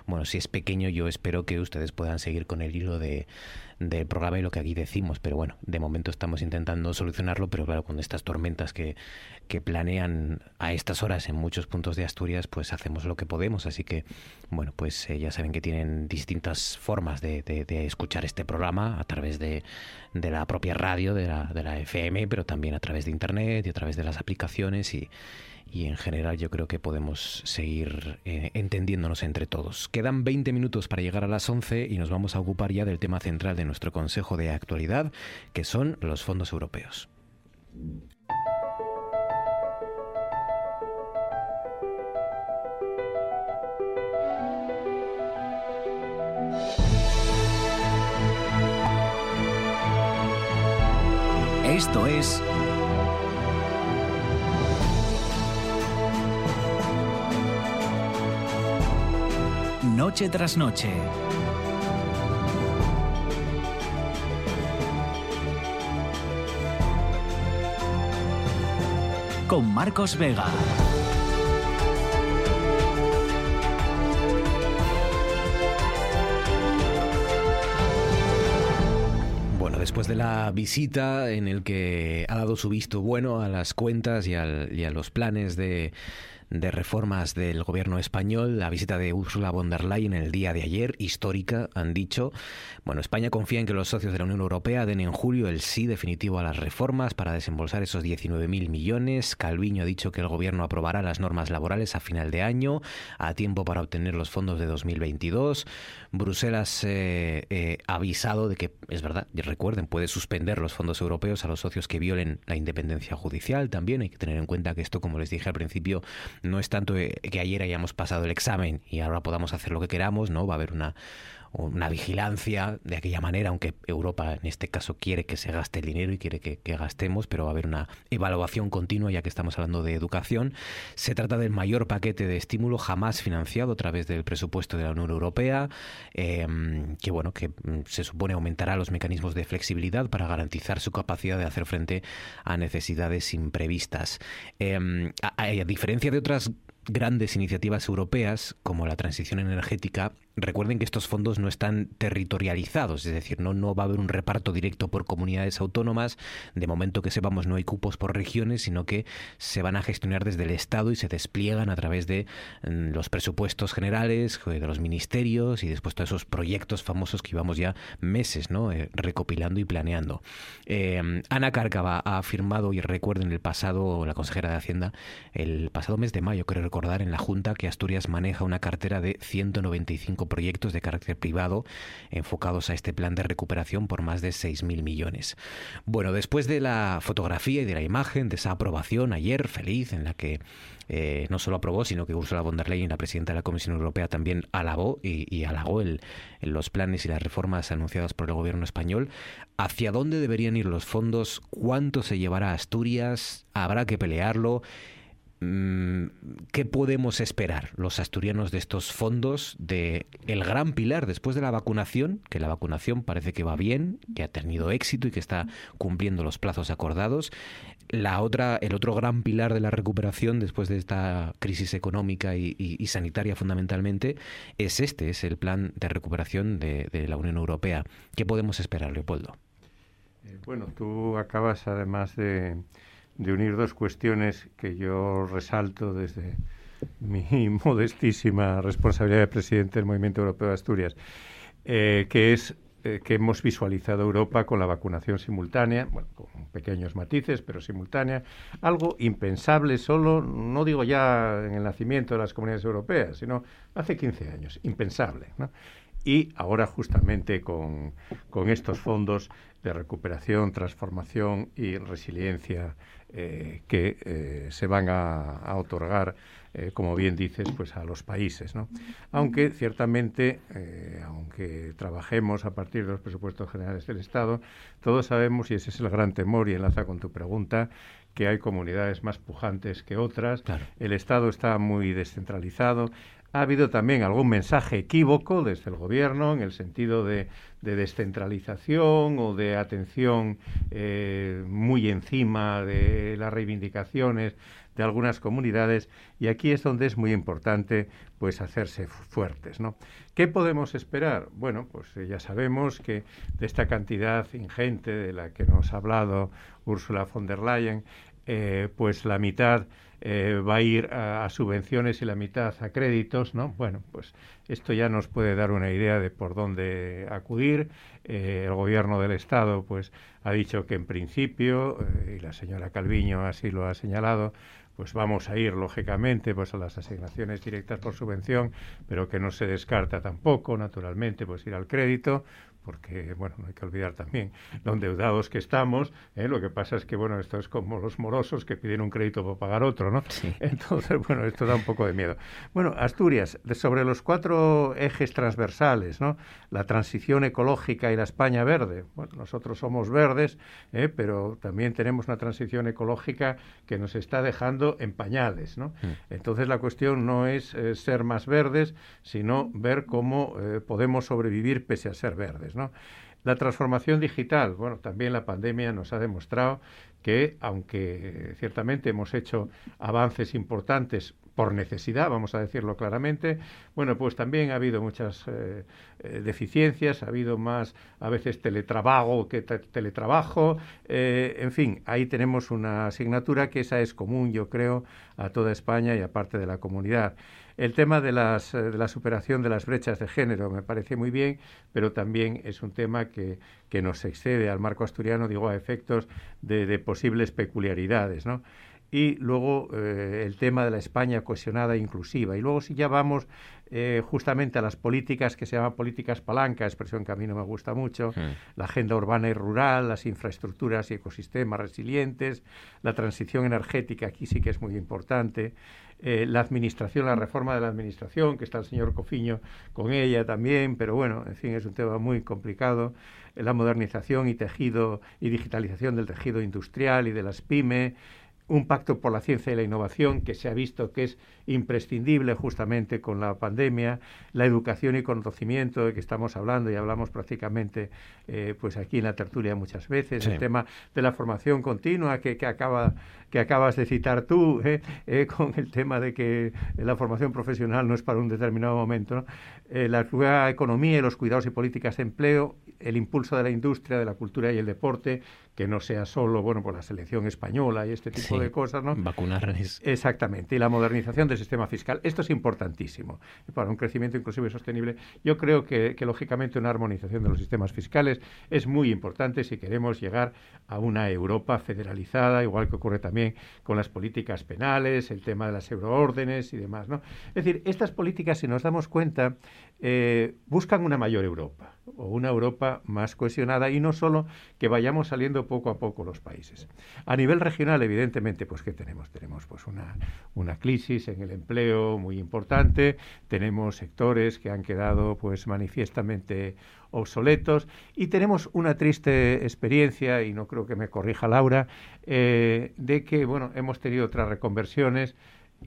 Bueno, si es pequeño yo espero que ustedes puedan seguir con el hilo de, del programa y lo que aquí decimos, pero bueno, de momento estamos intentando solucionarlo, pero claro, con estas tormentas que, que planean a estas horas en muchos puntos de Asturias, pues hacemos lo que podemos, así que bueno, pues eh, ya saben que tienen distintas formas de, de, escuchar este programa a través de, de la propia radio, de la, de la FM, pero también a través de Internet y a través de las aplicaciones y y en general yo creo que podemos seguir eh, entendiéndonos entre todos. Quedan 20 minutos para llegar a las 11 y nos vamos a ocupar ya del tema central de nuestro Consejo de Actualidad, que son los fondos europeos. Esto es noche tras noche. Con Marcos Vega. Bueno, después de la visita en el que ha dado su visto bueno a las cuentas y, a los planes de de reformas del gobierno español, la visita de Ursula von der Leyen el día de ayer, histórica, han dicho. Bueno, España confía en que los socios de la Unión Europea den en julio el sí definitivo a las reformas para desembolsar esos 19.000 millones. Calviño ha dicho que el gobierno aprobará las normas laborales a final de año, a tiempo para obtener los fondos de 2022. Bruselas eh, eh, ha avisado de que, es verdad, recuerden, puede suspender los fondos europeos a los socios que violen la independencia judicial. También hay que tener en cuenta que esto, como les dije al principio, no es tanto eh, que ayer hayamos pasado el examen y ahora podamos hacer lo que queramos, ¿no? Va a haber una, una vigilancia de aquella manera, aunque Europa en este caso quiere que se gaste el dinero y quiere que, gastemos, pero va a haber una evaluación continua ya que estamos hablando de educación. Se trata del mayor paquete de estímulo jamás financiado a través del presupuesto de la Unión Europea, em, que bueno, que mm, se supone aumentará los mecanismos de flexibilidad para garantizar su capacidad de hacer frente a necesidades imprevistas. Em, a diferencia de otras grandes iniciativas europeas como la transición energética, recuerden que estos fondos no están territorializados, es decir, no, no va a haber un reparto directo por comunidades autónomas, de momento que sepamos no hay cupos por regiones, sino que se van a gestionar desde el Estado y se despliegan a través de mm, los presupuestos generales, de los ministerios y después todos esos proyectos famosos que íbamos ya meses ¿no? Eh, recopilando y planeando. Eh, Ana Cárcava ha afirmado, y recuerden el pasado, la consejera de Hacienda, el pasado mes de mayo, creo recordar, en la Junta que Asturias maneja una cartera de 195 proyectos de carácter privado enfocados a este plan de recuperación por más de 6.000 millones. Bueno, después de la fotografía y de la imagen de esa aprobación ayer feliz en la que eh, no solo aprobó, sino que Ursula von der Leyen, la presidenta de la Comisión Europea, también alabó y, halagó el, los planes y las reformas anunciadas por el gobierno español. ¿Hacia dónde deberían ir los fondos? ¿Cuánto se llevará a Asturias? ¿Habrá que pelearlo? Mm, ¿Qué podemos esperar los asturianos de estos fondos de el gran pilar después de la vacunación? Que la vacunación parece que va bien, que ha tenido éxito y que está cumpliendo los plazos acordados. La otra, el otro gran pilar de la recuperación después de esta crisis económica y, sanitaria fundamentalmente es este, es el plan de recuperación de, la Unión Europea. ¿Qué podemos esperar, Leopoldo? Eh, bueno, tú acabas además de de unir dos cuestiones que yo resalto desde mi modestísima responsabilidad de presidente del Movimiento Europeo de Asturias, eh, que es eh, que hemos visualizado Europa con la vacunación simultánea, bueno, con pequeños matices, pero simultánea, algo impensable solo, no digo ya en el nacimiento de las comunidades europeas, sino hace 15 años, impensable. Y ahora justamente con, con estos fondos de recuperación, transformación y resiliencia eh, que eh, se van a, otorgar, eh, como bien dices, pues a los países. ¿no? Aunque ciertamente, aunque trabajemos a partir de los presupuestos generales del Estado, todos sabemos, y ese es el gran temor, y enlaza con tu pregunta, que hay comunidades más pujantes que otras. El Estado está muy descentralizado ha habido también algún mensaje equívoco desde el Gobierno en el sentido de, descentralización o de atención eh, muy encima de las reivindicaciones de algunas comunidades y aquí es donde es muy importante pues hacerse fuertes, ¿no? ¿Qué podemos esperar? Bueno, pues eh, ya sabemos que de esta cantidad ingente de la que nos ha hablado Ursula von der Leyen, eh, pues la mitad eh, va a ir a, subvenciones y la mitad a créditos, ¿no? Bueno, pues esto ya nos puede dar una idea de por dónde acudir. Eh, el gobierno del Estado, pues, ha dicho que en principio, eh, y la señora Calviño así lo ha señalado, pues vamos a ir lógicamente pues a las asignaciones directas por subvención, pero que no se descarta tampoco, naturalmente, pues ir al crédito, porque, bueno, no hay que olvidar también lo endeudados que estamos. ¿eh? Lo que pasa es que, bueno, esto es como los morosos que piden un crédito para pagar otro, ¿no? Entonces, bueno, esto da un poco de miedo. Bueno, Asturias, sobre los cuatro ejes transversales, ¿no? La transición ecológica y la España verde. Bueno, nosotros somos verdes, ¿eh? pero también tenemos una transición ecológica que nos está dejando en pañales, ¿no? Mm. Entonces, la cuestión no es eh, ser más verdes, sino ver cómo podemos sobrevivir pese a ser verdes. La transformación digital, bueno, también la pandemia nos ha demostrado que, aunque ciertamente hemos hecho avances importantes por necesidad, vamos a decirlo claramente, bueno, pues también ha habido muchas eh, eh, deficiencias, ha habido más a veces teletrabajo que teletrabajo, eh, en fin, ahí tenemos una asignatura que esa es común, yo creo, a toda España y a parte de la comunidad. El tema de, las, eh, de la superación de las brechas de género me parece muy bien, pero también es un tema que, que nos excede al marco asturiano, digo, a efectos de, de posibles peculiaridades, ¿no? Y luego eh, el tema de la España cohesionada e inclusiva. Y luego si ya vamos eh, justamente a las políticas que se llaman políticas palanca, expresión que a mí no me gusta mucho, la agenda urbana y rural, las infraestructuras y ecosistemas resilientes, la transición energética, aquí sí que es muy importante, eh, la administración, la reforma de la administración, que está el señor Cofiño con ella también, pero bueno, en fin, es un tema muy complicado, la modernización y tejido y digitalización del tejido industrial y de las pymes, un pacto por la ciencia y la innovación que se ha visto que es imprescindible justamente con la pandemia, la educación y conocimiento de que estamos hablando y hablamos prácticamente eh, pues aquí en la tertulia muchas veces, el tema de la formación continua que, que acaba que acabas de citar tú, ¿eh? Eh, con el tema de que la formación profesional no es para un determinado momento, la nueva economía y los cuidados y políticas de empleo, el impulso de la industria, de la cultura y el deporte, que no sea solo, bueno, por la selección española y este tipo de cosas, ¿no? Vacunar Exactamente, y la modernización del sistema fiscal. Esto es importantísimo para un crecimiento inclusivo y sostenible. Yo creo que, que, lógicamente, una armonización de los sistemas fiscales es muy importante si queremos llegar a una Europa federalizada, igual que ocurre también con las políticas penales, el tema de las euroórdenes y demás, ¿no? Es decir, estas políticas, si nos damos cuenta, eh, buscan una mayor Europa o una Europa más cohesionada y no solo que vayamos saliendo poco a poco los países. A nivel regional, evidentemente, pues ¿qué tenemos? Tenemos pues una, crisis en el empleo muy importante, tenemos sectores que han quedado pues manifiestamente obsoletos y tenemos una triste experiencia, y no creo que me corrija Laura, eh, de que bueno, hemos tenido otras reconversiones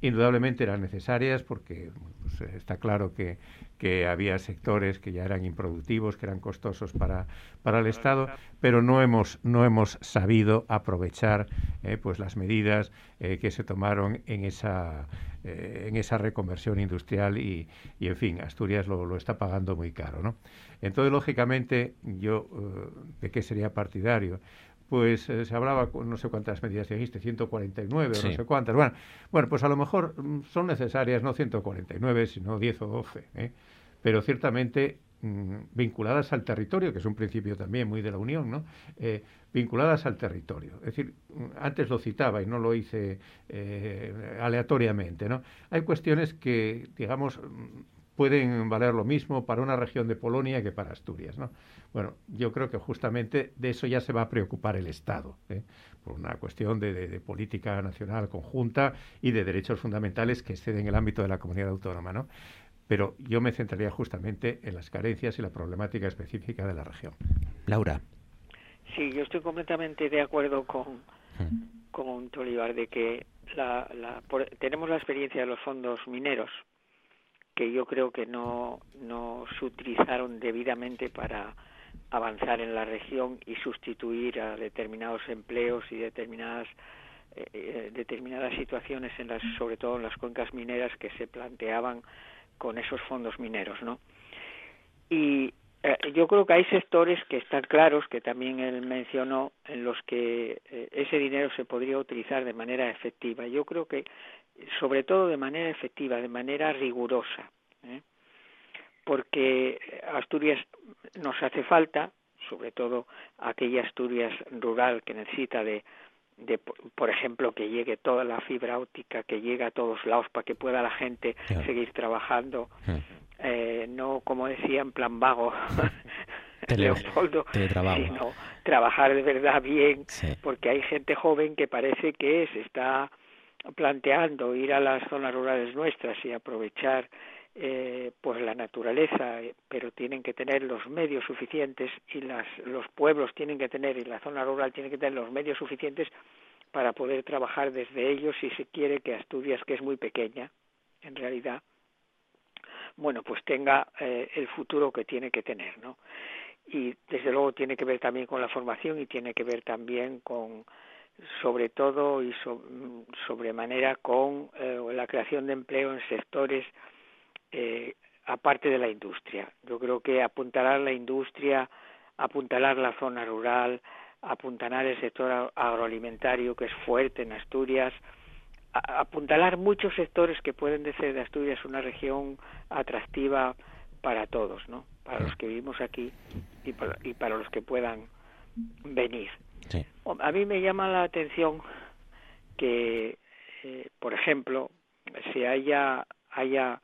indudablemente eran necesarias porque pues, está claro que, que, había sectores que ya eran improductivos, que eran costosos para, para el Estado, pero no hemos, no hemos sabido aprovechar eh, pues las medidas eh, que se tomaron en esa, eh, en esa reconversión industrial y, y en fin, Asturias lo, lo, está pagando muy caro. ¿no? Entonces, lógicamente, yo de qué sería partidario pues eh, se hablaba, no sé cuántas medidas dijiste, 149 o no sé cuántas. Bueno, bueno, pues a lo mejor mm, son necesarias no 149, sino 10 o 12, ¿eh? pero ciertamente mm, vinculadas al territorio, que es un principio también muy de la Unión, ¿no? Eh, vinculadas al territorio. Es decir, mm, antes lo citaba y no lo hice aleatoriamente, ¿no? Hay cuestiones que, digamos, pueden valer lo mismo para una región de Polonia que para Asturias. ¿no? Bueno, yo creo que justamente de eso ya se va a preocupar el Estado, ¿eh? por una cuestión de, política nacional conjunta y de derechos fundamentales que exceden el ámbito de la comunidad autónoma. ¿no? Pero yo me centraría justamente en las carencias y la problemática específica de la región. Laura. Sí, yo estoy completamente de acuerdo con, con Tolivar de que la, tenemos la experiencia de los fondos mineros que yo creo que no, no se utilizaron debidamente para avanzar en la región y sustituir a determinados empleos y determinadas eh, eh, determinadas situaciones en las sobre todo en las cuencas mineras que se planteaban con esos fondos mineros no y eh, yo creo que hay sectores que están claros que también él mencionó en los que ese dinero se podría utilizar de manera efectiva. Yo creo que sobre todo de manera efectiva, de manera rigurosa, ¿eh? porque Asturias nos hace falta, sobre todo aquella Asturias rural que necesita de, de, por ejemplo, que llegue toda la fibra óptica, que llegue a todos lados para que pueda la gente seguir trabajando, eh, no como decía en plan vago. Leopoldo, sino trabajar de verdad bien, porque hay gente joven que parece que se está planteando ir a las zonas rurales nuestras y aprovechar eh, pues la naturaleza, pero tienen que tener los medios suficientes y las, los pueblos tienen que tener y la zona rural tiene que tener los medios suficientes para poder trabajar desde ellos si se quiere que Asturias, que es muy pequeña, en realidad, bueno, pues tenga eh, el futuro que tiene que tener, ¿no? Y desde luego tiene que ver también con la formación y tiene que ver también con sobre todo y sobremanera con eh, la creación de empleo en sectores eh, aparte de la industria. Yo creo que apuntalar la industria, apuntalar la zona rural, apuntalar el sector agroalimentario que es fuerte en Asturias, apuntalar muchos sectores que pueden ser de Asturias una región atractiva para todos, ¿no? Para los que vivimos aquí y para, los que puedan venir. A mí me llama la atención que, eh, por ejemplo, se haya, haya,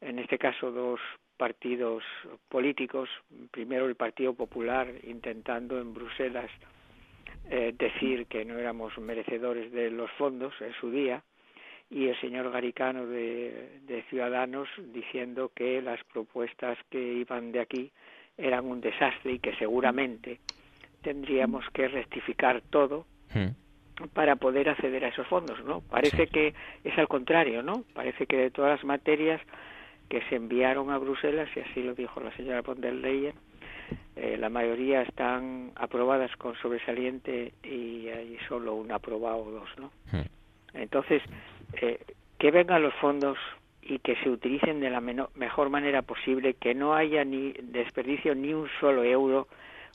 en este caso, dos partidos políticos, primero el Partido Popular intentando en Bruselas eh, decir que no éramos merecedores de los fondos en su día, y el señor Garicano de, de, Ciudadanos diciendo que las propuestas que iban de aquí eran un desastre y que seguramente tendríamos que rectificar todo hmm. para poder acceder a esos fondos, ¿no? Parece que es al contrario, ¿no? Parece que de todas las materias que se enviaron a Bruselas, y así lo dijo la señora von der Leyen, eh, la mayoría están aprobadas con sobresaliente y hay solo un aprobado o dos, ¿no? Hmm. Entonces, eh, que vengan los fondos y que se utilicen de la mejor manera posible, que no haya ni desperdicio ni un solo euro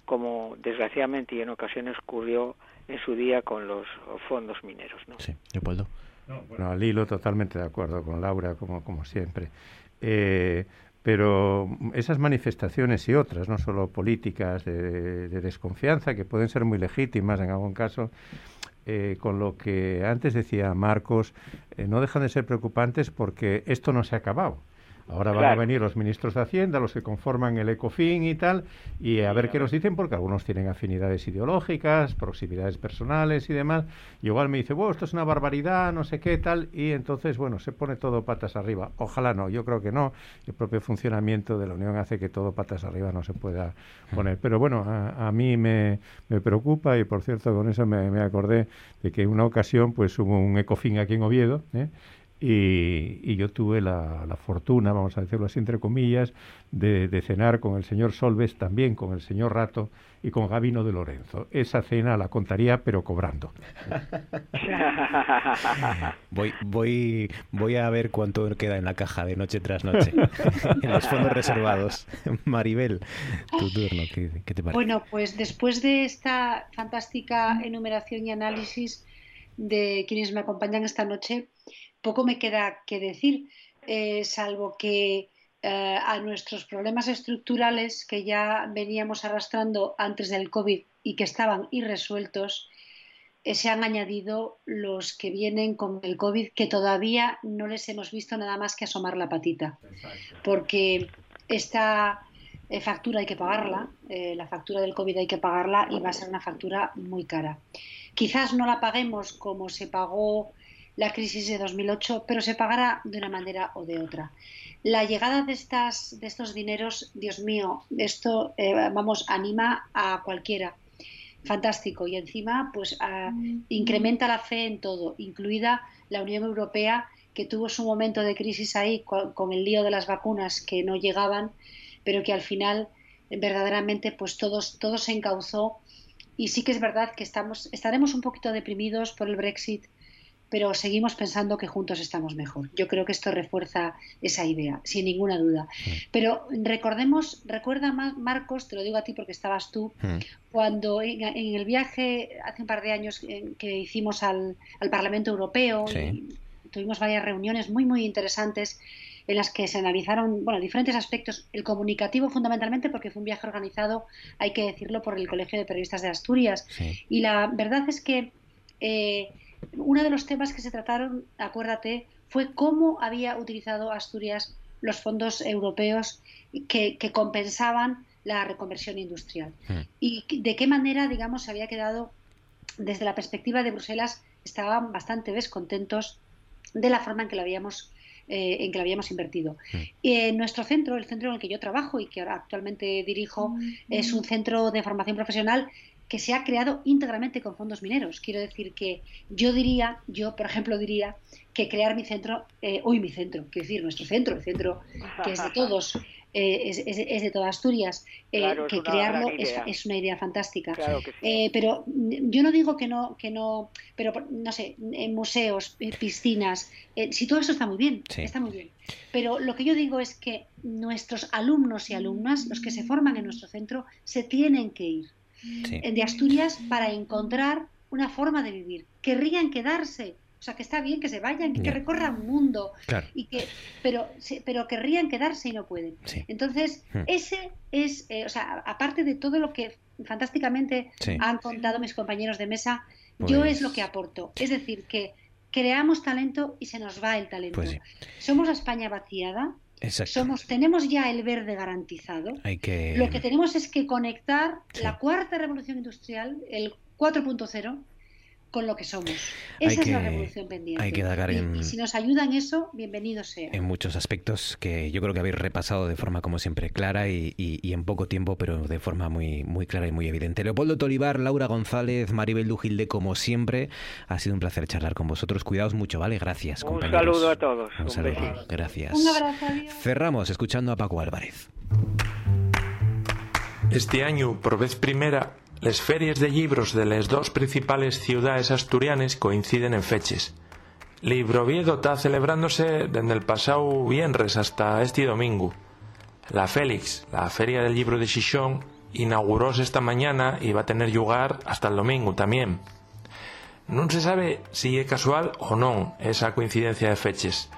como desgraciadamente y en ocasiones ocurrió en su día con los fondos mineros. ¿no? Sí, Leopoldo. bueno, al hilo totalmente de acuerdo con Laura, como, como siempre. Eh, pero esas manifestaciones y otras, no solo políticas de, desconfianza, que pueden ser muy legítimas en algún caso, eh, con lo que antes decía Marcos, eh, no dejan de ser preocupantes porque esto no se ha acabado. Ahora van a venir los ministros de Hacienda, los que conforman el ECOFIN y tal, y a ver qué nos dicen, porque algunos tienen afinidades ideológicas, proximidades personales y demás. Y igual me dice, bueno, esto es una barbaridad, no sé qué, tal, y entonces, bueno, se pone todo patas arriba. Ojalá no, yo creo que no. El propio funcionamiento de la Unión hace que todo patas arriba no se pueda poner. Pero bueno, a, mí me, me, preocupa, y por cierto, con eso me, me acordé de que en una ocasión, pues hubo un ECOFIN aquí en Oviedo, ¿eh? Y, yo tuve la, fortuna, vamos a decirlo así entre comillas, de, cenar con el señor Solves, también con el señor Rato y con Gabino de Lorenzo. Esa cena la contaría, pero cobrando. voy, voy, voy a ver cuánto queda en la caja de noche tras noche, en los fondos reservados. Maribel, tu turno, ¿qué, qué te parece? Bueno, pues después de esta fantástica enumeración y análisis de quienes me acompañan esta noche, poco me queda que decir, eh, salvo que eh, a nuestros problemas estructurales que ya veníamos arrastrando antes del COVID y que estaban irresueltos, eh, se han añadido los que vienen con el COVID que todavía no les hemos visto nada más que asomar la patita. Porque esta factura hay que pagarla, la factura del COVID hay que pagarla y va a ser una factura muy cara. Quizás no la paguemos como se pagó la crisis de 2008, pero se pagará de una manera o de otra. La llegada de, estas, de estos dineros, Dios mío, esto, eh, vamos, anima a cualquiera. Fantástico. Y encima, pues incrementa la fe en todo, incluida la Unión Europea, que tuvo su momento de crisis ahí con, con el lío de las vacunas que no llegaban, pero que al final verdaderamente pues todos, todo se encauzó y sí que es verdad que estamos, estaremos un poquito deprimidos por el Brexit, pero seguimos pensando que juntos estamos mejor. Yo creo que esto refuerza esa idea, sin ninguna duda. Pero recordemos, recuerda Marcos, te lo digo a ti porque estabas tú, cuando en, el viaje hace un par de años que hicimos al, Parlamento Europeo, tuvimos varias reuniones muy, muy interesantes en las que se analizaron bueno, diferentes aspectos, el comunicativo fundamentalmente porque fue un viaje organizado, hay que decirlo, por el Colegio de Periodistas de Asturias. Y la verdad es que eh, uno de los temas que se trataron, acuérdate, fue cómo había utilizado Asturias los fondos europeos que, compensaban la reconversión industrial hmm. y de qué manera, digamos, se había quedado desde la perspectiva de Bruselas estaban bastante descontentos de la forma en que lo habíamos eh, en que lo habíamos invertido. Hmm. nuestro centro, el centro en el que yo trabajo y que actualmente dirijo, hmm. es un centro de formación profesional que se ha creado íntegramente con fondos mineros. Quiero decir que yo diría, yo por ejemplo diría que crear mi centro, eh, hoy mi centro, quiero decir nuestro centro, el centro que es de todos, eh, es, de toda Asturias, eh, que crearlo es, una idea fantástica. pero yo no digo que no, que no, pero no sé, en museos, piscinas, si todo eso está muy bien, está muy bien. Pero lo que yo digo es que nuestros alumnos y alumnas, los que se forman en nuestro centro, se tienen que ir de Asturias para encontrar una forma de vivir. Querrían quedarse, o sea, que está bien que se vayan, que recorran un mundo, y que, pero, pero querrían quedarse y no pueden. Entonces, hmm. ese es, eh, o sea, aparte de todo lo que fantásticamente han contado mis compañeros de mesa, yo es lo que pues aporto. Es decir, que creamos talento y se nos va el talento. Pues Somos la España vaciada, somos, tenemos ya el verde garantizado. Lo que tenemos es que conectar la cuarta revolución industrial, el 4.0, con lo que somos. Esa es la revolución pendiente. y, si nos ayuda en eso, bienvenido sea. En muchos aspectos que yo creo que habéis repasado de forma como siempre clara y, en poco tiempo, pero de forma muy, muy clara y muy evidente. Leopoldo Tolivar, Laura González, Maribel Dujilde, como siempre, ha sido un placer charlar con vosotros. Cuidaos mucho, ¿vale? Gracias, un saludo a todos. Un, saludo. Gracias. Un abrazo. Cerramos escuchando a Paco Álvarez. Este año, por vez primera, les ferias de libros de las dos principales ciudades asturianas coinciden en feches. Libroviedo está celebrándose desde el pasado viernes hasta este domingo. La Félix, la Feria del Libro de Xixón, inauguróse esta mañana y va a tener lugar hasta el domingo también. No se sabe si es casual o no esa coincidencia de feches.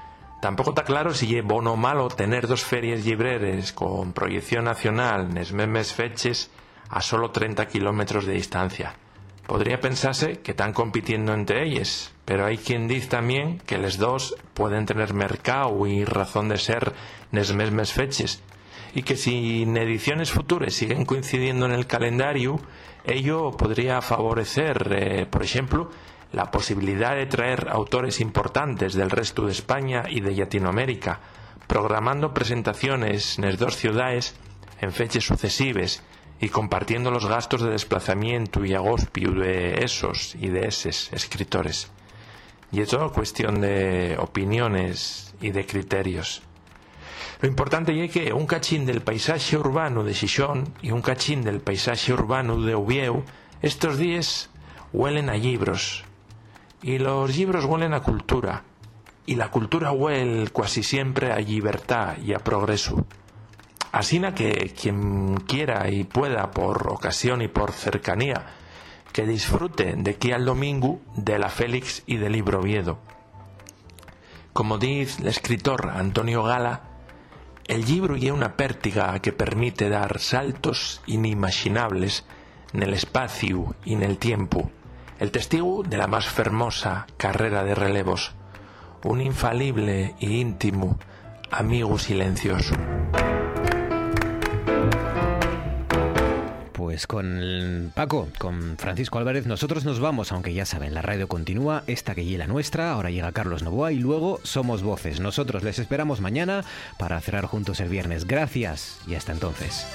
Tampoco está claro si es bueno o malo tener dos ferias libreres con proyección nacional en las mismas feches a solo 30 kilómetros de distancia. Podría pensarse que están compitiendo entre ellas, pero hay quien dice también que los dos pueden tener mercado y razón de ser en las mismas fechas, y que si en ediciones futuras siguen coincidiendo en el calendario, ello podría favorecer, eh, por ejemplo, la posibilidad de traer autores importantes del resto de España y de Latinoamérica, programando presentaciones en las dos ciudades en fechas sucesivas y compartiendo los gastos de desplazamiento y agospio de esos y de esos escritores. Y es todo cuestión de opiniones y de criterios. Lo importante es que un cachín del paisaje urbano de Xixón y un cachín del paisaje urbano de Ubieu estos días huelen a libros. Y los libros huelen a cultura. Y la cultura huele casi siempre a libertad y a progreso. Asina que quien quiera y pueda por ocasión y por cercanía que disfrute de aquí al domingo de la Félix y del libro Viedo. Como dice el escritor Antonio Gala, el libro es una pértiga que permite dar saltos inimaginables en el espacio y en el tiempo, el testigo de la más fermosa carrera de relevos, un infalible e íntimo amigo silencioso. Pues con Paco, con Francisco Álvarez, nosotros nos vamos, aunque ya saben, la radio continúa, esta que llega nuestra, ahora llega Carlos Novoa y luego Somos Voces. Nosotros les esperamos mañana para cerrar juntos el viernes. Gracias y hasta entonces.